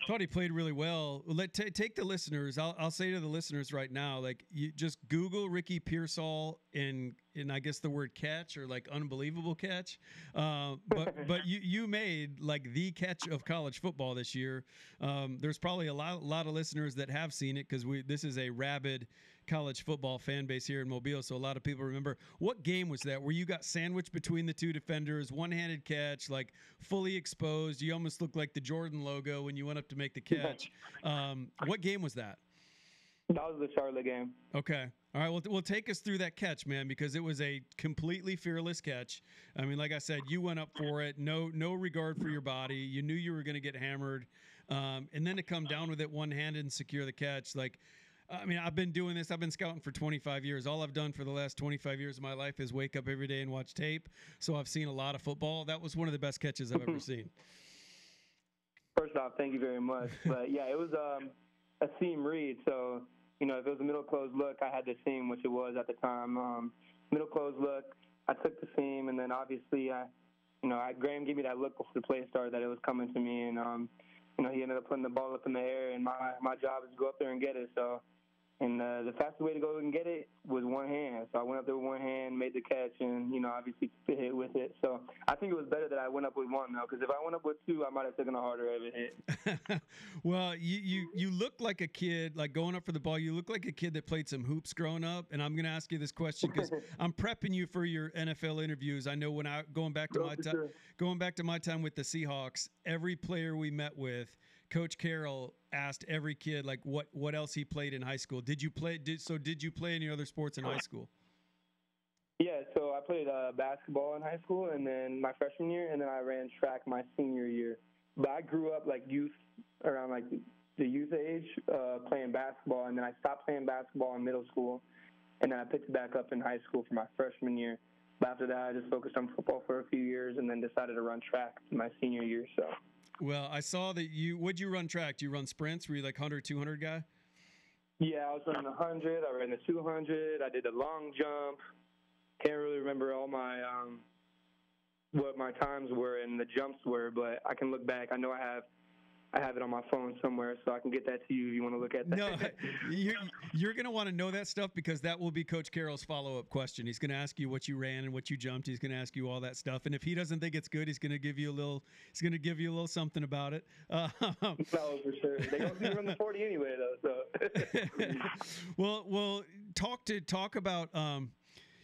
thought he played really well. Let ta take the listeners. I'll, I'll say to the listeners right now, like you just Google Ricky Pearsall and and I guess the word catch or like unbelievable catch. Uh, but but you you made like the catch of college football this year. Um, there's probably a lot lot of listeners that have seen it because we this is a rabid college football fan base here in Mobile. So a lot of people remember what game was that where you got sandwiched between the two defenders, one handed catch, like fully exposed. You almost looked like the Jordan logo when you went up to make the catch. Um, what game was that? That was the Charlotte game. Okay. All right. Well, well, take us through that catch, man, because it was a completely fearless catch. I mean, like I said, you went up for it. No, no regard for your body. You knew you were going to get hammered, um, and then to come down with it one handed and secure the catch, like I mean, I've been doing this. I've been scouting for 25 years. All I've done for the last 25 years of my life is wake up every day and watch tape. So I've seen a lot of football. That was one of the best catches I've ever seen. First off, thank you very much. But yeah, it was um, a seam read. So, you know, if it was a middle close look, I had the seam, which it was at the time. Um, middle close look, I took the seam, and then obviously, I, you know, I, Graham gave me that look before the play started that it was coming to me, and um, you know, he ended up putting the ball up in the air, and my my job is to go up there and get it. So and uh, the fastest way to go and get it was one hand. So I went up there with one hand, made the catch, and you know obviously hit with it. So I think it was better that I went up with one though, because if I went up with two, I might have taken a harder of a hit. well, you, you you look like a kid, like going up for the ball. You look like a kid that played some hoops growing up. And I'm going to ask you this question because I'm prepping you for your NFL interviews. I know when I going back to No, my time, sure. going back to my time with the Seahawks, every player we met with. Coach Carroll asked every kid like what what else he played in high school. Did you play? Did so? Did you play any other sports in high school? Yeah, so I played uh, basketball in high school, and then my freshman year, and then I ran track my senior year. But I grew up like youth, around like the youth age, uh, playing basketball, and then I stopped playing basketball in middle school, and then I picked it back up in high school for my freshman year. But after that, I just focused on football for a few years, and then decided to run track my senior year. So Well, I saw that you. Would you run track? Do you run sprints? Were you like 100, 200 guy? Yeah, I was running the 100. I ran the 200. I did a long jump. Can't really remember all my um, what my times were and the jumps were, but I can look back. I know I have I have it on my phone somewhere, so I can get that to you if you want to look at that. No, you're, you're going to want to know that stuff because that will be Coach Carroll's follow up question. He's going to ask you what you ran and what you jumped. He's going to ask you all that stuff, and if he doesn't think it's good, he's going to give you a little. He's going to give you a little something about it. Uh, no, for sure. They don't see run the 40 anyway, though. So well, well, talk to talk about um,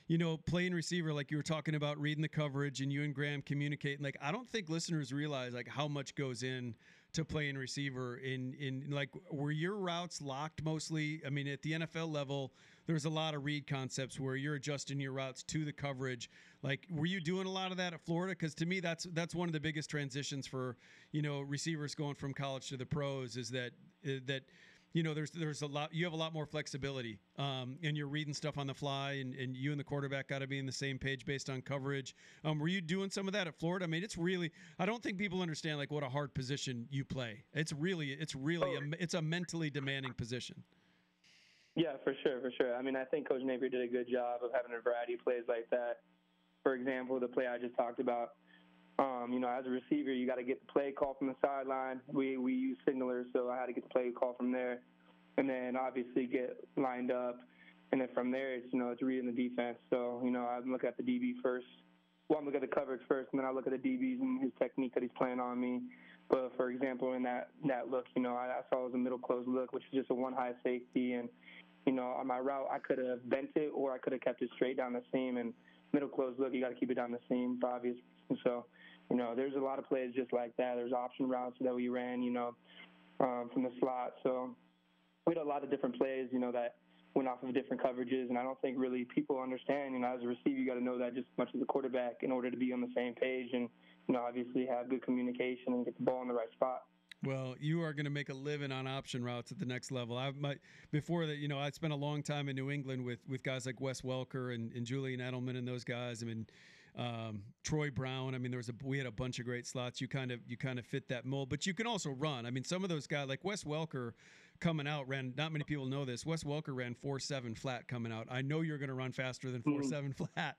you know, playing receiver like you were talking about reading the coverage and you and Graham communicating. Like I don't think listeners realize like how much goes in to playing receiver in in like were your routes locked mostly? I mean, at the NFL level, there's a lot of read concepts where you're adjusting your routes to the coverage. Like, were you doing a lot of that at Florida? Because to me, that's that's one of the biggest transitions for you know receivers going from college to the pros is that uh, that you know there's there's a lot you have a lot more flexibility um, and you're reading stuff on the fly and, and you and the quarterback got to be in the same page based on coverage um, were you doing some of that at florida i mean it's really i don't think people understand like what a hard position you play it's really it's really a, it's a mentally demanding position Yeah, for sure, for sure. I mean, I think Coach Napier did a good job of having a variety of plays like that. For example, the play I just talked about. Um, you know, as a receiver, you got to get the play call from the sideline. We we use signalers, so I had to get the play call from there, and then obviously get lined up, and then from there, it's you know, it's reading the defense. So you know, I look at the DB first. Well, I'm looking at the coverage first, and then I look at the DBs and his technique that he's playing on me. But for example, in that that look, you know, I, I saw it was a middle close look, which is just a one high safety, and you know, on my route, I could have bent it or I could have kept it straight down the seam. And middle close look, you got to keep it down the seam for obvious. So, you know, there's a lot of plays just like that. There's option routes that we ran, you know, um, from the slot. So we had a lot of different plays, you know, that went off of different coverages. And I don't think really people understand, you know, as a receiver, you got to know that just as much as a quarterback in order to be on the same page and, you know, obviously have good communication and get the ball in the right spot. Well, you are going to make a living on option routes at the next level. I my before that, you know, I spent a long time in New England with with guys like Wes Welker and, and Julian Edelman and those guys. I mean, um, Troy Brown. I mean, there was a we had a bunch of great slots. You kind of you kind of fit that mold, but you can also run. I mean, some of those guys like Wes Welker coming out ran. Not many people know this. Wes Welker ran four seven flat coming out. I know you're going to run faster than four seven flat,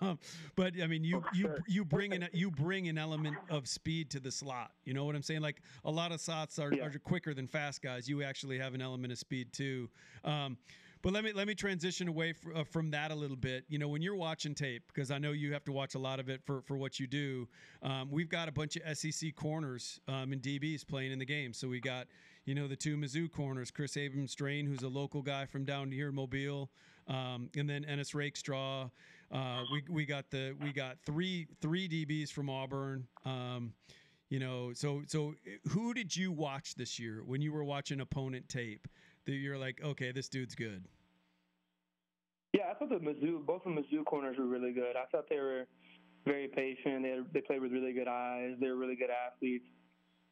Um, but I mean you you you bring in you bring an element of speed to the slot. You know what I'm saying? Like a lot of slots are, are quicker than fast guys. You actually have an element of speed too. Um, but let me let me transition away fr- uh, from that a little bit. You know, when you're watching tape, because I know you have to watch a lot of it for for what you do. Um, we've got a bunch of SEC corners um, and DBs playing in the game. So we got you know the two Mizzou corners, Kris Abrams Draine, who's a local guy from down here in Mobile, um, and then Ennis Rakestraw. Uh, we we got the we got three three DBs from Auburn. Um, you know, so so who did you watch this year when you were watching opponent tape that you're like, okay, this dude's good? Yeah, I thought the Mizzou, both of the Mizzou corners were really good. I thought they were very patient. They they played with really good eyes. They're really good athletes.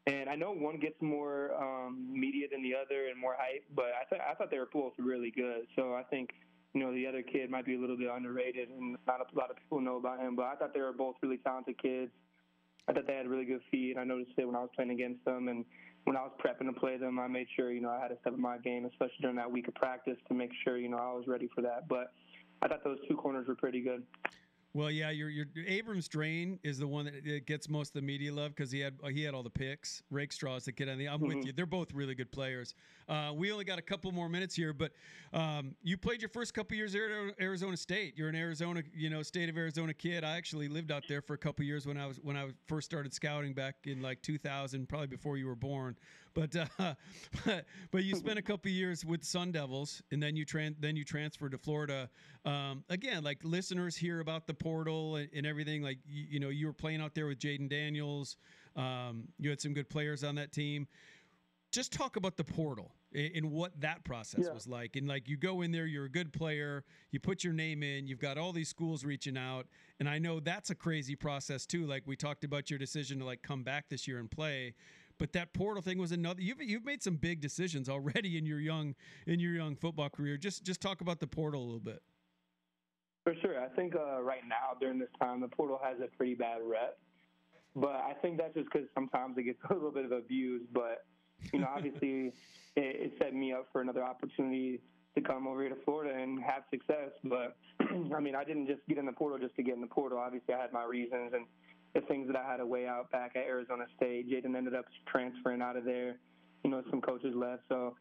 And I know one gets more um, media than the other and more hype, but I thought I thought they were both really good. So I think you know the other kid might be a little bit underrated, and not a lot of people know about him. But I thought they were both really talented kids. I thought they had really good feet. I noticed it when I was playing against them, and when I was prepping to play them, I made sure you know I had to step up my game, especially during that week of practice, to make sure you know I was ready for that. But I thought those two corners were pretty good. Well, yeah, your your Abrams Draine is the one that gets most of the media love because he had he had all the picks. Rakestraw is the kid on the. I'm with Mhm. you. They're both really good players. Uh, we only got a couple more minutes here, but um, you played your first couple years at Arizona State. You're an Arizona, you know, state of Arizona kid. I actually lived out there for a couple years when I was when I first started scouting back in like 2000, probably before you were born. But uh, but, but you spent a couple years with Sun Devils, and then you tran- then you transferred to Florida. Um, again, like listeners hear about the portal and, and everything. Like you, you know, you were playing out there with Jayden Daniels. Um, you had some good players on that team. Just talk about the portal and what that process Yeah. was like. And like you go in there, you're a good player. You put your name in. You've got all these schools reaching out, and I know that's a crazy process too. Like we talked about your decision to like come back this year and play. But that portal thing was another. You've you've made some big decisions already in your young in your young football career. Just just talk about the portal a little bit. For sure. I think uh, right now, during this time, the portal has a pretty bad rep. But I think that's just because sometimes it gets a little bit of abuse. But, you know, obviously, it, it set me up for another opportunity to come over here to Florida and have success. But, I mean, I didn't just get in the portal just to get in the portal. Obviously, I had my reasons and the things that I had to weigh out back at Arizona State. Jayden ended up transferring out of there. You know, some coaches left. So,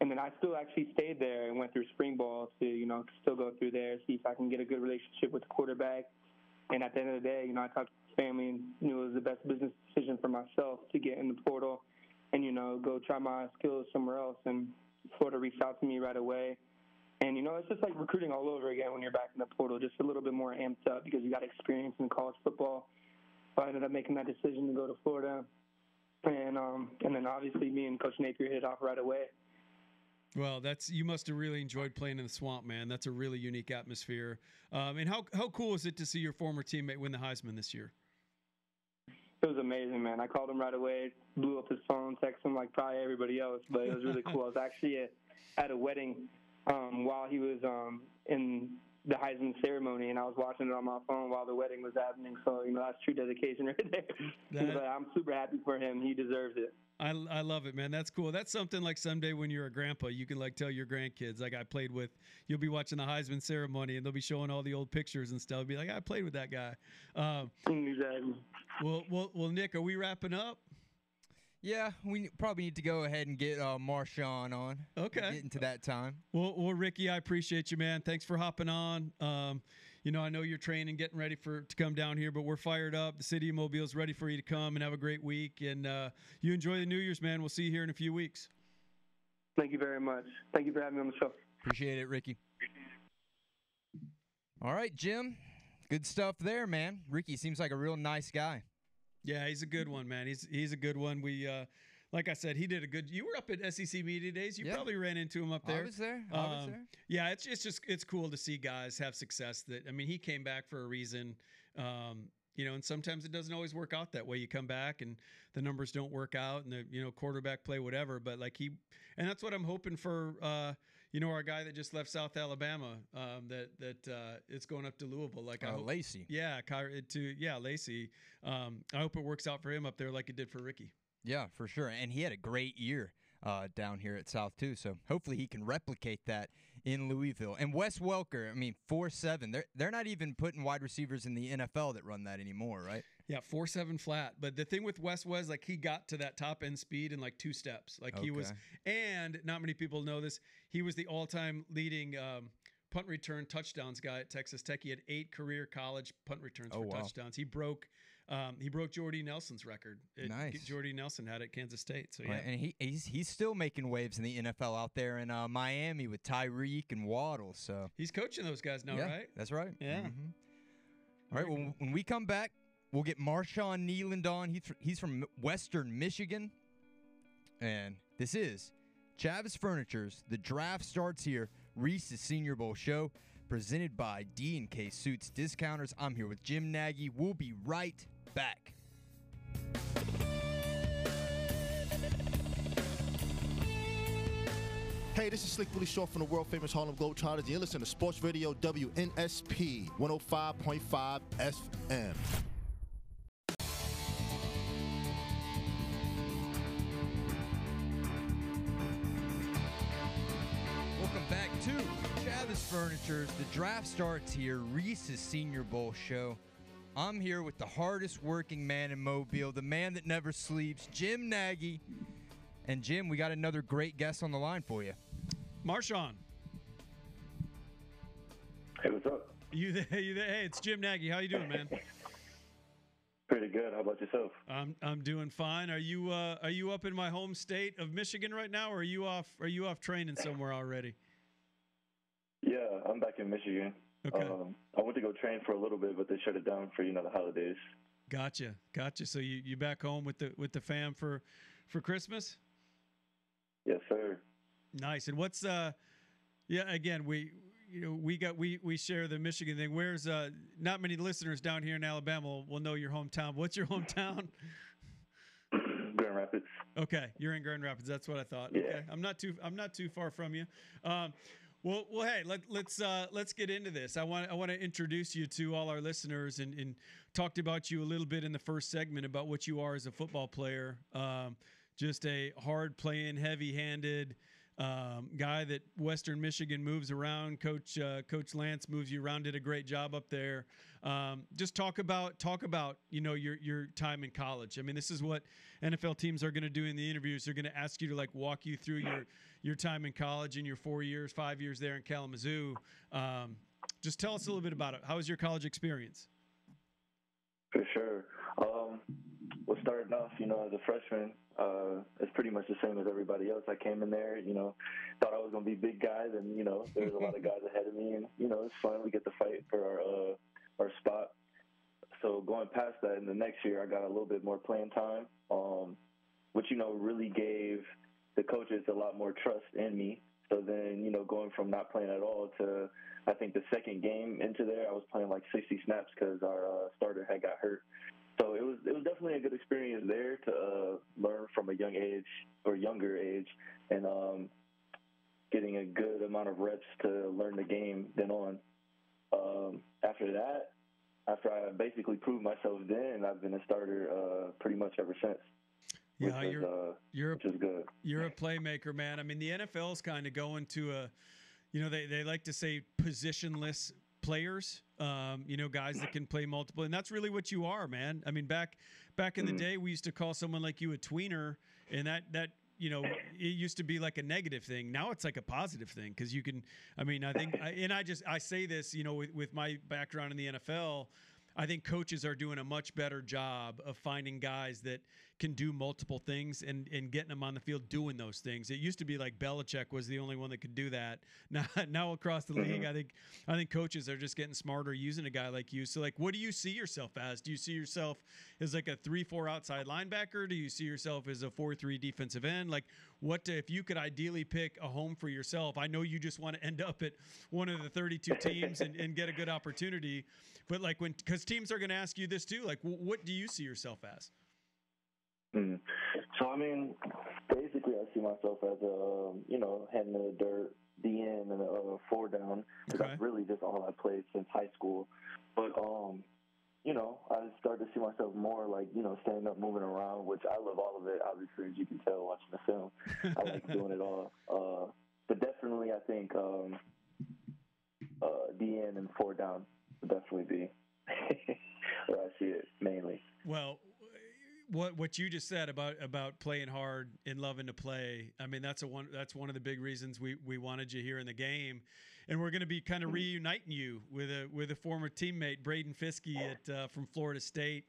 and then I still actually stayed there and went through spring ball to, you know, still go through there, see if I can get a good relationship with the quarterback. And at the end of the day, you know, I talked to family and knew it was the best business decision for myself to get in the portal and, you know, go try my skills somewhere else. And Florida reached out to me right away. And, you know, it's just like recruiting all over again when you're back in the portal, just a little bit more amped up because you got experience in college football. So I ended up making that decision to go to Florida. And um, and then obviously me and Coach Napier hit it off right away. Well, that's you must have really enjoyed playing in the swamp, man. That's a really unique atmosphere. Um, and how how cool is it to see your former teammate win the Heisman this year? It was amazing, man. I called him right away, blew up his phone, texted him like probably everybody else, but it was really cool. I was actually at, at a wedding um, while he was um, in the Heisman ceremony, and I was watching it on my phone while the wedding was happening. So, you know, that's true dedication right there. That- but I'm super happy for him. He deserves it. I, I love it, man. That's cool. That's something like someday when you're a grandpa, you can like tell your grandkids. Like I played with, you'll be watching the Heisman ceremony, and they'll be showing all the old pictures and stuff. Be like, I played with that guy. Um, exactly. Well, well, well, Nick, are we wrapping up? Yeah, we probably need to go ahead and get uh, Marshawn on. Okay. Getting to that time. Well, well, Ricky, I appreciate you, man. Thanks for hopping on. Um, you know, I know you're training, getting ready for to come down here, but we're fired up. The city of Mobile is ready for you to come and have a great week. And uh, you enjoy the New Year's, man. We'll see you here in a few weeks. Thank you very much. Thank you for having me on the show. Appreciate it, Ricky. All right, Jim. Good stuff there, man. Ricky seems like a real nice guy. Yeah, he's a good one, man. He's he's a good one. We, uh, like I said, he did a good. You were up at SEC media days. You Yeah. probably ran into him up there. I was there. I was Um, there. Yeah, it's it's just it's cool to see guys have success. That I mean, he came back for a reason. Um, you know, and sometimes it doesn't always work out that way. You come back and the numbers don't work out, and the you know quarterback play whatever. But like he, and that's what I'm hoping for. Uh, you know, our guy that just left South Alabama, um, that that uh, it's going up to Louisville. Like I Uh, hope, Lacy. yeah, to yeah, Lacy. Um, I hope it works out for him up there like it did for Ricky. Yeah, for sure. And he had a great year. uh, down here at South too. So hopefully he can replicate that in Louisville. And Wes Welker, I mean, four seven. They're they're not even putting wide receivers in the NFL that run that anymore, right? Yeah, four seven flat. But the thing with Wes was like he got to that top end speed in like two steps. Like he was, and not many people know this. He was the all time leading. Um, Punt return touchdowns guy at Texas Tech. He had eight career college punt returns Oh, for wow. touchdowns. He broke, um, he broke Jordy Nelson's record. It- Nice. Jordy Nelson had it at Kansas State. So yeah, Right, And he he's he's still making waves in the NFL out there in uh, Miami with Tyreek and Waddle. So he's coaching those guys now, yeah, right? That's right. Yeah. Mhm. All right. Well, when we come back, we'll get Marshawn Kneeland on. He's he's from Western Michigan, and this is Chavis Furniture's. The draft starts here. Reese's Senior Bowl show presented by D and K Suits Discounters. I'm here with Jim Nagy. We'll be right back. Hey, this is Slick Willie Shaw from the world famous Harlem Globetrotters. and You're listening to Sports Radio WNSP 105.5 FM. Welcome back to Chavis Furniture's. The draft starts here. Reese's Senior Bowl show. I'm here with the hardest working man in Mobile, the man that never sleeps, Jim Nagy. And Jim, we got another great guest on the line for you. Marshawn. Hey, what's up? You there? You there? Hey, it's Jim Nagy. How you doing, man? Pretty good. How about yourself? I'm I'm doing fine. Are you uh, are you up in my home state of Michigan right now, or are you off are you off training somewhere already? Yeah, I'm back in Michigan. Okay. Um, I went to go train for a little bit, but they shut it down for you know the holidays. Gotcha, gotcha. So you you back home with the with the fam for for Christmas? Yes, sir. Nice. And what's uh, yeah. Again, we you know we got we we share the Michigan thing. Where's uh, not many listeners down here in Alabama will, will know your hometown. What's your hometown? Grand Rapids. Okay, you're in Grand Rapids. That's what I thought. Yeah. Okay, I'm not too I'm not too far from you. Um, well, well, hey, let, let's uh, let's get into this. I want I want to introduce you to all our listeners and, and talked about you a little bit in the first segment about what you are as a football player. Um, just a hard playing, heavy handed um, guy that Western Michigan moves around. Coach uh, Coach Lance moves you around. Did a great job up there. Um, just talk about talk about you know your your time in college. I mean, this is what NFL teams are going to do in the interviews. They're going to ask you to like walk you through your your time in college and your four years, five years there in Kalamazoo. Um, just tell us a little bit about it. How was your college experience? For sure. Um, well, starting off, you know, as a freshman, uh, it's pretty much the same as everybody else. I came in there, you know, thought I was going to be big guys, and you know, there's a lot of guys ahead of me, and you know, it's fun. We get to fight for our uh, our spot. So going past that, in the next year, I got a little bit more playing time, um, which you know really gave the coaches a lot more trust in me. So then, you know, going from not playing at all to I think the second game into there, I was playing like 60 snaps because our uh, starter had got hurt. So it was it was definitely a good experience there to uh, learn from a young age or younger age, and um, getting a good amount of reps to learn the game. Then on, um, after that, after I basically proved myself, then I've been a starter uh, pretty much ever since. Yeah, which is, you're uh, you're which is good. You're a playmaker, man. I mean, the NFL's kind of going to a, you know, they, they like to say positionless players. Um, you know, guys that can play multiple, and that's really what you are, man. I mean, back back in the day, we used to call someone like you a tweener, and that that you know it used to be like a negative thing. Now it's like a positive thing because you can. I mean, I think, I, and I just I say this, you know, with, with my background in the NFL. I think coaches are doing a much better job of finding guys that can do multiple things and, and getting them on the field doing those things. It used to be like Belichick was the only one that could do that. Now, now across the league, mm-hmm. I think I think coaches are just getting smarter using a guy like you. So, like, what do you see yourself as? Do you see yourself as like a three-four outside linebacker? Do you see yourself as a four-three defensive end? Like, what if you could ideally pick a home for yourself? I know you just want to end up at one of the 32 teams and, and get a good opportunity, but like when because teams are going to ask you this too. Like, wh- what do you see yourself as? Mm. So I mean, basically, I see myself as a um, you know heading to the dirt, DN, and a uh, four down. 'cause That's really just all I played since high school. But um, you know, I started to see myself more like, you know, standing up, moving around, which I love all of it, obviously, as you can tell watching the film. I like doing it all. Uh, but definitely, I think um, uh, DN and four down definitely be where I see it mainly. Well, what what you just said about about playing hard and loving to play. I mean, that's a one that's one of the big reasons we we wanted you here in the game, and we're going to be kind of reuniting you with a with a former teammate, Braden Fiske at uh, from Florida State.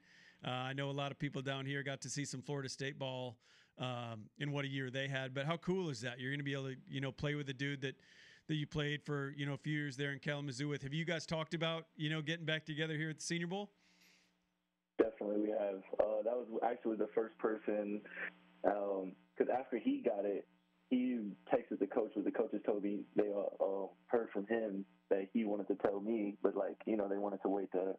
Uh, I know a lot of people down here got to see some Florida State ball um, in what a year they had. But how cool is that? You're going to be able to you know play with a dude that that you played for you know a few years there in Kalamazoo with. Have you guys talked about you know getting back together here at the Senior Bowl? Definitely, we have. Uh, that was actually the first person, because after he got it, he texted the coach, but the coaches told me they uh, uh, heard from him that he wanted to tell me, but like you know they wanted to wait to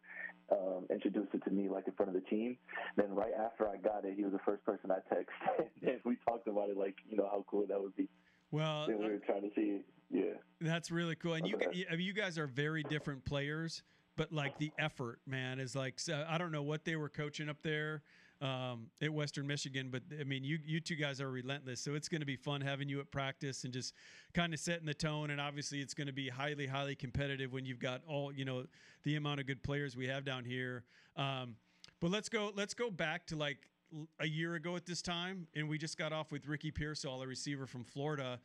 um, introduce it to me like in front of the team. Then right after I got it, he was the first person I texted, and we talked about it like you know how cool that would be. Well, then we were trying to see, yeah. That's really cool. And you, I mean, you guys are very different players, but like the effort, man, is like so I don't know what they were coaching up there um, at Western Michigan, but I mean, you you two guys are relentless. So it's going to be fun having you at practice and just kind of setting the tone. And obviously, it's going to be highly highly competitive when you've got all you know the amount of good players we have down here. Um, but let's go let's go back to like a year ago at this time, and we just got off with Ricky Pearsall, a receiver from Florida.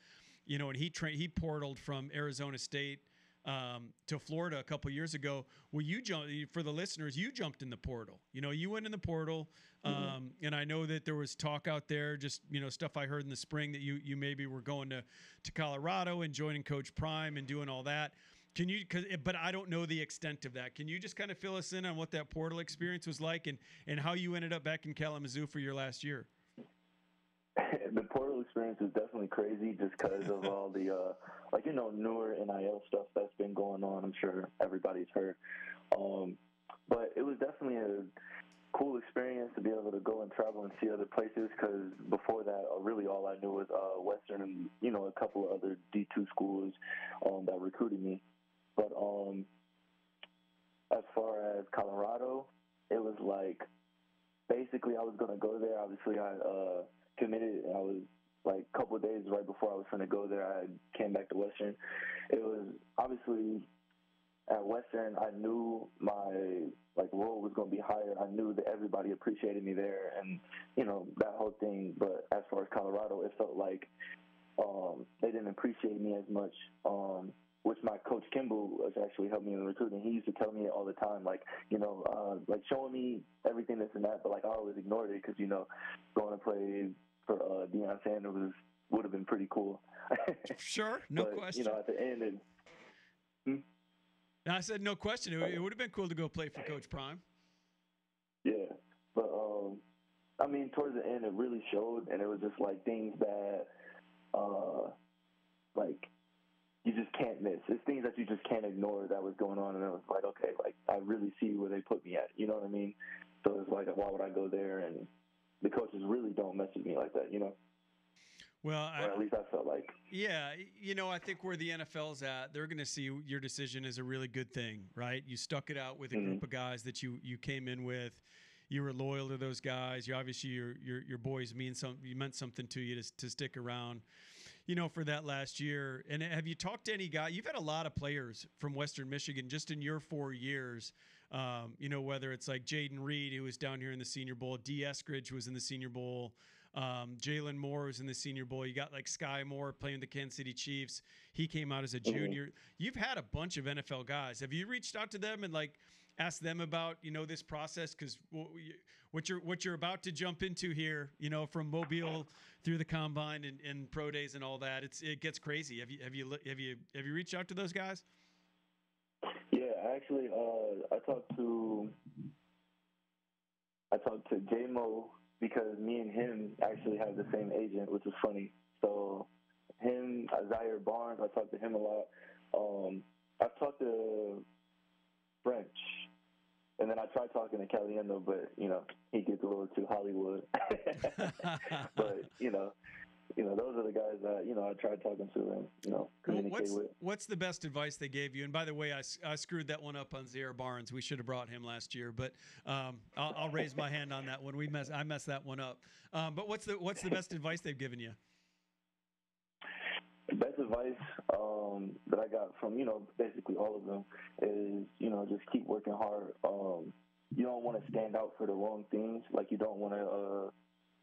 You know, and he tra- he portaled from Arizona State um, to Florida a couple years ago. Well, you jumped for the listeners. You jumped in the portal. You know, you went in the portal, um, and I know that there was talk out there, just you know, stuff I heard in the spring that you you maybe were going to to Colorado and joining Coach Prime and doing all that. Can you? Cause, but I don't know the extent of that. Can you just kind of fill us in on what that portal experience was like and and how you ended up back in Kalamazoo for your last year? experience is definitely crazy just because of all the uh like you know newer NIL stuff that's been going on. I'm sure everybody's heard. Um, but it was definitely a cool experience to be able to go and travel and see other places because before that, uh, really all I knew was uh, Western and you know a couple of other D2 schools um, that recruited me. But um, as far as Colorado, it was like basically I was gonna go there. Obviously, I uh, committed. I was like a couple of days right before I was gonna go there. I came back to Western. It was obviously at Western. I knew my like role was gonna be higher. I knew that everybody appreciated me there, and you know that whole thing. But as far as Colorado, it felt like um, they didn't appreciate me as much. Um, which my coach Kimball was actually helped me in recruiting. He used to tell me all the time, like you know, uh, like showing me everything this and that. But like I always ignored it because you know, going to play for uh, Deion Sanders was would have been pretty cool. Sure, no but, question. You know, at the end, it, And I said no question. It, it would have been cool to go play for Coach Prime. Yeah, but um, I mean, towards the end, it really showed, and it was just like things that, uh, like you just can't miss. It's things that you just can't ignore that was going on, and I was like, okay, like I really see where they put me at. You know what I mean? So it's like, why would I go there? And the coaches really don't mess with me like that. You know? Well, or at least I felt like. Yeah, you know, I think where the NFL's at, they're going to see your decision as a really good thing, right? You stuck it out with a group mm-hmm. of guys that you you came in with. You were loyal to those guys. You obviously your your your boys mean some. You meant something to you to to stick around. You know, for that last year. And eh, have you talked to any guy? You've had a lot of players from Western Michigan just in your four years. Um, you know, whether it's like Jayden Reed, who was down here in the Senior Bowl, D. Eskridge was in the Senior Bowl. Um, Jaylon Moore was in the Senior Bowl. You got like Skyy Moore playing the Kansas City Chiefs. He came out as a junior. You've had a bunch of NFL guys. Have you reached out to them and like asked them about you know this process? Because what you're what you're about to jump into here, you know, from Mobile through the combine and, and pro days and all that, it's it gets crazy. Have you have you have you have you reached out to those guys? Actually, uh, I talked to I talked to J Mo because me and him actually have the same agent, which is funny. So him, Zaire Barnes, I talked to him a lot. Um, I've talked to French, and then I tried talking to Caliendo, but you know he gets a little too Hollywood. but you know, you know, those are the guys that you know I tried talking to and you know Well, communicate what's with. what's the best advice they gave you? And by the way, I, I screwed that one up on Zaire Barnes. We should have brought him last year, but um, I'll, I'll raise my hand on that one. We mess I messed that one up. Um, but what's the what's the best advice they've given you? The best advice um, that I got from you know basically all of them is you know just keep working hard. Um, you don't want to stand out for the wrong things. Like you don't want to uh,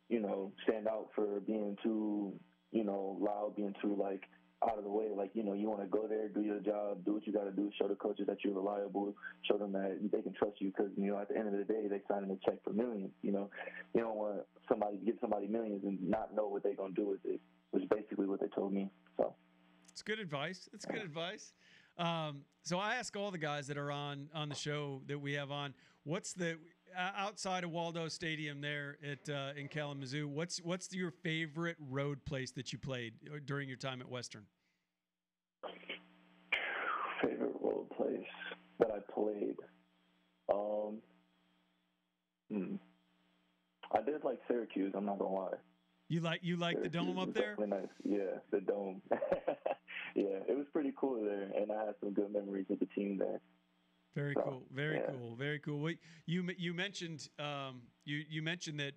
you know stand out for being too you know loud, being too like out of the way. Like you know you want to go there, do your job, do what you got to do, show the coaches that you're reliable, show them that they can trust you because you know at the end of the day they signing a check for millions. You know you don't want somebody to give somebody millions and not know what they're gonna do with it. Which is basically what they told me. So. It's good advice. It's good advice. Um, so I ask all the guys that are on on the show that we have on, what's the outside of Waldo Stadium there at uh, in Kalamazoo? What's what's your favorite road place that you played uh, during your time at Western? favorite role place that I played. Um, hmm. I did like Syracuse. I'm not gonna lie. You like you like the dome up there? Nice. Yeah, the dome. yeah, it was pretty cool there, and I had some good memories with the team there. Very So, cool. Very yeah. cool. Very cool. Wait, you you mentioned um, you you mentioned that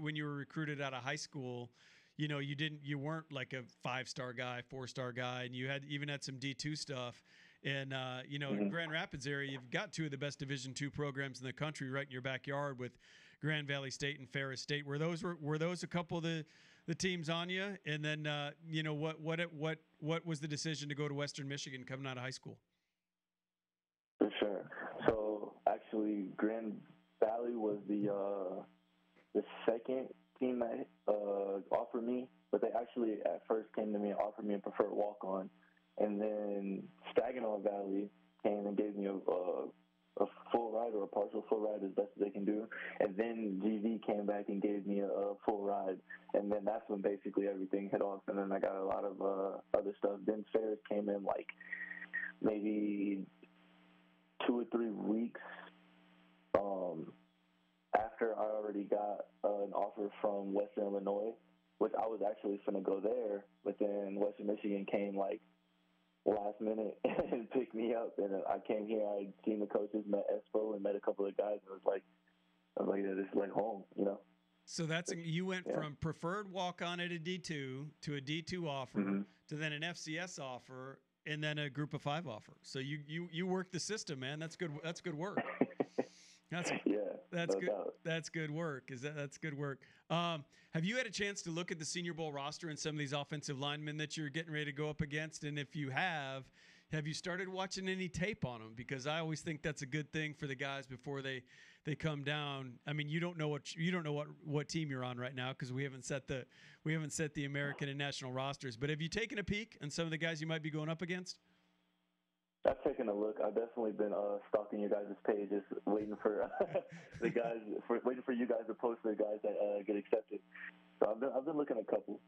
when you were recruited out of high school, you know you didn't you weren't like a five star guy, four star guy, and you had even had some D two stuff. And uh, you know, in Mhm. Grand Rapids area, you've got two of the best Division two programs in the country right in your backyard with Grand Valley State and Ferris State. Were those were, were those a couple of the the teams on you? And then uh, you know what what what what was the decision to go to Western Michigan coming out of high school? For sure. So actually, Grand Valley was the uh, the second team that uh, offered me, but they actually at first came to me and offered me a preferred walk on, and then Saginaw Valley came and gave me a, a a full ride or a partial full ride as best as they can do, and then GV came back and gave me a, a full ride, and then that's when basically everything hit off, and then I got a lot of uh, other stuff. Then Ferris came in like maybe two or three weeks um, after I already got uh, an offer from Western Illinois, which I was actually going to go there, but then Western Michigan came like last minute and picked me up, and I came here. I would seen the coaches, met Espo, and met a couple of guys, and it was like, I was like, yeah, this is like home, you know. So that's you went Yeah. from preferred walk on at a D two to a D two offer Mhm. to then an FCS offer and then a group of five offer. So you you you work the system, man. That's good. That's good work. That's yeah. that's no good. doubt. That's good work. Is that that's good work? Um, have you had a chance to look at the Senior Bowl roster and some of these offensive linemen that you're getting ready to go up against? And if you have, have you started watching any tape on them? Because I always think that's a good thing for the guys before they they come down. I mean, you don't know what you don't know what what team you're on right now because we haven't set the we haven't set the American and national rosters. But have you taken a peek on some of the guys you might be going up against? I've taken a look. I've definitely been uh, stalking your guys' pages, waiting for the guys, for waiting for you guys to post the guys that uh, get accepted. So I've been, I've been looking at a couple.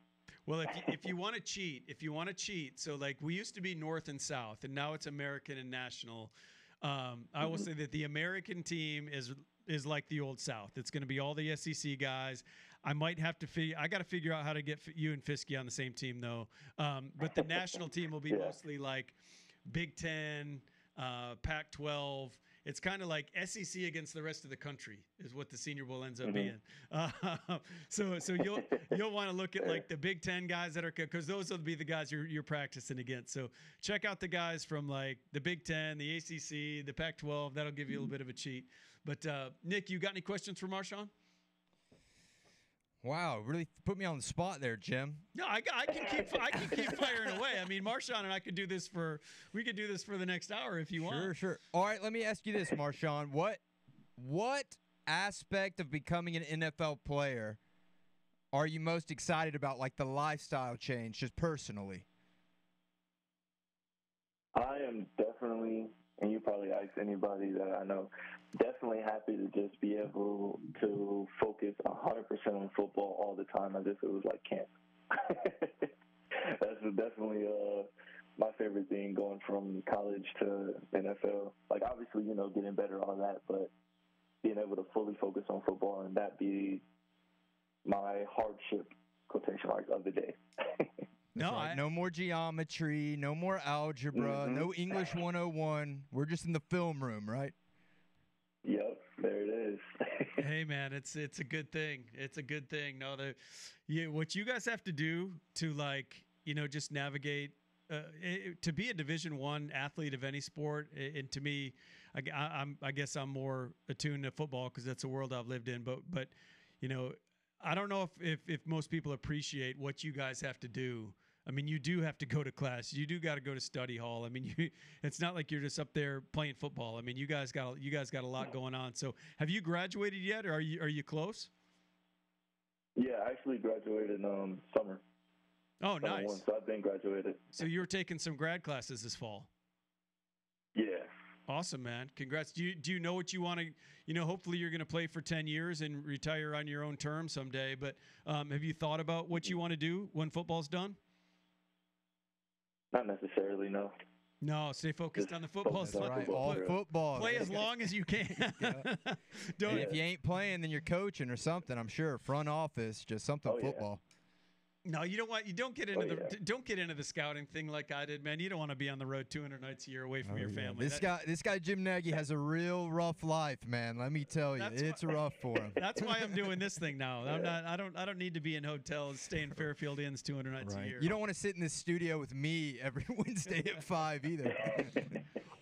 Well, if you, if you want to cheat, if you want to cheat, so like we used to be North and South, and now it's American and National. Um, I will say that the American team is is like the old South. It's going to be all the SEC guys. I might have to figure. I got to figure out how to get f- you and Fisky on the same team though. Um, but the national team will be Yeah. mostly like Big Ten, uh, Pac-12. It's kind of like SEC against the rest of the country is what the Senior Bowl ends up Mhm. being. Uh, so so you'll you'll want to look at like the Big Ten guys that are because those will be the guys you're you're practicing against. So check out the guys from like the Big Ten, the ACC, the Pac-12. That'll give you a little bit of a cheat. But uh, Nick, you got any questions for Marshawn? Wow, really put me on the spot there, Jim. No, I, I can keep I can keep firing away. I mean, Marshawn and I could do this for we could do this for the next hour if you want. Sure, sure. All right, let me ask you this, Marshawn. What what aspect of becoming an NFL player are you most excited about, like the lifestyle change, just personally? I am definitely, and you probably ask anybody that I know, definitely happy to just be able to focus 100% on football all the time as if it was like camp. That's definitely uh, my favorite thing going from college to NFL. Like, obviously, you know, getting better, all that, but being able to fully focus on football and that be my hardship quotation marks of the day. No, no more geometry, no more algebra, Mhm. no English 101. We're just in the film room, right? Yep, there it is. hey man, it's it's a good thing. It's a good thing. No, the yeah, what you guys have to do to like you know just navigate uh, i- to be a Division One athlete of any sport, and to me, I, g- I- I'm I guess I'm more attuned to football because that's the world I've lived in. But but you know, I don't know if, if if most people appreciate what you guys have to do. I mean, you do have to go to class. You do got to go to study hall. I mean, you, it's not like you're just up there playing football. I mean, you guys got you guys got a lot going on. So, have you graduated yet, or are you are you close? yeah, I actually graduated in um, summer. Oh, Summer nice. one, so I've been graduated. So you were taking some grad classes this fall. Yeah. Awesome, man. Congrats. Do you do you know what you want to? You know, hopefully you're going to play for ten years and retire on your own terms someday. But um, have you thought about what you want to do when football's done? Not necessarily, no. No, stay focused on the football. focus on Play- football, All yeah. football. Play as long as you can. Don't. And if you ain't playing, then you're coaching or something. I'm sure front office, just something Oh, yeah. Football. No, you don't want. You don't get into Oh, the. yeah. d- Don't get into the scouting thing like I did, man. You don't want to be on the road 200 nights a year away from your family. This That- guy, this guy Jim Nagy has a real rough life, man. Let me tell you, That's it's rough for him. That's why I'm doing this thing now. I'm not. I don't. I don't need to be in hotels, stay in Fairfield Inns 200 nights a year. You don't want to sit in this studio with me every Wednesday at five either.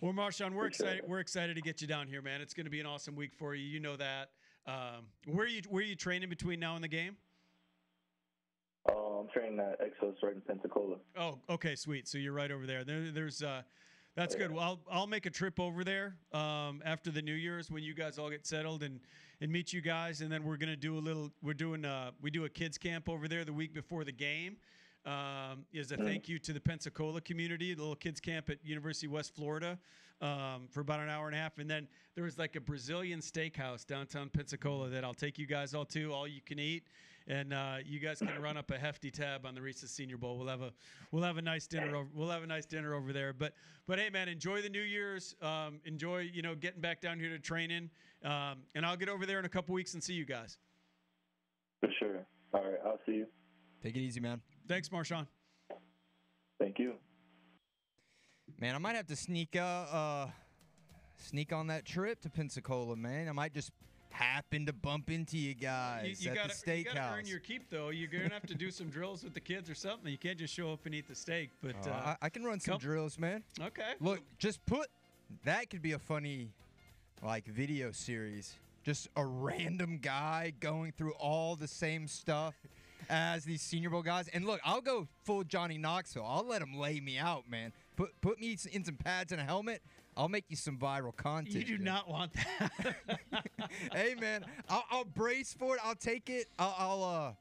Well, Marshawn, we're excited. We're excited to get you down here, man. It's going to be an awesome week for you. You know that. Um, where are you? Where are you training between now and the game? Uh, I'm training at Exos right in Pensacola. Oh, okay, sweet. So you're right over there. there there's uh, that's good. Well, I'll I'll make a trip over there um, after the New Year's when you guys all get settled and and meet you guys, and then we're gonna do a little. We're doing uh we do a kids camp over there the week before the game. Um, is a thank you to the Pensacola community, the little kids camp at University of West Florida um, for about an hour and a half, and then there was like a Brazilian steakhouse downtown Pensacola that I'll take you guys all to, all you can eat, and uh, you guys can run up a hefty tab on the Reese's Senior Bowl. We'll have a we'll have a nice dinner. Over, we'll have a nice dinner over there. But but hey, man, enjoy the New Year's. Um, enjoy you know getting back down here to training, um, and I'll get over there in a couple weeks and see you guys. For sure. All right, I'll see you. Take it easy, man. Thanks, Marshawn. Thank you. Man, I might have to sneak uh, uh sneak on that trip to Pensacola, man. I might just happen to bump into you guys You, you at gotta, the you gotta earn your keep though. You're gonna have to do some drills with the kids or something. You can't just show up and eat the steak. But Oh, uh, I, I can run some come- drills, man. Okay. Look, just put that could be a funny like video series. Just a random guy going through all the same stuff as these Senior Bowl guys. And look, I'll go full Johnny Knoxville. I'll let him lay me out, man. Put put me in some pads and a helmet. I'll make you some viral content. you do not want that. hey man, I'll, I'll brace for it. I'll take it. I'll, I'll uh,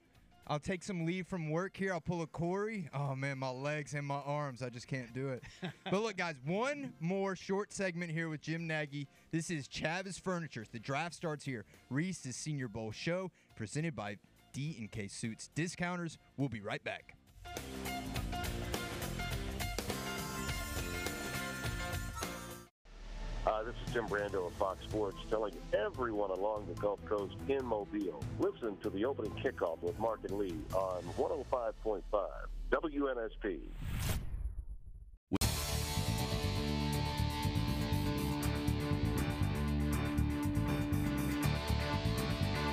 I'll take some leave from work here. I'll pull a Corey. Oh man, my legs and my arms. I just can't do it. but look, guys, one more short segment here with Jim Nagy. This is Chavis Furniture. The draft starts here. Reese's Senior Bowl show presented by D and K Suits Discounters. We'll be right back. Uh, this is Tim Brando of Fox Sports telling everyone along the Gulf Coast in Mobile. Listen to the opening kickoff with Mark and Lee on 105.5 WNSP.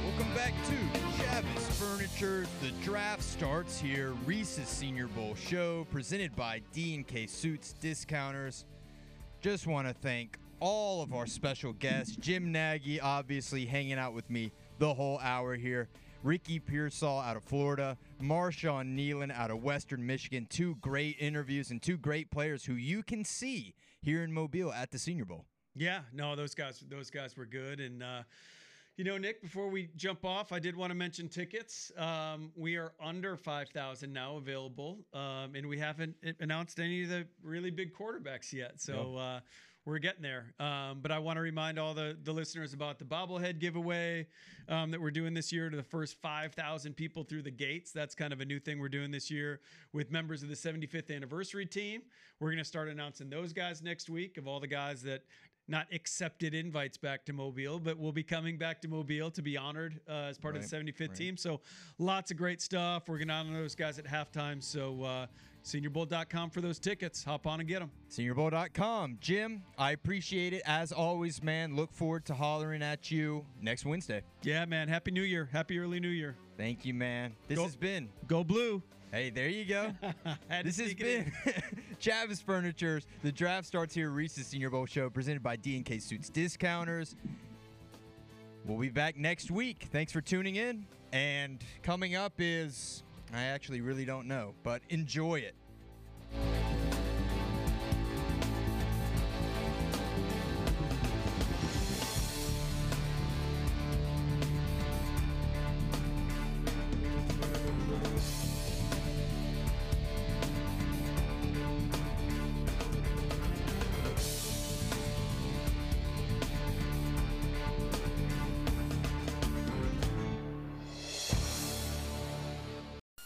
Welcome back to Chavis Furniture. The draft starts here. Reese's Senior Bowl show presented by D&K Suits Discounters. Just want to thank all of our special guests. Jim Nagy, obviously hanging out with me the whole hour here. Ricky Pearsall out of Florida, Marshawn Kneeland out of Western Michigan. Two great interviews and two great players who you can see here in Mobile at the Senior Bowl. Yeah, no, those guys, those guys were good. And uh, you know, Nick, before we jump off, I did want to mention tickets. Um, we are under five thousand now available, um, and we haven't announced any of the really big quarterbacks yet. So. Uh, we're getting there. Um, but I want to remind all the, the listeners about the bobblehead giveaway um, that we're doing this year to the first 5,000 people through the gates. That's kind of a new thing we're doing this year with members of the 75th anniversary team. We're going to start announcing those guys next week of all the guys that not accepted invites back to Mobile, but we'll be coming back to Mobile to be honored uh, as part of the 75th right. team. So lots of great stuff. We're going to honor those guys at halftime. So uh, seniorbowl.com for those tickets. Hop on and get them. SeniorBowl.com. Jim, I appreciate it as always, man. Look forward to hollering at you next Wednesday. Yeah, man. Happy New Year. Happy early New Year. Thank you, man. This Go- has been Go Blue. Hey, there you go. This has sneak it in. been Chavis Furniture's The Draft Starts Here Reese's Senior Bowl Show presented by D&K Suits Discounters. We'll be back next week. Thanks for tuning in. And coming up is, I actually really don't know, but enjoy it.